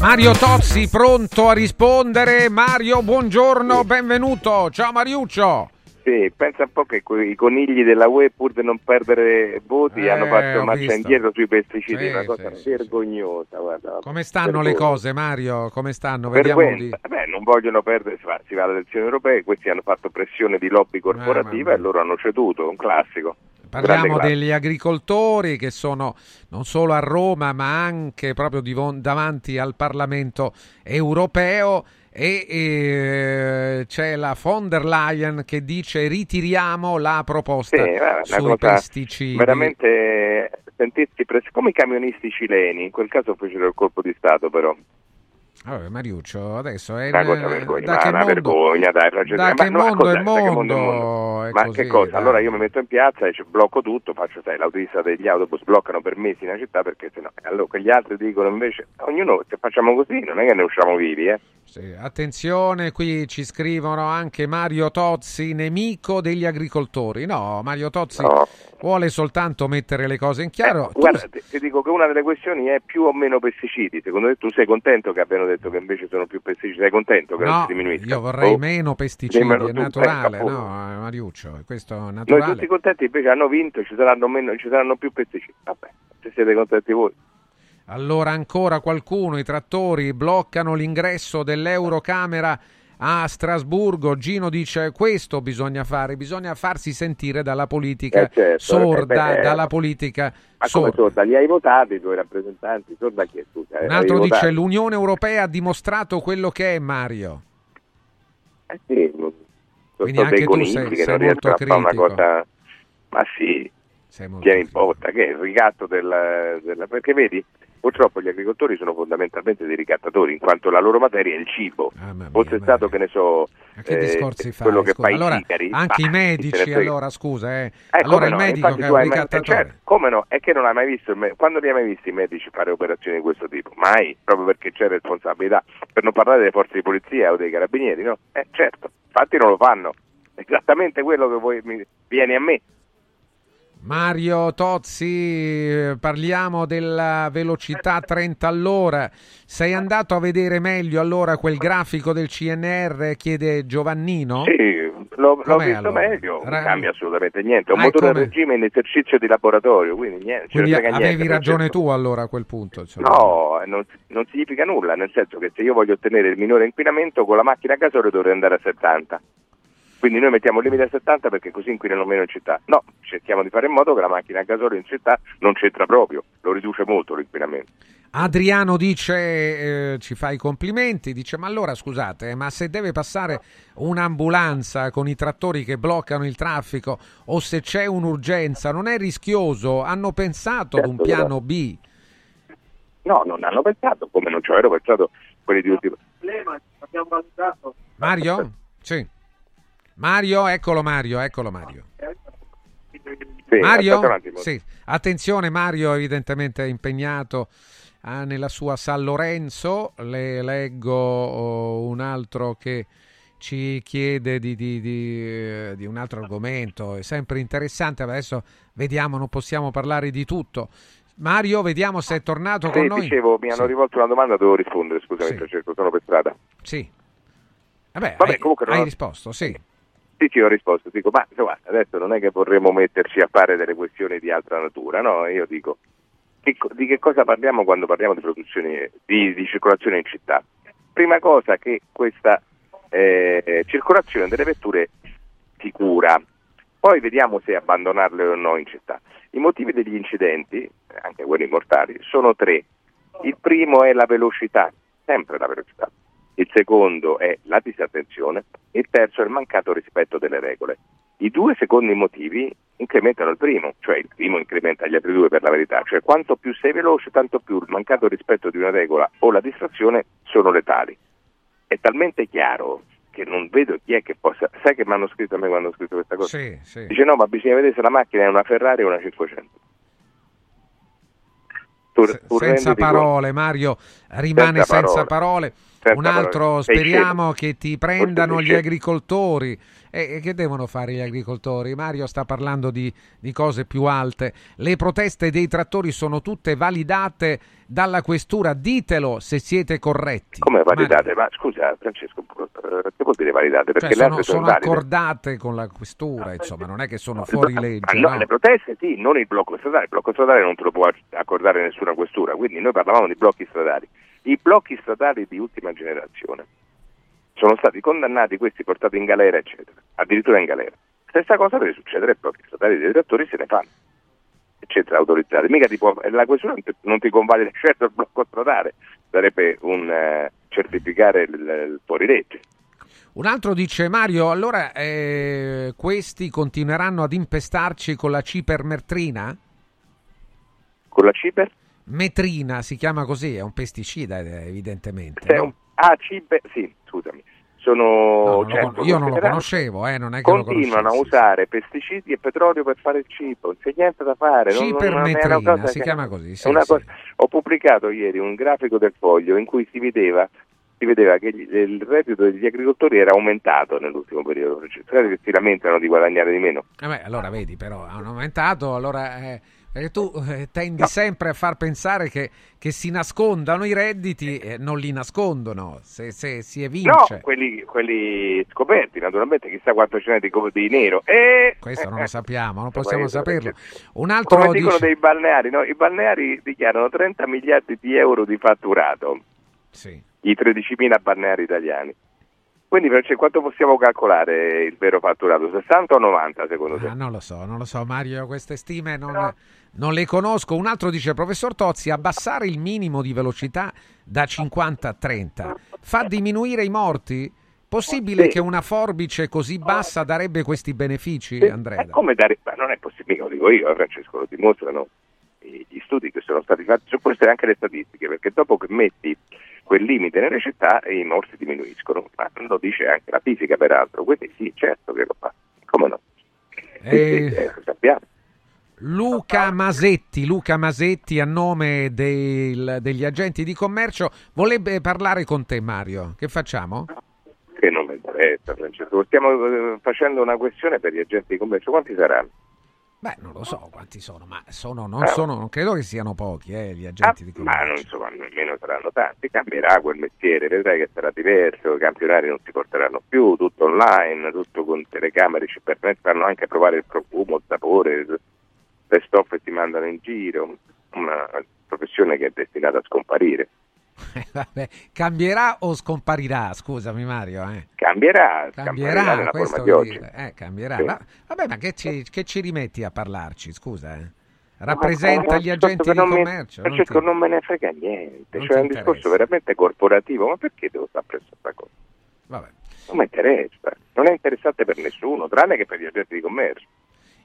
Mario Tozzi pronto a rispondere. Mario, buongiorno, benvenuto. Ciao Mariuccio. Sì, pensa un po' che quei conigli della UE pur di non perdere voti Eh, hanno fatto marcia visto. indietro sui pesticidi, Sì, una cosa sì, sì, vergognosa. guarda. Come stanno le Vergogna. cose, Mario? Come stanno? Vediamo di... Beh, non vogliono perdere, si va, si va alle elezioni europee, questi hanno fatto pressione di lobby corporativa Eh, e loro hanno ceduto, un classico. Parliamo degli agricoltori che sono non solo a Roma ma anche proprio davanti al Parlamento europeo e eh, c'è la von der Leyen che dice ritiriamo la proposta Sì, sui pesticidi. veramente eh, sentirsi come i camionisti cileni, in quel caso fecero il colpo di Stato però. Vabbè, Mariuccio, adesso è Una cosa vergogna, da una mondo? vergogna, dai, gente- Da ma che no, mondo cos'è? è Da mondo è mondo? mondo? Ma così, che cosa? dai. Allora io mi metto in piazza e ci blocco tutto, faccio sai, l'autista degli autobus bloccano per mesi una città perché sennò allora gli altri dicono invece ognuno se facciamo così non è che ne usciamo vivi, eh. Sì, attenzione, qui ci scrivono anche Mario Tozzi, nemico degli agricoltori. No, Mario Tozzi vuole soltanto mettere le cose in chiaro. Tu- Guarda, ti, ti dico che una delle questioni è più o meno pesticidi. Secondo te tu sei contento che abbiano detto che invece sono più pesticidi? Sei contento che non no, si diminuisca? io vorrei Oh, meno pesticidi, è tu, naturale, ecco, no, eh, Mariuccio, questo è Noi naturale. tutti contenti invece hanno vinto, ci saranno, meno, ci saranno più pesticidi. Vabbè, se siete contenti voi. Allora ancora qualcuno, i trattori bloccano l'ingresso dell'Eurocamera a Strasburgo. Gino dice questo bisogna fare, bisogna farsi sentire dalla politica Eh, certo, sorda, eh, beh, dalla politica Ma sorda. sorda? Li hai votati i tuoi rappresentanti? Sorda chi è? Scusa, eh, Un altro dice votati? l'Unione Europea ha dimostrato quello che è Mario. Eh sì, Quindi anche tu sei- sei molto critico. cosa... Ma sì, tieni in botta, che è il ricatto del, del- Perché vedi, purtroppo gli agricoltori sono fondamentalmente dei ricattatori, in quanto la loro materia è il cibo. Fosse stato, che ne so, Che eh, discorsi fai? quello che Scusa, fa allora, i sigari, anche i medici, allora scusa, eh. Eh, allora il no, medico infatti che è un hai mai- ricattatore. certo, come no? È che non hai mai visto, quando li hai mai visti i medici fare operazioni di questo tipo? Mai, proprio perché c'è responsabilità. Per non parlare delle forze di polizia o dei carabinieri, no? Eh certo, infatti non lo fanno. Esattamente quello che voi mi vieni a me. Mario Tozzi, eh, parliamo della velocità 30 all'ora. Sei andato a vedere meglio allora quel grafico del CNR? Chiede Giovannino. Sì, l'ho, l'ho visto allora? meglio, non Ra- cambia assolutamente niente. È un Ah, motore a regime in esercizio di laboratorio, quindi niente. Quindi frega avevi niente, ragione tu allora a quel punto. insomma. No, non, non significa nulla, nel senso che se io voglio ottenere il minore inquinamento con la macchina a gasolio dovrei andare a 70. Quindi noi mettiamo il limite a 70 perché così inquinano meno in città. No, cerchiamo di fare in modo che la macchina a gasolio in città non c'entra proprio, lo riduce molto l'inquinamento. Adriano dice, eh, ci fa i complimenti, dice ma allora scusate, ma se deve passare un'ambulanza con i trattori che bloccano il traffico o se c'è un'urgenza, non è rischioso? Hanno pensato ad un Certo, piano B? No, non hanno pensato, come non ci avevano pensato quelli di ultimo. Mario? Sì. Mario, eccolo Mario, eccolo Mario. Sì, Mario? Sì. Attenzione, Mario evidentemente è impegnato ah, nella sua San Lorenzo. Le leggo oh, un altro che ci chiede di, di- di, eh, di un altro argomento, è sempre interessante. Adesso vediamo, non possiamo parlare di tutto. Mario, vediamo se è tornato con Sì, noi. dicevo, mi hanno Sì. rivolto una domanda, devo rispondere, scusami, Francesco, sono per strada. Sì. Vabbè, Vabbè, hai, comunque non hai risposto, sì. Sì, sì, ho risposto. Dico, ma insomma, adesso non è che vorremmo metterci a fare delle questioni di altra natura, no? Io dico, che di che cosa parliamo quando parliamo di di, di circolazione in città? Prima cosa che questa eh, circolazione delle vetture sicura, poi vediamo se abbandonarle o no in città. I motivi degli incidenti, anche quelli mortali, sono tre. Il primo è la velocità, sempre la velocità. Il secondo è la disattenzione. Il terzo è il mancato rispetto delle regole. I due secondi motivi incrementano il primo, cioè il primo incrementa gli altri due per la verità, cioè quanto più sei veloce, tanto più il mancato rispetto di una regola o la distrazione sono letali. È talmente chiaro che non vedo chi è che possa. Sai che mi hanno scritto a me quando ho scritto questa cosa? Sì, sì. Dice no, ma bisogna vedere se la macchina è una Ferrari o una 500. Tu- tu senza parole, Mario rimane senza, Senza parole. parole. Un altro, speriamo che ti prendano gli agricoltori. E, e che devono fare gli agricoltori? Mario sta parlando di, di cose più alte. Le proteste dei trattori sono tutte validate dalla questura. Ditelo se siete corretti. Come validate? Ma scusa, Francesco, eh, che vuol dire validate? Perché Cioè, sono, sono, sono accordate con la questura, insomma, non è che sono fuori legge. No, no? Le proteste sì, non il blocco stradale. Il blocco stradale non te lo può accordare nessuna questura, quindi noi parlavamo di blocchi stradali. I blocchi stradali di ultima generazione sono stati condannati, questi portati in galera, eccetera, addirittura in galera. Stessa cosa deve succedere ai blocchi stradali dei trattori, se ne fanno, eccetera, autorizzati. Mica ti può, la questura non ti, convalida certo il blocco stradale, sarebbe un eh, certificare il, il fuorilegge. Un altro dice Mario, allora eh, questi continueranno ad impestarci con la cipermetrina? Con la ciper? Metrina si chiama così, è un pesticida eh, evidentemente. No? un- ah, ciber, sì, scusami. Sono, No, certo, io non lo conoscevo, eh, non è che Continuano a usare pesticidi e petrolio per fare il cibo, non c'è niente da fare. non- non- non è una Cipermetrina, cosa si che- chiama così, sì, sì. cosa- Ho pubblicato ieri un grafico del foglio in cui si vedeva, si vedeva che gli- il reddito degli agricoltori era aumentato nell'ultimo periodo. Cioè, si lamentano di guadagnare di meno. Eh beh, allora vedi, però hanno aumentato, allora eh, perché tu eh, tendi sempre a far pensare che, che si nascondano i redditi e non li nascondono, se, se si No, evince. quelli, quelli scoperti, naturalmente, chissà quanto ce n'è di, di nero. E... Questo non lo sappiamo, non Questo possiamo paese, saperlo. Un altro Come dicono dice... dei balneari, no? i balneari dichiarano 30 miliardi di euro di fatturato, Sì. i 13.000 balneari italiani. Quindi Francesco, quanto possiamo calcolare il vero fatturato? 60 o 90 secondo te? Ah, non lo so, non lo so Mario, queste stime non, non le conosco. Un altro dice, professor Tozzi, abbassare il minimo di velocità da 50 a 30 fa dimonuire i morti? Possibile Sì. che una forbice così bassa darebbe questi benefici, È Andrea? come dare, ma non è possibile, lo dico io, eh, Francesco, lo dimostrano gli studi che sono stati fatti su questo e anche le statistiche, perché dopo che metti quel limite nelle città i morti diminuiscono, ma lo dice anche la fisica peraltro, quindi sì, certo che lo fa, come no? Sì, Eh, sì, eh, lo sappiamo. Luca Masetti, Luca Masetti a nome del- degli agenti di commercio vorrebbe parlare con te Mario. Che facciamo? Che non mi interessa, Francesco. Stiamo eh, facendo una questione per gli agenti di commercio, quanti saranno? Beh, non lo so quanti sono, ma sono, non, Ah. sono, non credo che siano pochi eh, gli agenti di Ma commercio. non insomma, nemmeno saranno tanti, cambierà quel mestiere, vedrai che sarà diverso, i campionari non si porteranno più, tutto online, tutto con telecamere, ci permetteranno anche di provare il profumo, il sapore, le stoffe ti mandano in giro, una professione che è destinata a scomparire. Vabbè, cambierà o scomparirà? Scusami Mario. Eh. Cambierà, Cambierà, nella questo dire. Eh, cambierà. Sì. Ma- vabbè, ma che ci, che ci rimetti a parlarci? Scusa, eh? Rappresenta Ma- gli agenti di non mi- commercio? non ti- non me ne frega niente, non cioè è un discorso veramente corporativo, ma perché devo stare presso questa cosa? Vabbè. Non mi interessa, non è interessante per nessuno, tranne che per gli agenti di commercio.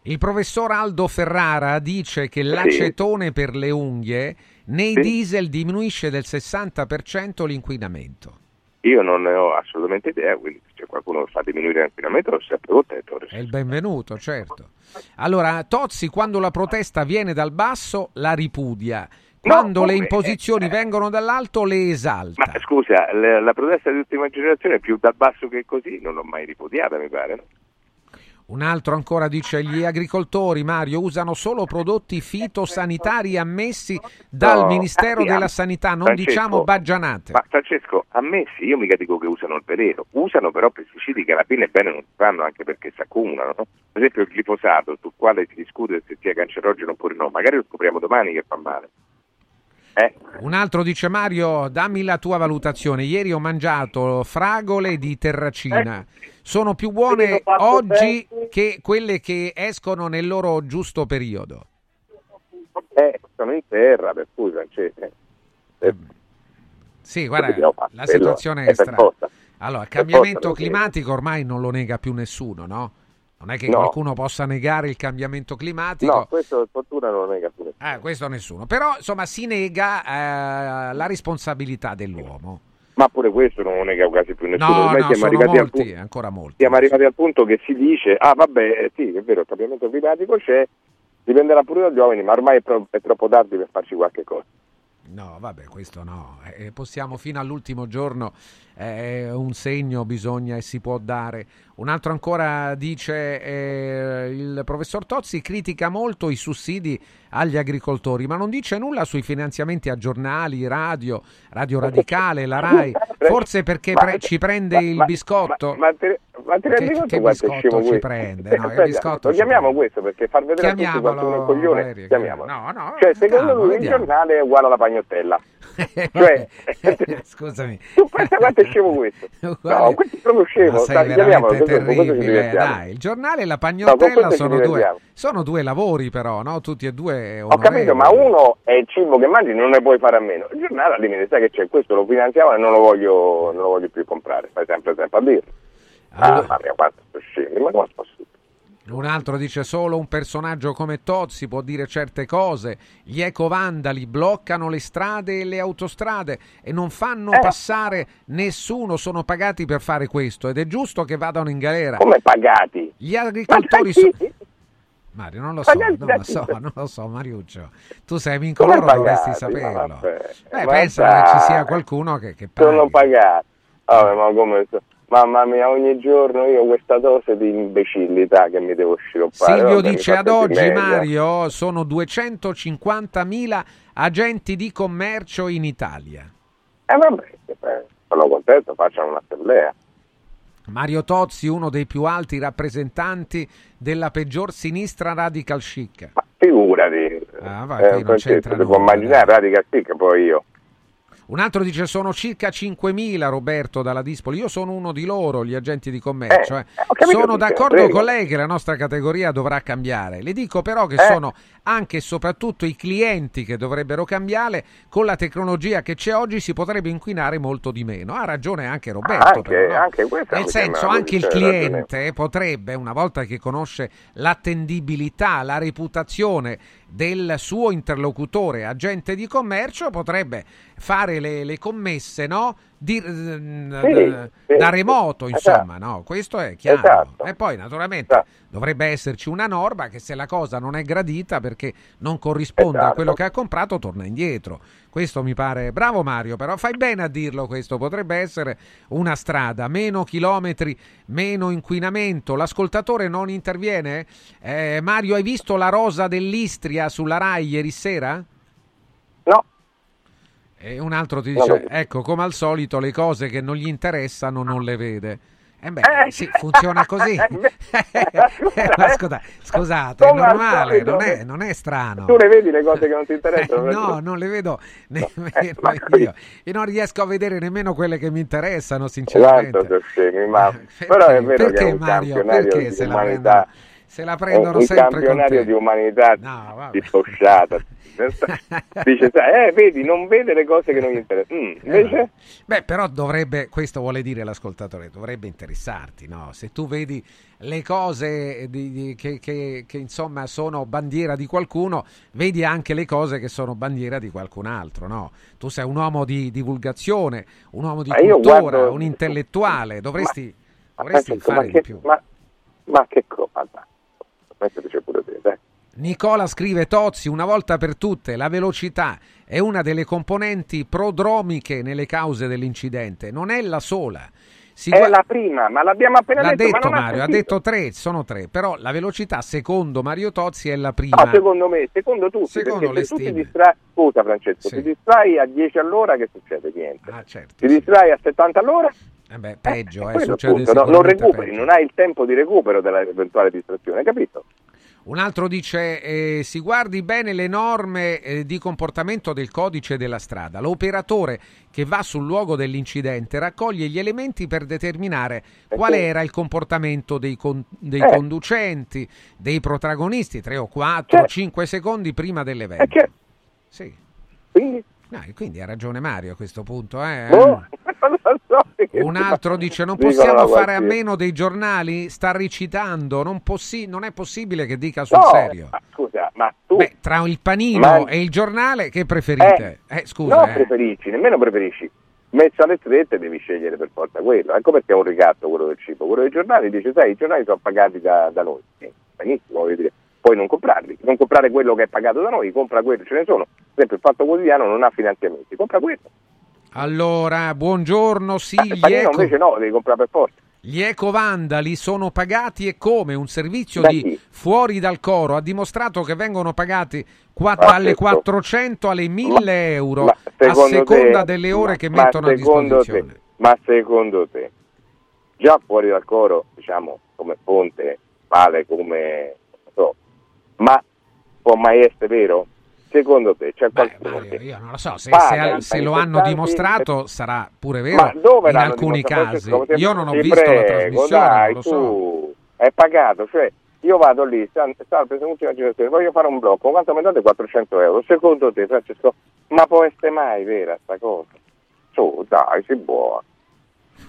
Il professor Aldo Ferrara dice che l'acetone per le unghie nei diesel diminuisce del 60% l'inquinamento. Io non ne ho assolutamente idea, quindi se qualcuno fa diminuire l'inquinamento lo sempre contento. È il benvenuto, certo. Allora, Tozzi, quando la protesta viene dal basso, la ripudia. Quando le come? imposizioni vengono dall'alto, le esalta. Ma scusa, la, la protesta di ultima generazione è più dal basso che così, non l'ho mai ripudiata, mi pare. no? Un altro ancora dice gli agricoltori, Mario, usano solo prodotti fitosanitari ammessi dal No, Ministero ah, sì, della Sanità, non Francesco, diciamo baggianate. Ma Francesco, ammessi, io mica dico che usano il veleno, usano però pesticidi che alla fine bene non si fanno anche perché si accumulano. no? Per esempio il glifosato, sul quale si discute se sia cancerogeno oppure no, magari lo scopriamo domani che fa male. Eh? Un altro dice Mario, dammi la tua valutazione. Ieri ho mangiato fragole di terracina. Sono più buone oggi che quelle che escono nel loro giusto periodo. Eh, sono in terra, per cui Francesco. eh, Sì, guarda, la situazione è è strana. Allora, il cambiamento climatico ormai non lo nega più nessuno, no? Non è che No. qualcuno possa negare il cambiamento climatico. No, questo per fortuna non lo nega più nessuno. Eh, questo nessuno. Però, insomma, si nega eh, la responsabilità dell'uomo. Ma pure questo non lo nega quasi più nessuno. No, Ormai no, siamo arrivati al molti, punto- ancora molti. siamo arrivati al punto che si dice, ah vabbè, eh, sì, è vero, il cambiamento climatico c'è, dipenderà pure dagli uomini, ma ormai è, tro- è troppo tardi per farci qualche cosa. No, vabbè, questo no. Eh, possiamo fino all'ultimo giorno, eh, un segno bisogna e si può dare. Un altro ancora dice, eh, il professor Tozzi critica molto i sussidi agli agricoltori, ma non dice nulla sui finanziamenti a giornali, radio, Radio Radicale, la RAI. Forse perché pre- ci prende il biscotto? Ma te, ma te Che- rendi conto che quanto è scemo ci questo? prende, Eh, no, biscotto lo chiamiamo questo perché far vedere a tutti Chiamiamolo, quanto uno coglione. Valerio, chiamiamolo. No, no, cioè, secondo lui il giornale è uguale alla pagnottella. cioè, Scusami. tu pensa quanto è scemo questo? No, questo è proprio scemo. Ma Dai, chiamiamolo, terribile. divertiamo. Dai, il giornale e la No, pagnottella ci sono, due, sono due lavori, però, no? Tutti e due. Ho capito, ma uno è il cibo che mangi, non ne puoi fare a meno. Il giornale al limite, sai che c'è questo, lo finanziamo e non lo voglio, non lo voglio più comprare. Fai sempre tempo a dirlo. Ah, mamma mia, sono scemi, ma come posso? Un altro dice solo un personaggio come Tozzi può dire certe cose. Gli ecovandali bloccano le strade e le autostrade e non fanno Eh. passare nessuno. Sono pagati per fare questo ed è giusto che vadano in galera. Come pagati? Gli agricoltori sono. Mario, non lo so, non lo so, non lo so, Mariuccio. Tu sei Come vincoloro, dovresti pagati? saperlo. Ma vabbè, Beh, ma pensa dai. che ci sia qualcuno che, che paghi. Sono pagati. Vabbè, ma come so- Mamma mia, ogni giorno io ho questa dose di imbecillità che mi devo sciroppare. Silvio Vabbè, dice ad oggi. Mario, sono 250.000 agenti di commercio in Italia. Eh vabbè, eh, sono contento, facciano un'assemblea. Mario Tozzi, uno dei più alti rappresentanti della peggior sinistra radical chic. Figurati. Ah, vai, eh, non Francesco, c'entra si può nulla, immaginare, radical chic, poi io. Un altro dice sono circa 5.000 Roberto dalla Dispoli, io sono uno di loro, gli agenti di commercio. eh. capito, Sono d'accordo con lei che la nostra categoria dovrà cambiare. Le dico però che Eh. sono anche e soprattutto i clienti che dovrebbero cambiare. Con la tecnologia che c'è oggi si potrebbe inquinare molto di meno. Ha ragione anche Roberto. Anche- però, anche Nel senso, anche il cliente potrebbe, una volta che conosce l'attendibilità, la reputazione del suo interlocutore, agente di commercio, potrebbe fare le, le commesse, no? Di- mm, Sì, da, sì, da remoto, Esatto. insomma, no? Questo è chiaro. Esatto. E poi, naturalmente, dovrebbe esserci una norma che se la cosa non è gradita perché non corrisponde a Esatto. quello che ha comprato, torna indietro. Questo mi pare bravo Mario, però fai bene a dirlo questo, potrebbe essere una strada, meno chilometri, meno inquinamento. L'ascoltatore non interviene? Eh, Mario, hai visto la rosa dell'Istria sulla Rai ieri sera? No. E un altro ti dice, visto. ecco, come al solito le cose che non gli interessano non le vede. Eh beh, Eh, sì, funziona così. Ma scusa, scusate, è Come al normale, non è, non è strano. Tu le vedi le cose che non ti interessano? Eh, no, non le vedo nemmeno ma io. Io non riesco a vedere nemmeno quelle che mi interessano, sinceramente. Esatto, scemi, ma però è vero perché, che è un Mario? Perché se la prendono- se la prendono un sempre con campionario di umanità disbosciata. Dice, sai, eh, vedi, non vede le cose che non gli interessano. Mm, invece, Beh, però dovrebbe, questo vuole dire l'ascoltatore, dovrebbe interessarti, no? Se tu vedi le cose di- di- che, che- che, insomma sono bandiera di qualcuno, vedi anche le cose che sono bandiera di qualcun altro, no? Tu sei un uomo di divulgazione, un uomo di Ma cultura, guardo- un intellettuale, dovresti, ma, dovresti ma fare di che, più. ma, ma che cosa? Metteteci pure te, dai. Nicola scrive Tozzi, una volta per tutte, la velocità è una delle componenti prodromiche nelle cause dell'incidente, non è la sola. Si È gua- la prima, ma l'abbiamo appena L'ha detto. detto ha Mario, ha sentito. detto tre, sono tre, però la velocità secondo Mario Tozzi è la prima. No, secondo me, secondo tutti, Secondo perché se tu ti distrai, scusa Francesco, Sì. ti distrai a 10 all'ora che succede? Niente. Ah, certo. Ti distrai a 70 all'ora? Eh beh, peggio, eh, quello succede appunto, no, non recuperi, peggio. non hai il tempo di recupero dell'eventuale distrazione, capito? Un altro dice: eh, si guardi bene le norme eh, di comportamento del codice della strada. L'operatore che va sul luogo dell'incidente raccoglie gli elementi per determinare quale era il comportamento dei, con- dei Eh. conducenti, dei protagonisti, 3 o 4 Cioè- 5 secondi prima dell'evento. Eh, che- Sì. Quindi? No, quindi ha ragione Mario a questo punto. eh. So, che- Un altro dice: Non possiamo fare a meno dei giornali? Sta recitando. Non, possi- non è possibile che dica sul No, serio. ma scusa, ma tu Beh, tra il panino Ma- e il giornale, che preferite? Eh, scusa, non eh. preferisci, nemmeno preferisci. Messo alle strette devi scegliere per forza quello. Ecco perché è un ricatto quello del cibo. Quello dei giornali dice, sai, i giornali sono pagati da, da noi. Sì, benissimo, voglio dire. Puoi non comprarli, non comprare quello che è pagato da noi, compra quello, ce ne sono. Per esempio il Fatto Quotidiano non ha finanziamenti, compra quello. Allora, buongiorno. Sì, Il panino eco, invece no, devi comprare per forza. gli ecovandali sono pagati e come? Un servizio Da di chi? fuori dal coro ha dimostrato che vengono pagati qua- Ma dalle questo- 400 alle 1000 euro Ma a seconda te- delle ore ma- che ma mettono a disposizione. te- ma secondo te, già fuori dal coro, diciamo, come fonte, vale come, ma può mai essere vero? Secondo te c'è qualcuno che Io non lo so, se, se- se lo hanno dimostrato sarà pure vero Ma dove in alcuni casi. Francesco? Io non ho visto la prego, trasmissione, dai, so. è pagato, cioè io vado lì, salve, sono ultima generazione, voglio fare un blocco, quanto mi date 400 euro? Secondo te, Francesco, ma può essere mai vera sta cosa? Su, dai, si può.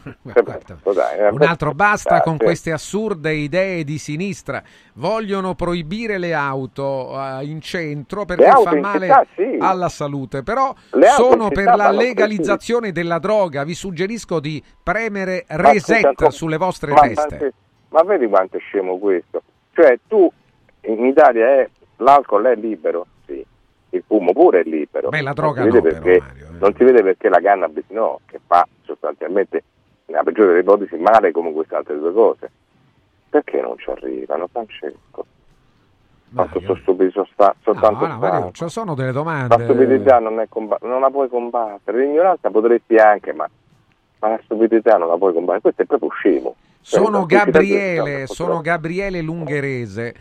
Dai, eh, Un altro basta con queste assurde idee di sinistra. Vogliono proibire le auto eh, in centro perché fa male città, sì. alla salute. Però Le sono per la legalizzazione della droga. Vi suggerisco di premere Ma reset scusa, sulle vostre ma, teste. ma- ma vedi quanto è scemo questo? Cioè tu in Italia è, l'alcol è libero, sì, il fumo pure è libero. Beh, la Non droga si vede no, perché, però, Mario, eh. Non si vede perché la cannabis no, che fa sostanzialmente, nella peggiore delle ipotesi, male come queste altre due cose. Perché non ci arrivano, Francesco? Sono stupidi, sono sta- sono No, tanto no, Mario, ci sono delle La domande. stupidità non, è comba- non la puoi combattere, l'ignoranza potresti anche, ma, ma la stupidità non la puoi combattere. Questo è proprio scemo. Sono Gabriele, sono Gabriele Lungherese.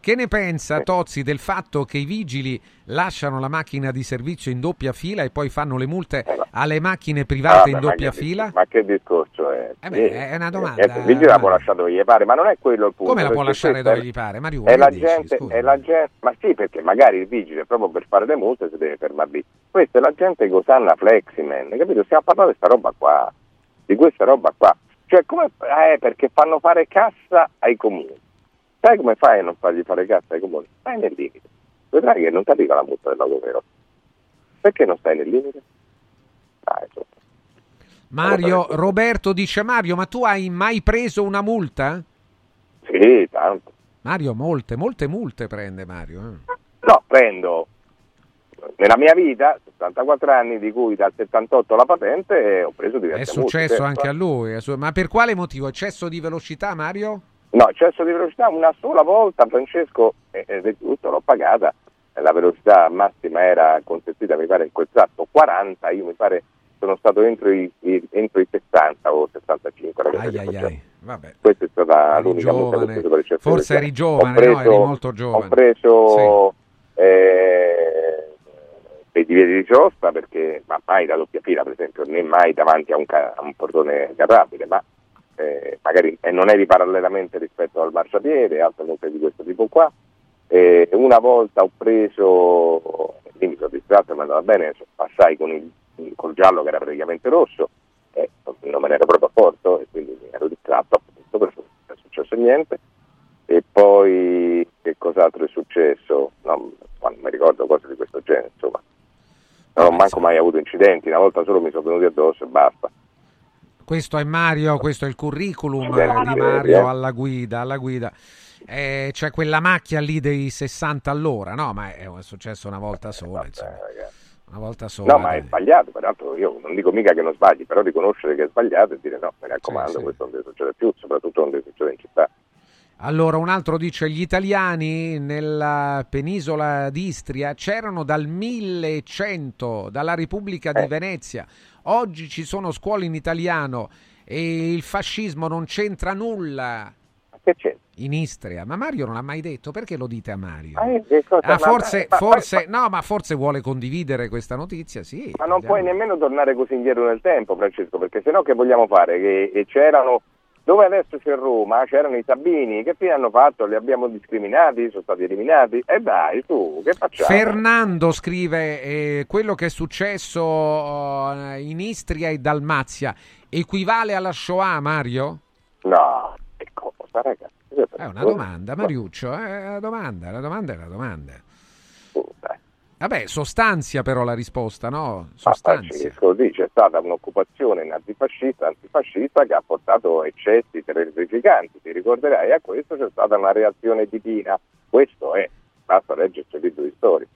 Che ne pensa Tozzi del fatto che i vigili lasciano la macchina di servizio in doppia fila e poi fanno le multe alle macchine private Ah, in ma doppia che- fila? Ma che discorso è? Eh beh, è una domanda. Il vigile la può lasciare dove gli pare, ma non è quello il punto. Come la può lasciare dove è- gli pare? Mario, È la, dici? gente, è la gente, ma sì, perché magari il vigile proprio per fare le multe si deve fermare lì. Questa è la gente che usanna Fleximan, capito? Stiamo parlando di questa roba qua, di questa roba qua. Cioè, come, eh, perché fanno fare cassa ai comuni. Sai come fai a non fargli fare cassa ai comuni? Stai nel limite. Vedrai che non ti arriva la multa dell'autovero. Perché non stai nel limite? Ah, insomma. Mario, Roberto dice Mario, ma tu hai mai preso una multa? Sì, tanto. Mario, molte, molte multe prende Mario. eh. No, prendo nella mia vita 74 anni, di cui dal 78 la patente, ho preso diverse È successo multe, anche a lui, ma per quale motivo? Eccesso di velocità, Mario? No, eccesso di velocità una sola volta, Francesco, e e del tutto l'ho pagata. La velocità massima era consentita, mi pare, in quel tratto 40, io mi pare sono stato entro i, i- entro i 60 o 65. ragazzi, Ai che ai ai, vabbè. Questa è stata Eri l'unica multa che ho giovane. preso per eccesso Forse eri giovane, Ho no? Eri preso- molto giovane. Ho preso eh, dei divieti di sosta perché ma mai da doppia fila, per esempio, né mai davanti a un, ca- a un portone carrabile, ma eh, magari e non eri parallelamente rispetto al marciapiede, altre multe di questo tipo qua. Eh, una volta ho preso, quindi mi sono distratto e mi andava bene, passai con il col giallo che era praticamente rosso, e non me ne ero proprio accorto e quindi mi ero distratto, appunto, perché non è successo niente. E poi che cos'altro è successo? No, non mi ricordo cose di questo genere, insomma. Non ho manco mai avuto incidenti, una volta solo mi sono venuti addosso e basta. Questo è Mario, questo è il curriculum eh, di Mario eh. alla guida, alla guida. Eh, c'è quella macchia lì dei 60 all'ora, no? Ma è, successo una volta sola, insomma. Una volta sola. No, ma è sbagliato, peraltro io non dico mica che non sbagli, però riconoscere che è sbagliato e dire no, mi raccomando, questo non deve succedere più, soprattutto non deve succedere in città. Allora, un altro dice: gli italiani nella penisola d'Istria c'erano dal 1100, dalla Repubblica Eh. di Venezia. Oggi ci sono scuole in italiano e il fascismo non c'entra nulla. In Istria, ma Mario non l'ha mai detto, perché lo dite a Mario? Ah, ma- forse, ma- forse, no, ma forse vuole condividere questa notizia, sì. Ma non puoi nemmeno tornare così indietro nel tempo, Francesco, perché sennò che vogliamo fare? Che, che c'erano, dove adesso c'è Roma, c'erano i Sabini, che fine hanno fatto? Li abbiamo discriminati? Sono stati eliminati? E dai, tu, che facciamo? Fernando scrive eh, quello che è successo eh, in Istria e Dalmazia equivale alla Shoah, Mario? No, che cosa, ragazzi? È una domanda, Mariuccio, è una domanda, la domanda è la domanda. Vabbè, sostanzia però la risposta, no? Sostanzia. Lì c'è stata un'occupazione nazifascista, antifascista che ha portato eccessi terrificanti, ti ricorderai, a questo c'è stata una reazione divina, questo è, basta leggerci il libro di storia.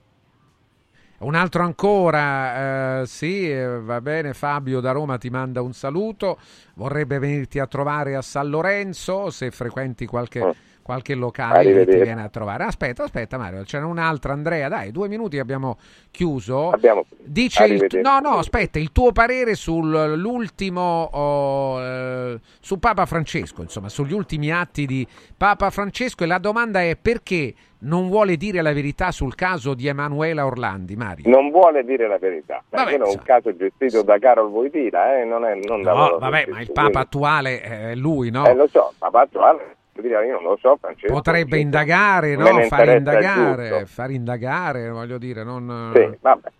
Un altro ancora, eh, sì, eh, va bene, Fabio da Roma ti manda un saluto, vorrebbe venirti a trovare a San Lorenzo, se frequenti qualche, qualche locale che ti viene a trovare. Aspetta, aspetta Mario, c'è un altro Andrea, dai, due minuti abbiamo chiuso. Abbiamo Dice il, no, no, aspetta, il tuo parere sull'ultimo, oh, eh, su Papa Francesco, insomma, sugli ultimi atti di Papa Francesco e la domanda è perché non vuole dire la verità sul caso di Emanuela Orlandi, Mario? Non vuole dire la verità, Vabbè, è un caso gestito da Carol Voitila, eh, non è non No, vabbè, ma il Papa attuale è lui, no? Eh, lo so, il Papa attuale, io non lo so, Francesco. Potrebbe indagare, no? il indagare, fare indagare, voglio dire, non... Sì, vabbè.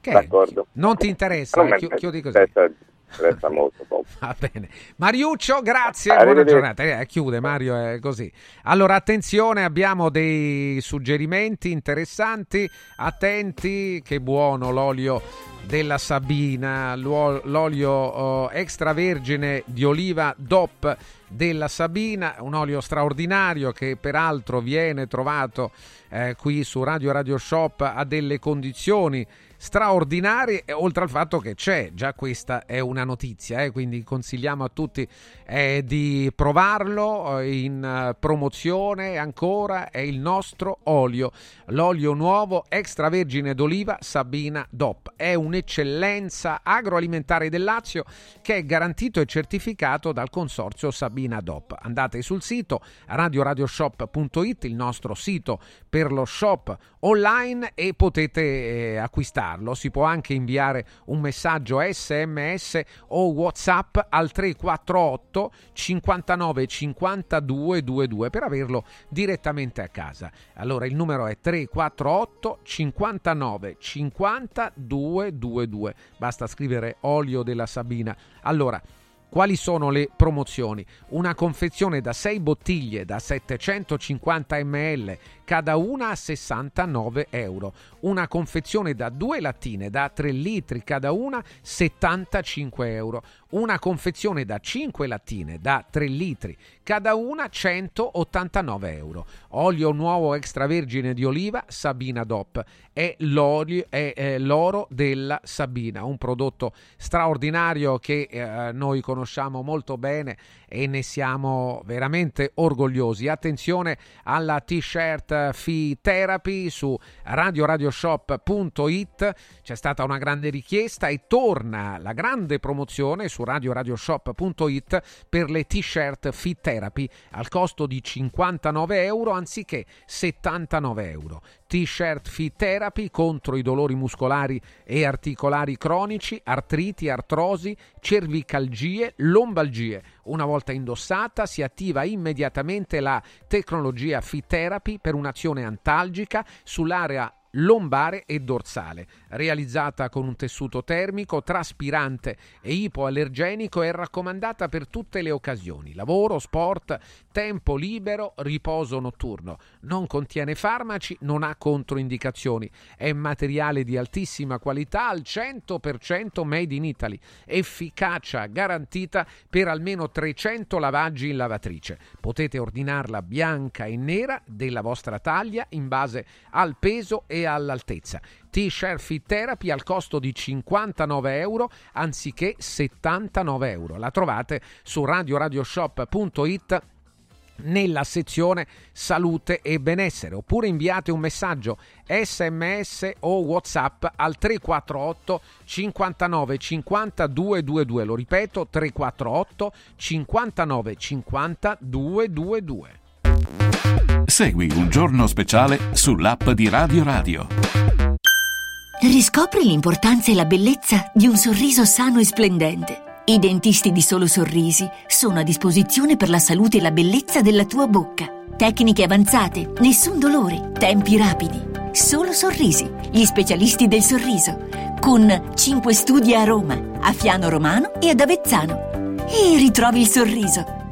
Che? D'accordo. Non ti interessa, Non chiudi così. Interessa molto poco. Va bene. Mariuccio, grazie, buona giornata. Eh, chiude Mario, è così. Allora, attenzione, abbiamo dei suggerimenti interessanti. Attenti, che buono l'olio della Sabina, l'olio oh, extravergine di oliva DOP della Sabina, un olio straordinario che peraltro viene trovato eh, qui su Radio Radio Shop a delle condizioni straordinari, oltre al fatto che c'è, già questa è una notizia, eh, quindi consigliamo a tutti eh, di provarlo eh, in eh, promozione ancora, è il nostro olio, l'olio nuovo extravergine d'oliva Sabina DOP, è un'eccellenza agroalimentare del Lazio che è garantito e certificato dal consorzio Sabina DOP. Andate sul sito radioradioshop.it, il nostro sito per lo shop online e potete eh, acquistarlo. Si può anche inviare un messaggio sms o whatsapp al 348 59 52 22 per averlo direttamente a casa. Allora il numero è 348 59 52 22. Basta scrivere olio della Sabina. Allora quali sono le promozioni? Una confezione da 6 bottiglie da 750 ml, cada una a 69 euro. Una confezione da 2 lattine da 3 litri, cada una 75 euro. Una confezione da 5 lattine da 3 litri, cada una 189 euro. Olio nuovo extravergine di oliva Sabina DOP. È, è, è l'oro della Sabina, un prodotto straordinario che eh, noi conosciamo molto bene e ne siamo veramente orgogliosi. Attenzione alla t-shirt Fee Therapy su radioradioshop.it. C'è stata una grande richiesta e torna la grande promozione su radioradioshop.it per le t-shirt Fee Therapy al costo di 59 euro anziché 79 euro. T-shirt Fit Therapy contro i dolori muscolari e articolari cronici, artriti, artrosi, cervicalgie, lombalgie. Una volta indossata si attiva immediatamente la tecnologia Fit Therapy per un'azione antalgica sull'area lombare e dorsale, realizzata con un tessuto termico, traspirante e ipoallergenico è raccomandata per tutte le occasioni, lavoro, sport, tempo libero, riposo notturno. Non contiene farmaci, non ha controindicazioni, è materiale di altissima qualità al 100% made in Italy, efficacia garantita per almeno 300 lavaggi in lavatrice. Potete ordinarla bianca e nera della vostra taglia in base al peso e all'altezza. T-shirt Fit Therapy al costo di 59 euro anziché 79 euro. La trovate su radioradioshop.it nella sezione salute e benessere oppure inviate un messaggio sms o whatsapp al 348 59 50 222 lo ripeto 348 59 50 222 Segui un giorno speciale sull'app di Radio Radio. Riscopri l'importanza e la bellezza di un sorriso sano e splendente. I dentisti di Solo Sorrisi sono a disposizione per la salute e la bellezza della tua bocca. Tecniche avanzate, nessun dolore, tempi rapidi. Solo Sorrisi, gli specialisti del sorriso, con 5 studi a Roma, a Fiano Romano e ad Avezzano. E ritrovi il sorriso.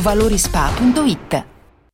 valorispa.it.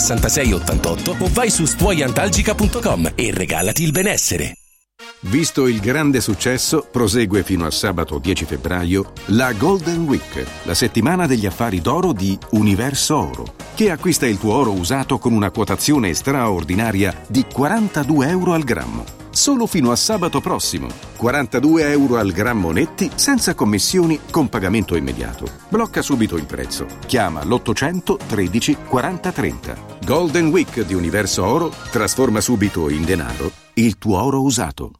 6688 o vai su stuoiantalgica.com e regalati il benessere. Visto il grande successo, prosegue fino a sabato 10 febbraio la Golden Week, la settimana degli affari d'oro di Universo Oro, che acquista il tuo oro usato con una quotazione straordinaria di 42 euro al grammo. Solo fino a sabato prossimo. 42 euro al grammo netti senza commissioni con pagamento immediato. Blocca subito il prezzo. Chiama l'800 13 40 30. Golden Week di Universo Oro trasforma subito in denaro il tuo oro usato.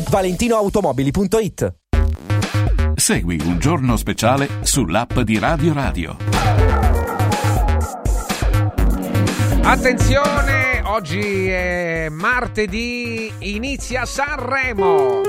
ValentinoAutomobili.it Segui un giorno speciale sull'app di Radio Radio. Attenzione, oggi è martedì, inizia Sanremo.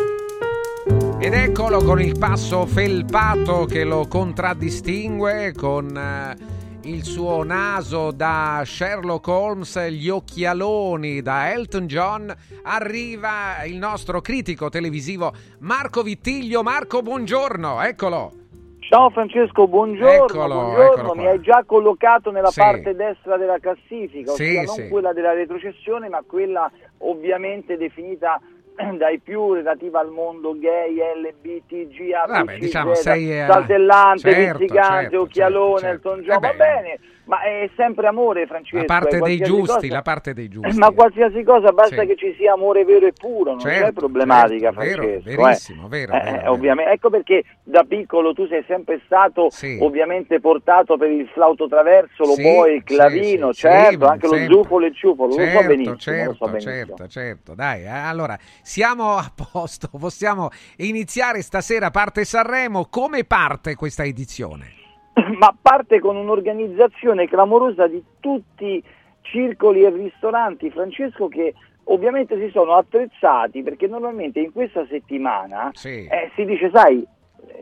Ed eccolo con il passo felpato che lo contraddistingue, con eh, il suo naso da Sherlock Holmes, gli occhialoni da Elton John, arriva il nostro critico televisivo Marco Vittiglio. Marco, buongiorno, eccolo. Ciao Francesco, buongiorno. Eccolo, buongiorno. eccolo Mi hai già collocato nella Sì. parte destra della classifica, Sì, non sì. quella della retrocessione, ma quella ovviamente definita dai più relativa al mondo gay, LBTG, Vabbè, ABC, diciamo, sei, eh, saltellante, certo, certo, occhialone, certo, Elton John, Eh va bene, ma è sempre amore Francesco. La parte eh, dei giusti, cosa- la parte dei giusti. Ma qualsiasi cosa basta Sì. che ci sia amore vero e puro, non c'è Certo, problematica certo, vero, Francesco. eh. verissimo, vero, Eh, vero, eh, vero. ovviamente. Ecco perché da piccolo tu sei sempre stato Sì. ovviamente portato per il flauto traverso, lo Sì, il sì, clavino, certo, anche lo sempre. zufolo e il ciufolo, lo so Certo, benissimo, certo, lo so benissimo. certo, certo. Dai, eh, allora siamo a posto, possiamo iniziare stasera. Parte Sanremo. Come parte questa edizione? ma parte con un'organizzazione clamorosa di tutti circoli e ristoranti, Francesco, che ovviamente si sono attrezzati perché normalmente in questa settimana Sì. eh, si dice, sai,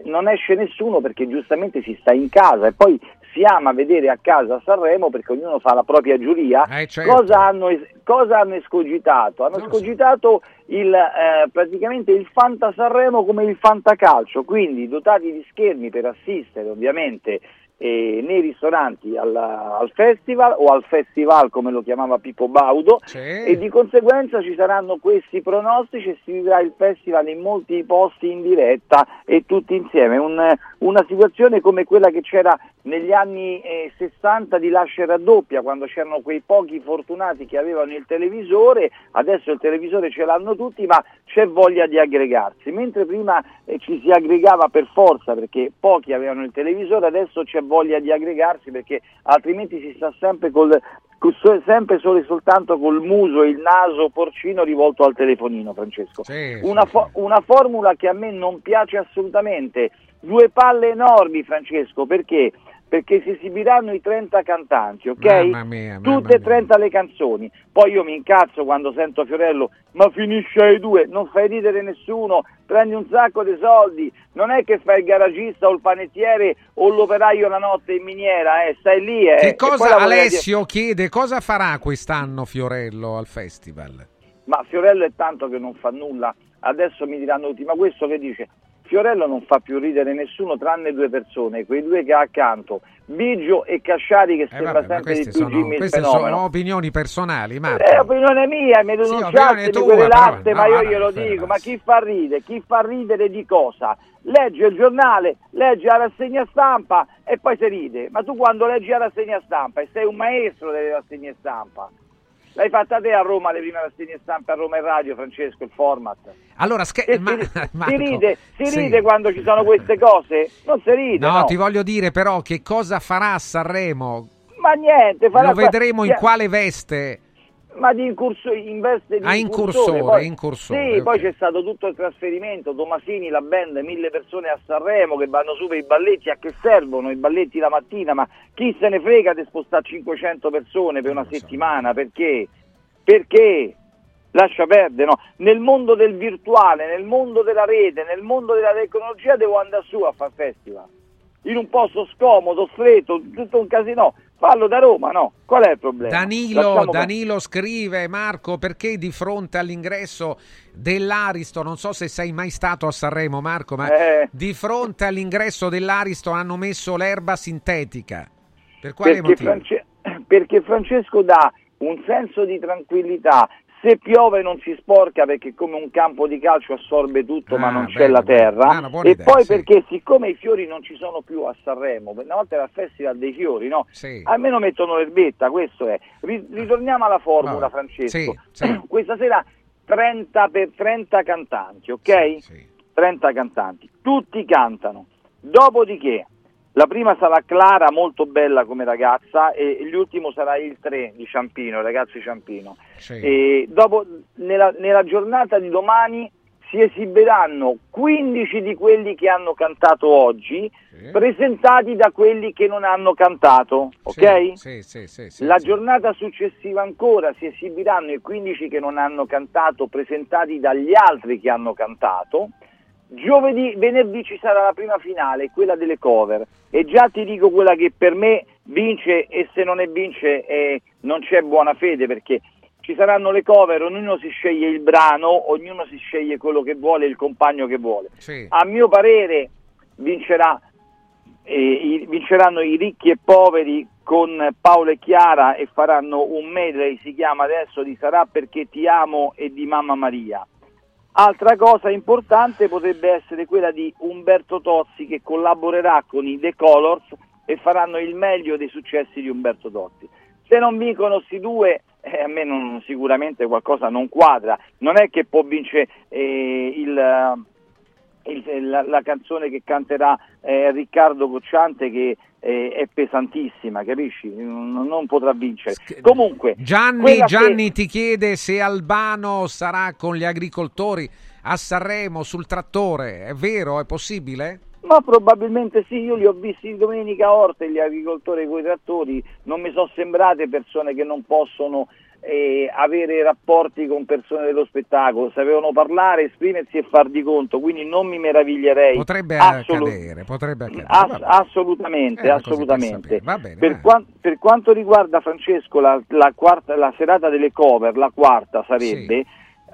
non esce nessuno perché giustamente si sta in casa e poi si ama vedere a casa Sanremo perché ognuno fa la propria giuria. Eh, certo. cosa, hanno, cosa hanno escogitato? Hanno escogitato il, eh, praticamente il Fanta Sanremo come il Fantacalcio, quindi dotati di schermi per assistere ovviamente eh, nei ristoranti al, al festival o al festival come lo chiamava Pippo Baudo e di conseguenza ci saranno questi pronostici e si vivrà il festival in molti posti in diretta e tutti insieme. Un- una situazione come quella che c'era negli anni eh, 60 di Lascia e Raddoppia, quando c'erano quei pochi fortunati che avevano il televisore, adesso il televisore ce l'hanno tutti, ma c'è voglia di aggregarsi. Mentre prima eh, ci si aggregava per forza perché pochi avevano il televisore, adesso c'è voglia di aggregarsi perché altrimenti si sta sempre col, sempre solo e soltanto col muso e il naso porcino rivolto al telefonino, Francesco. una, fo- una formula che a me non piace assolutamente. Due palle enormi, Francesco, perché? Perché si esibiranno i 30 cantanti, ok? Mamma mia, mamma Tutte e 30 le canzoni. Poi io mi incazzo quando sento Fiorello, ma finisce ai due, non fai ridere nessuno, prendi un sacco di soldi, non è che fai il garagista o il panettiere o l'operaio la notte in miniera, eh, stai lì. Eh. Che cosa Alessio chiede? Cosa farà quest'anno Fiorello al festival? Ma Fiorello è tanto che non fa nulla, adesso mi diranno tutti, ma questo che dice? Fiorello non fa più ridere nessuno tranne due persone, quei due che ha accanto, Biggio e Casciari che Eh, sembra vabbè, ma sempre di più sono, Jimmy queste sono opinioni personali, Marco. È opinione mia, mi denunciate tua, di quelle latte, no, ma io glielo ferma. dico, ma chi fa ridere? Chi fa ridere di cosa? Legge il giornale, legge la rassegna stampa e poi si ride. Ma tu quando leggi la rassegna stampa e sei un maestro delle rassegne stampa, l'hai fatta te a Roma le prime rassegne stampa a Roma e Radio, Francesco, il format. Allora, sche- E ma- si, si ride, si sì. ride quando ci sono queste cose? Non si ride, No, no. ti voglio dire però che cosa farà Sanremo? Ma niente, farà Lo vedremo in quale veste? Ma di incurso, in veste di Ah, incursore, poi- incursore, Sì, ok. poi c'è stato tutto il trasferimento, Tomasini, la band, mille persone a Sanremo che vanno su per i balletti, a che servono i balletti la mattina? Ma chi se ne frega di spostare 500 persone per una settimana? Perché? Perché? Lascia perdere, no? Nel mondo del virtuale, nel mondo della rete, nel mondo della tecnologia devo andare su a far festival. In un posto scomodo, stretto, tutto un casino. Fallo da Roma, no? Qual è il problema? Danilo, Danilo scrive, Marco, perché di fronte all'ingresso dell'Aristo, non so se sei mai stato a Sanremo Marco, ma Eh. di fronte all'ingresso dell'Aristo hanno messo l'erba sintetica. Per quale perché, motivo? France- perché Francesco dà un senso di tranquillità. Se piove non si sporca perché come un campo di calcio assorbe tutto ma Ah, non c'è bello, la terra. Ah, una buona e idea, poi sì. perché siccome i fiori non ci sono più a Sanremo, una volta era il festival dei fiori, no? Sì. Almeno mettono l'erbetta, questo è. Ri- ritorniamo alla formula, Vabbè. Francesco. Sì. Questa sera 30 per 30 cantanti, ok? 30 cantanti, tutti cantano. Dopodiché la prima sarà Clara, molto bella come ragazza, e l'ultimo sarà il 3 di Ciampino, di Ciampino. E dopo, nella, nella giornata di domani si esibiranno 15 di quelli che hanno cantato oggi, presentati da quelli che non hanno cantato, ok? Sì, sì, sì, sì, La sì. giornata successiva ancora si esibiranno i 15 che non hanno cantato, presentati dagli altri che hanno cantato. Giovedì, venerdì ci sarà la prima finale, quella delle cover. E già ti dico quella che per me vince e se non è vince eh, non c'è buona fede perché ci saranno le cover, ognuno si sceglie il brano, ognuno si sceglie quello che vuole, il compagno che vuole. Sì. A mio parere vincerà, eh, i- vinceranno i ricchi e poveri con Paolo e Chiara e faranno un medley, si chiama adesso di Sarà perché ti amo e di Mamma Maria. Altra cosa importante potrebbe essere quella di Umberto Tozzi che collaborerà con i The Colors e faranno il meglio dei successi di Umberto Tozzi. Se non vincono questi due, eh, a me non- sicuramente qualcosa non quadra. Non è che può vincere eh, il, il- la, la canzone che canterà eh, Riccardo Cocciante che eh, è pesantissima, capisci? Non, non potrà vincere. Comunque, Gianni, quella che- Gianni ti chiede se Albano sarà con gli agricoltori a Sanremo sul trattore. È vero? È possibile? Ma probabilmente sì, io li ho visti domenica a Orte, gli agricoltori con i trattori, non mi sono sembrate persone che non possono eh, avere rapporti con persone dello spettacolo, sapevano parlare, esprimersi e far di conto, quindi non mi meraviglierei. Potrebbe Assolu- accadere, potrebbe accadere. Ass- assolutamente, per assolutamente. Va bene, per, va. quan- per quanto riguarda Francesco, la, la quarta- la serata delle cover, la quarta sarebbe,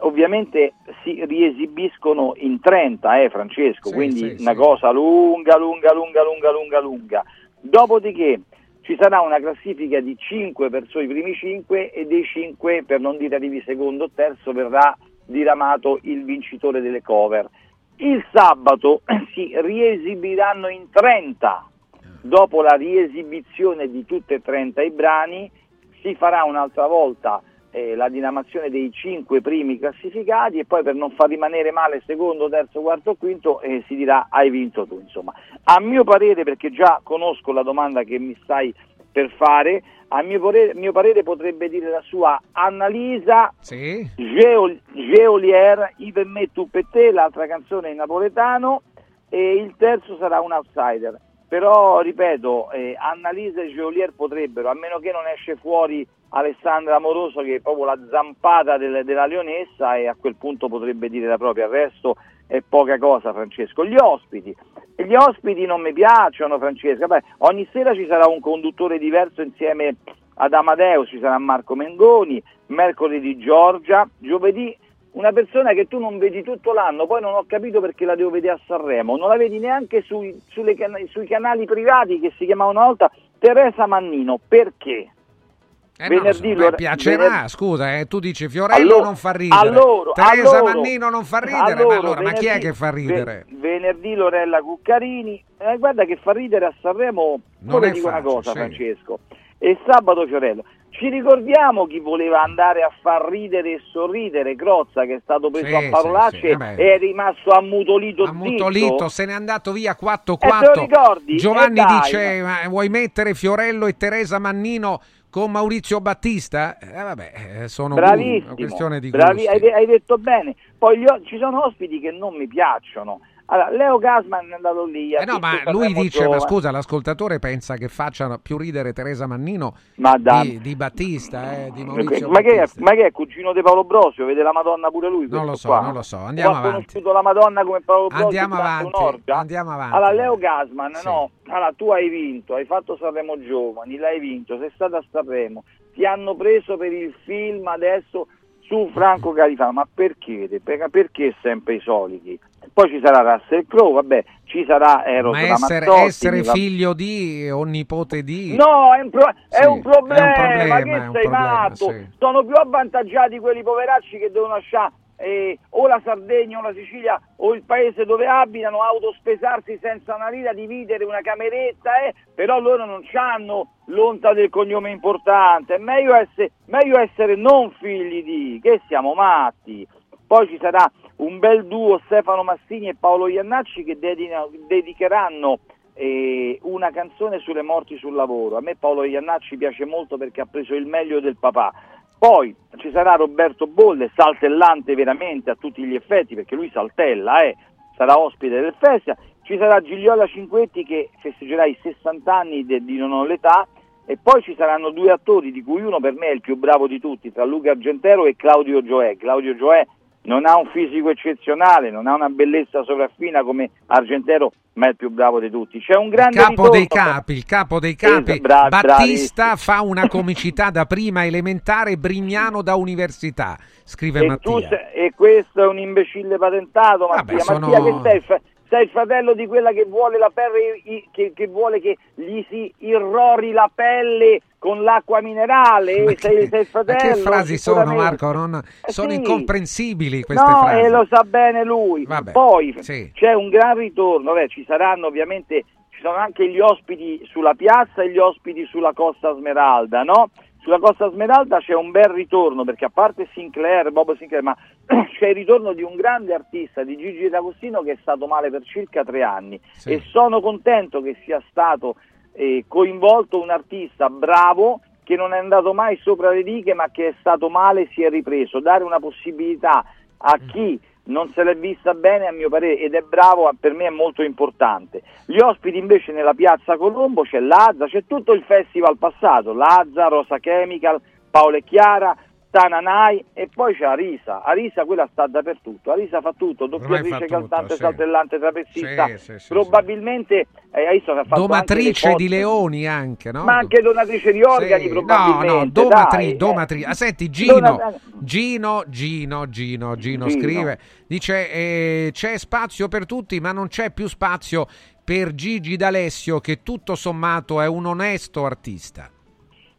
ovviamente si riesibiscono in 30, eh, Francesco, Sì, quindi sì, una sì. cosa lunga, lunga, lunga, lunga, lunga, lunga. Dopodiché ci sarà una classifica di 5 verso i primi 5 e dei 5, per non dire arrivi secondo o terzo, verrà diramato il vincitore delle cover. Il sabato si riesibiranno in 30. Dopo la riesibizione di tutte e 30 i brani si farà un'altra volta eh, la dinamazione dei cinque primi classificati e poi per non far rimanere male secondo, terzo, quarto, quinto eh, si dirà hai vinto tu. Insomma. A mio parere, perché già conosco la domanda che mi stai per fare, a mio parere, mio parere potrebbe dire la sua Annalisa Sì. Geol- Geolier, I per me tu per te, l'altra canzone in napoletano e il terzo sarà un outsider. Però, ripeto, eh, Annalisa e Geolier potrebbero, a meno che non esce fuori Alessandra Amoroso che è proprio la zampata del- della leonessa e a quel punto potrebbe dire la propria, il resto è poca cosa Francesco. Gli ospiti, gli ospiti non mi piacciono Francesco, Beh, ogni sera ci sarà un conduttore diverso insieme ad Amadeus, ci sarà Marco Mengoni, mercoledì Giorgia, giovedì una persona che tu non vedi tutto l'anno, poi non ho capito perché la devo vedere a Sanremo, non la vedi neanche sui, cana- sui canali privati che si chiamavano una volta Teresa Mannino, perché? Eh no, Venerdì beh, piacerà, venerdì- scusa, eh, tu dici Fiorello Allora- non fa ridere, a loro, a Teresa loro, Mannino non fa ridere, ma loro, allora, ma chi è venerdì- che fa ridere? ve- venerdì Lorella Cuccarini, eh, guarda che fa ridere a Sanremo, Non è dico una facile, cosa sì. Francesco, e sabato Fiorello, ci ricordiamo chi voleva andare a far ridere e sorridere, Crozza che è stato preso Sì, a parolacce sì, sì, eh e è rimasto ammutolito Ammutolito, zitto. se n'è andato via 4 Eh, te lo 4 ricordi? Giovanni dice "Ma vuoi mettere Fiorello e Teresa Mannino con Maurizio Battista? Eh, vabbè, eh, sono Bravissimo, una questione di bravi- hai, hai detto bene. Poi gli o- ci sono ospiti che non mi piacciono. Allora, Leo Gasman è andato lì. Eh no, ma lui dice, ma Giovane. scusa, l'ascoltatore pensa che faccia più ridere Teresa Mannino Ma di, di Battista, eh, di Maurizio ma, che è, ma che è cugino di Paolo Brosio? Vede la Madonna pure lui? Non lo so, qua? non lo so, andiamo O ha avanti. conosciuto la Madonna come Paolo Brosio Andiamo avanti, andiamo avanti. Allora, Leo Gasman, no, allora tu hai vinto, hai fatto Sanremo Giovani, l'hai vinto, sei stato a Sanremo, ti hanno preso per il film adesso su Franco Califano, ma perché? Per- Perché sempre i soliti? Poi ci sarà Russell Crowe, vabbè, ci sarà Eros Ma essere, essere figlio di o nipote di... No, è un, pro- è Sì, un problema, è un problema, ma è che sei problema, matto? sì. Sono più avvantaggiati quelli poveracci che devono lasciare eh, o la Sardegna o la Sicilia o il paese dove abitano, autospesarsi senza una lira, dividere una cameretta, eh, però loro non hanno l'onta del cognome importante, è meglio essere, meglio essere non figli di, che siamo matti. Poi ci sarà un bel duo Stefano Massini e Paolo Iannacci che dedina- dedicheranno eh, una canzone sulle morti sul lavoro. A me Paolo Iannacci piace molto perché ha preso il meglio del papà. Poi ci sarà Roberto Bolle, saltellante veramente a tutti gli effetti, perché lui saltella, eh, sarà ospite del festival. Ci sarà Gigliola Cinquetti che festeggerà i 60 anni de- di Non ho l'età. E poi ci saranno due attori, di cui uno per me è il più bravo di tutti, tra Luca Argentero e Claudio Gioè. Claudio Gioè non ha un fisico eccezionale, non ha una bellezza sopraffina come Argentero, ma è il più bravo di tutti. C'è un grande capo ritorno- dei capi, il capo dei capi, Esatto, bra- Battista fa una comicità da prima elementare, Brignano da università, scrive e, Mattia. sei- e questo è un imbecille patentato, Mattia. Vabbè, sono- Mattia che sei? Fa- Sei il fratello di quella che vuole la pelle, che, che vuole che gli si irrori la pelle con l'acqua minerale? Ma sei, che- il ma fratello? che frasi sono. Marco? Non- Eh sono sì. incomprensibili queste no, frasi. e lo sa bene lui. Vabbè, Poi sì. c'è un gran ritorno, Beh, ci saranno ovviamente, ci sono anche gli ospiti sulla piazza e gli ospiti sulla Costa Smeralda, no? Sulla Costa Smeralda c'è un bel ritorno perché a parte Sinclair, Bob Sinclair, ma c'è il ritorno di un grande artista, di Gigi D'Agostino che è stato male per circa tre anni Sì. e sono contento che sia stato eh, coinvolto un artista bravo che non è andato mai sopra le righe ma che è stato male e si è ripreso. Dare una possibilità a chi non se l'è vista bene a mio parere ed è bravo per me è molto importante. Gli ospiti invece nella piazza Colombo c'è Lazza, c'è tutto il festival passato, Lazza, Rosa Chemical, Paolo e Chiara, Tananai e poi c'è Arisa. Arisa quella sta dappertutto, Arisa fa tutto, doppiatrice, fa tutto, cantante, sì. saltellante, trapezista, sì, sì, probabilmente eh, Domatrice di Leoni anche, no? ma anche donatrice di organi Sì, probabilmente. No, no, domatri, dai, eh. domatri. Ah, senti, Gino, Gino, Gino, Gino, Gino Gino. scrive, dice eh, c'è spazio per tutti, ma non c'è più spazio per Gigi D'Alessio che tutto sommato è un onesto artista.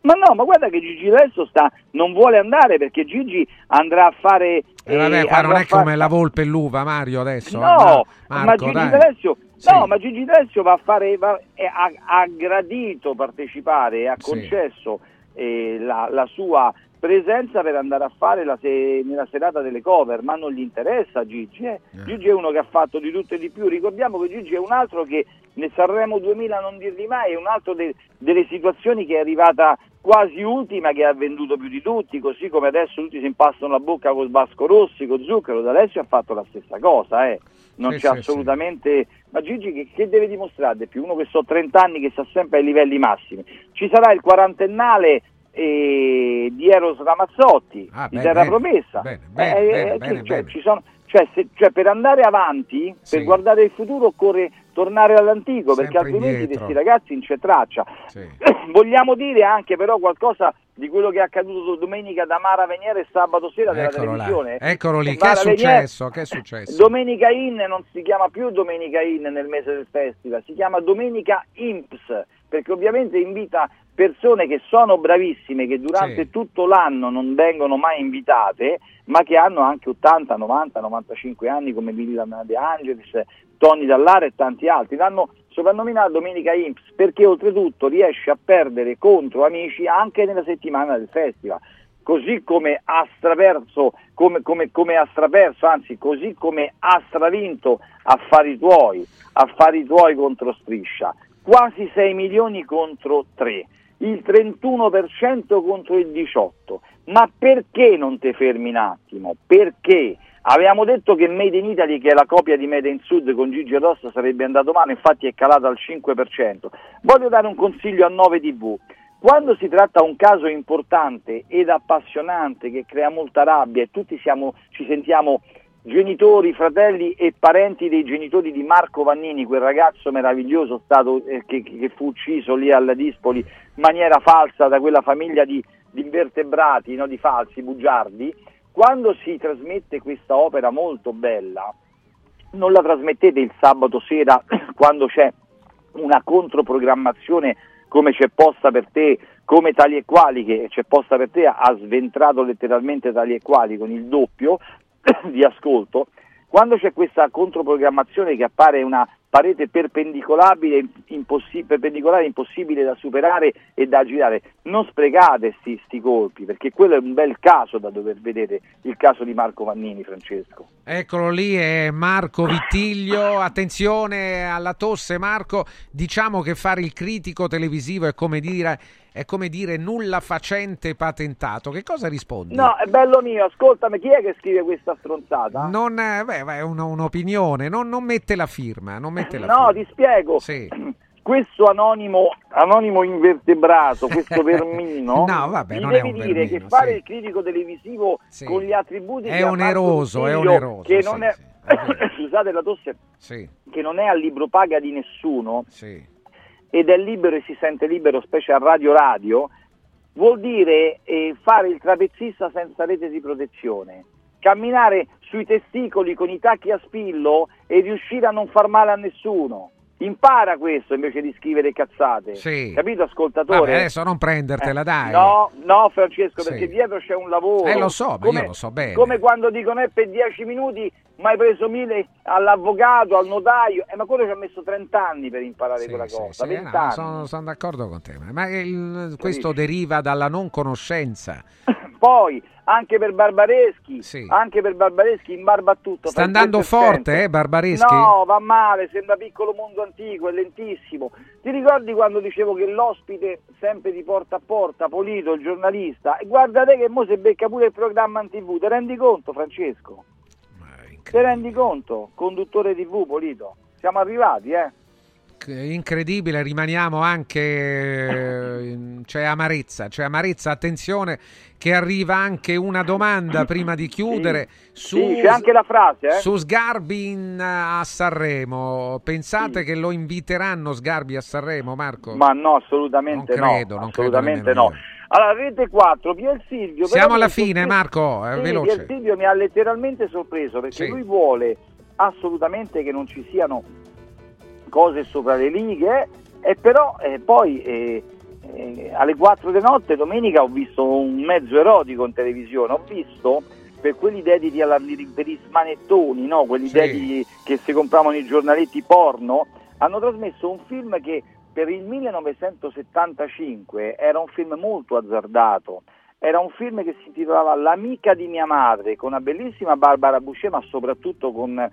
Ma no, ma guarda che Gigi adesso sta, non vuole andare perché Gigi andrà a fare... Eh, vabbè, eh, qua non è fare- come la volpe e l'uva, Mario, adesso. No, eh, ma Marco, Gigi dai. D'Alessio, Sì. no, ma Gigi D'Alessio va a fare, va- è- ha, ha gradito partecipare e ha Sì. concesso eh, la, la sua presenza per andare a fare la se- nella serata delle cover, ma non gli interessa Gigi. eh. Gigi è uno che ha fatto di tutto e di più. Ricordiamo che Gigi è un altro che nel Sanremo 2000 non dirli mai, è un altro de- delle situazioni che è arrivata quasi ultima, che ha venduto più di tutti, così come adesso tutti si impastano la bocca con Vasco Rossi, con Zucchero, da Alessio ha fatto la stessa cosa, eh. Non Sì, c'è sì, assolutamente... Ma Gigi che, che deve dimostrare? È più uno che so 30 anni che sta sempre ai livelli massimi. Ci sarà il quarantennale eh, di Eros Ramazzotti, Ah, di Terra Promessa. sì, cioè, per andare avanti, per Sì. guardare il futuro occorre tornare all'antico, perché Sempre altrimenti indietro. questi ragazzi non c'è traccia. Vogliamo dire anche però qualcosa di quello che è accaduto domenica da Mara Veniere e sabato sera della Eccolo, là. televisione? Eccolo lì, che è successo? Che è successo? Domenica In non si chiama più Domenica In nel mese del festival, si chiama Domenica Imps, perché ovviamente invita persone che sono bravissime, che durante Sì. tutto l'anno non vengono mai invitate, ma che hanno anche 80, 90, 95 anni come Villa De Angelis, Tony Dallara e tanti altri. L'hanno soprannominato Domenica Imps perché oltretutto riesce a perdere contro amici anche nella settimana del festival così come ha straperso, come, come- come ha straperso, anzi così come ha stravinto affari tuoi, affari tuoi contro Striscia, quasi 6 milioni contro 3, il 31% contro il 18%. Ma perché non ti fermi un attimo? Perché? Avevamo detto che Made in Italy, che è la copia di Made in Sud con Gigi Rossa, sarebbe andato male, infatti è calato al 5%. Voglio dare un consiglio a 9 TV. Quando si tratta di un caso importante ed appassionante che crea molta rabbia e tutti siamo- ci sentiamo genitori, fratelli e parenti dei genitori di Marco Vannini, quel ragazzo meraviglioso stato, eh, che, che fu ucciso lì alla Dispoli in maniera falsa da quella famiglia di, di invertebrati, no, di falsi, bugiardi, quando si trasmette questa opera molto bella, non la trasmettete il sabato sera quando c'è una controprogrammazione come c'è posta per te, come tali e quali che c'è posta per te, ha sventrato letteralmente tali e quali con il doppio di ascolto, quando c'è questa controprogrammazione che appare una parete perpendicolare, impossi- perpendicolare impossibile da superare e da girare, non sprecate sti, sti colpi, perché quello è un bel caso da dover vedere, il caso di Marco Vannini, Francesco. Eccolo lì, è Marco Vittiglio. Attenzione alla tosse, Marco. Diciamo che fare il critico televisivo è come dire, è come dire nulla facente patentato. Che cosa rispondi? No, è bello mio, ascoltami, chi è che scrive questa stronzata? Non, eh, beh, è un'opinione, non, non mette la firma. Non mette la No, firma. ti spiego. Sì. Questo anonimo, anonimo invertebrato, questo vermino, No, vabbè, mi non devi dire vermino, che fare sì. il critico televisivo Sì. con gli attributi È oneroso, è oneroso, che non è, scusate la tosse, che non è a libro paga di nessuno ed è libero e si sente libero, specie a Radio Radio, vuol dire eh, fare il trapezzista senza rete di protezione, camminare sui testicoli con i tacchi a spillo e riuscire a non far male a nessuno. Impara questo invece di scrivere cazzate. Sì. Capito, ascoltatore? Vabbè, adesso non prendertela, Eh, dai. No, no, Francesco, Sì. perché dietro c'è un lavoro. Eh, lo so, ma come, io lo so bene. Come quando dicono è per 10 minuti, ma hai preso mille all'avvocato, al notaio, eh, ma quello ci ha messo 30 anni per imparare quella cosa. Sì, 20 no, sono, sono d'accordo con te, ma- ma il- questo deriva dalla non conoscenza. Poi, anche per Barbareschi, Sì. anche per Barbareschi in barba a tutto. Sta andando 3%. forte, eh, Barbareschi? No, va male, sembra piccolo mondo antico, è lentissimo. Ti ricordi quando dicevo che l'ospite sempre di porta a porta, Polito, il giornalista, e guarda te che mo si becca pure il programma in tv, te rendi conto Francesco? Te rendi conto? Conduttore tv, Polito. Siamo arrivati, eh? Incredibile, rimaniamo anche. eh, c'è amarezza, c'è amarezza. Attenzione, che arriva anche una domanda prima di chiudere. Su, Sì, c'è anche la frase, eh? Su Sgarbi in- a Sanremo. Pensate che lo inviteranno Sgarbi a Sanremo, Marco? Ma no, assolutamente Non credo, no. non credo assolutamente nemmeno no. Allora, rete 4, Pier Silvio. Siamo alla fine, sorpre- Marco, eh, Sì, veloce. Pier Silvio mi ha letteralmente sorpreso perché Sì. lui vuole assolutamente che non ci siano cose sopra le righe e però eh, poi eh, eh, alle 4 di notte domenica ho visto un mezzo erotico in televisione, ho visto per quelli dediti alla, per i smanettoni, no? quelli Sì. dediti che si compravano i giornaletti porno, hanno trasmesso un film che per il 1975 era un film molto azzardato, era un film che si intitolava L'amica di mia madre, con una bellissima Barbara Boucher, ma soprattutto con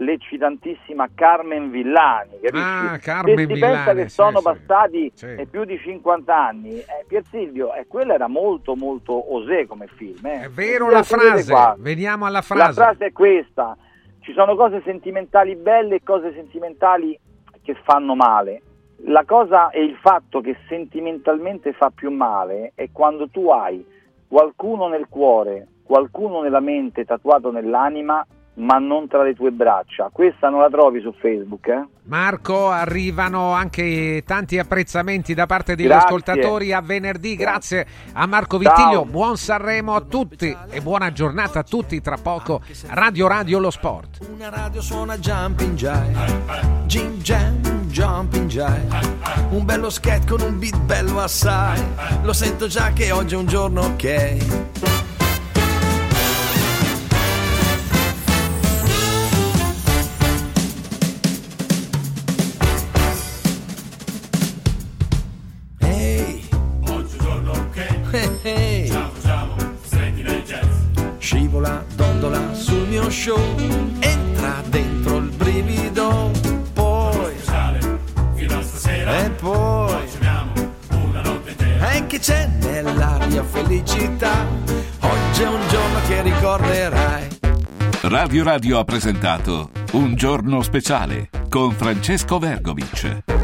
l'eccitantissima Carmen Villani. Ah, Carmen Se si Villani, pensa che sì, sono sì. passati Sì. eh, più di 50 anni, eh, Pier Silvio, eh, quello era molto molto osè come film. eh. È vero la frase, qua. veniamo alla La frase. frase è questa, ci sono cose sentimentali belle e cose sentimentali che fanno male. La cosa e il fatto che sentimentalmente fa più male è quando tu hai qualcuno nel cuore, qualcuno nella mente tatuato nell'anima, ma non tra le tue braccia. Questa non la trovi su Facebook, eh? Marco, arrivano anche tanti apprezzamenti da parte degli Grazie. ascoltatori a venerdì. Grazie a Marco Vittiglio. Ciao. Buon Sanremo a tutti e buona giornata a tutti. Tra poco Radio Radio Lo Sport. Una radio suona Jumping Jive Jim Jam, Jumping Jive Un bello sketch con un beat bello assai Lo sento già che oggi è un giorno ok Scivola, dondola sul mio show Entra dentro il brivido Poi Fino a stasera. E poi una notte. E che c'è nell'aria felicità Oggi è un giorno che ricorderai Radio Radio ha presentato Un giorno speciale con Francesco Vergovic.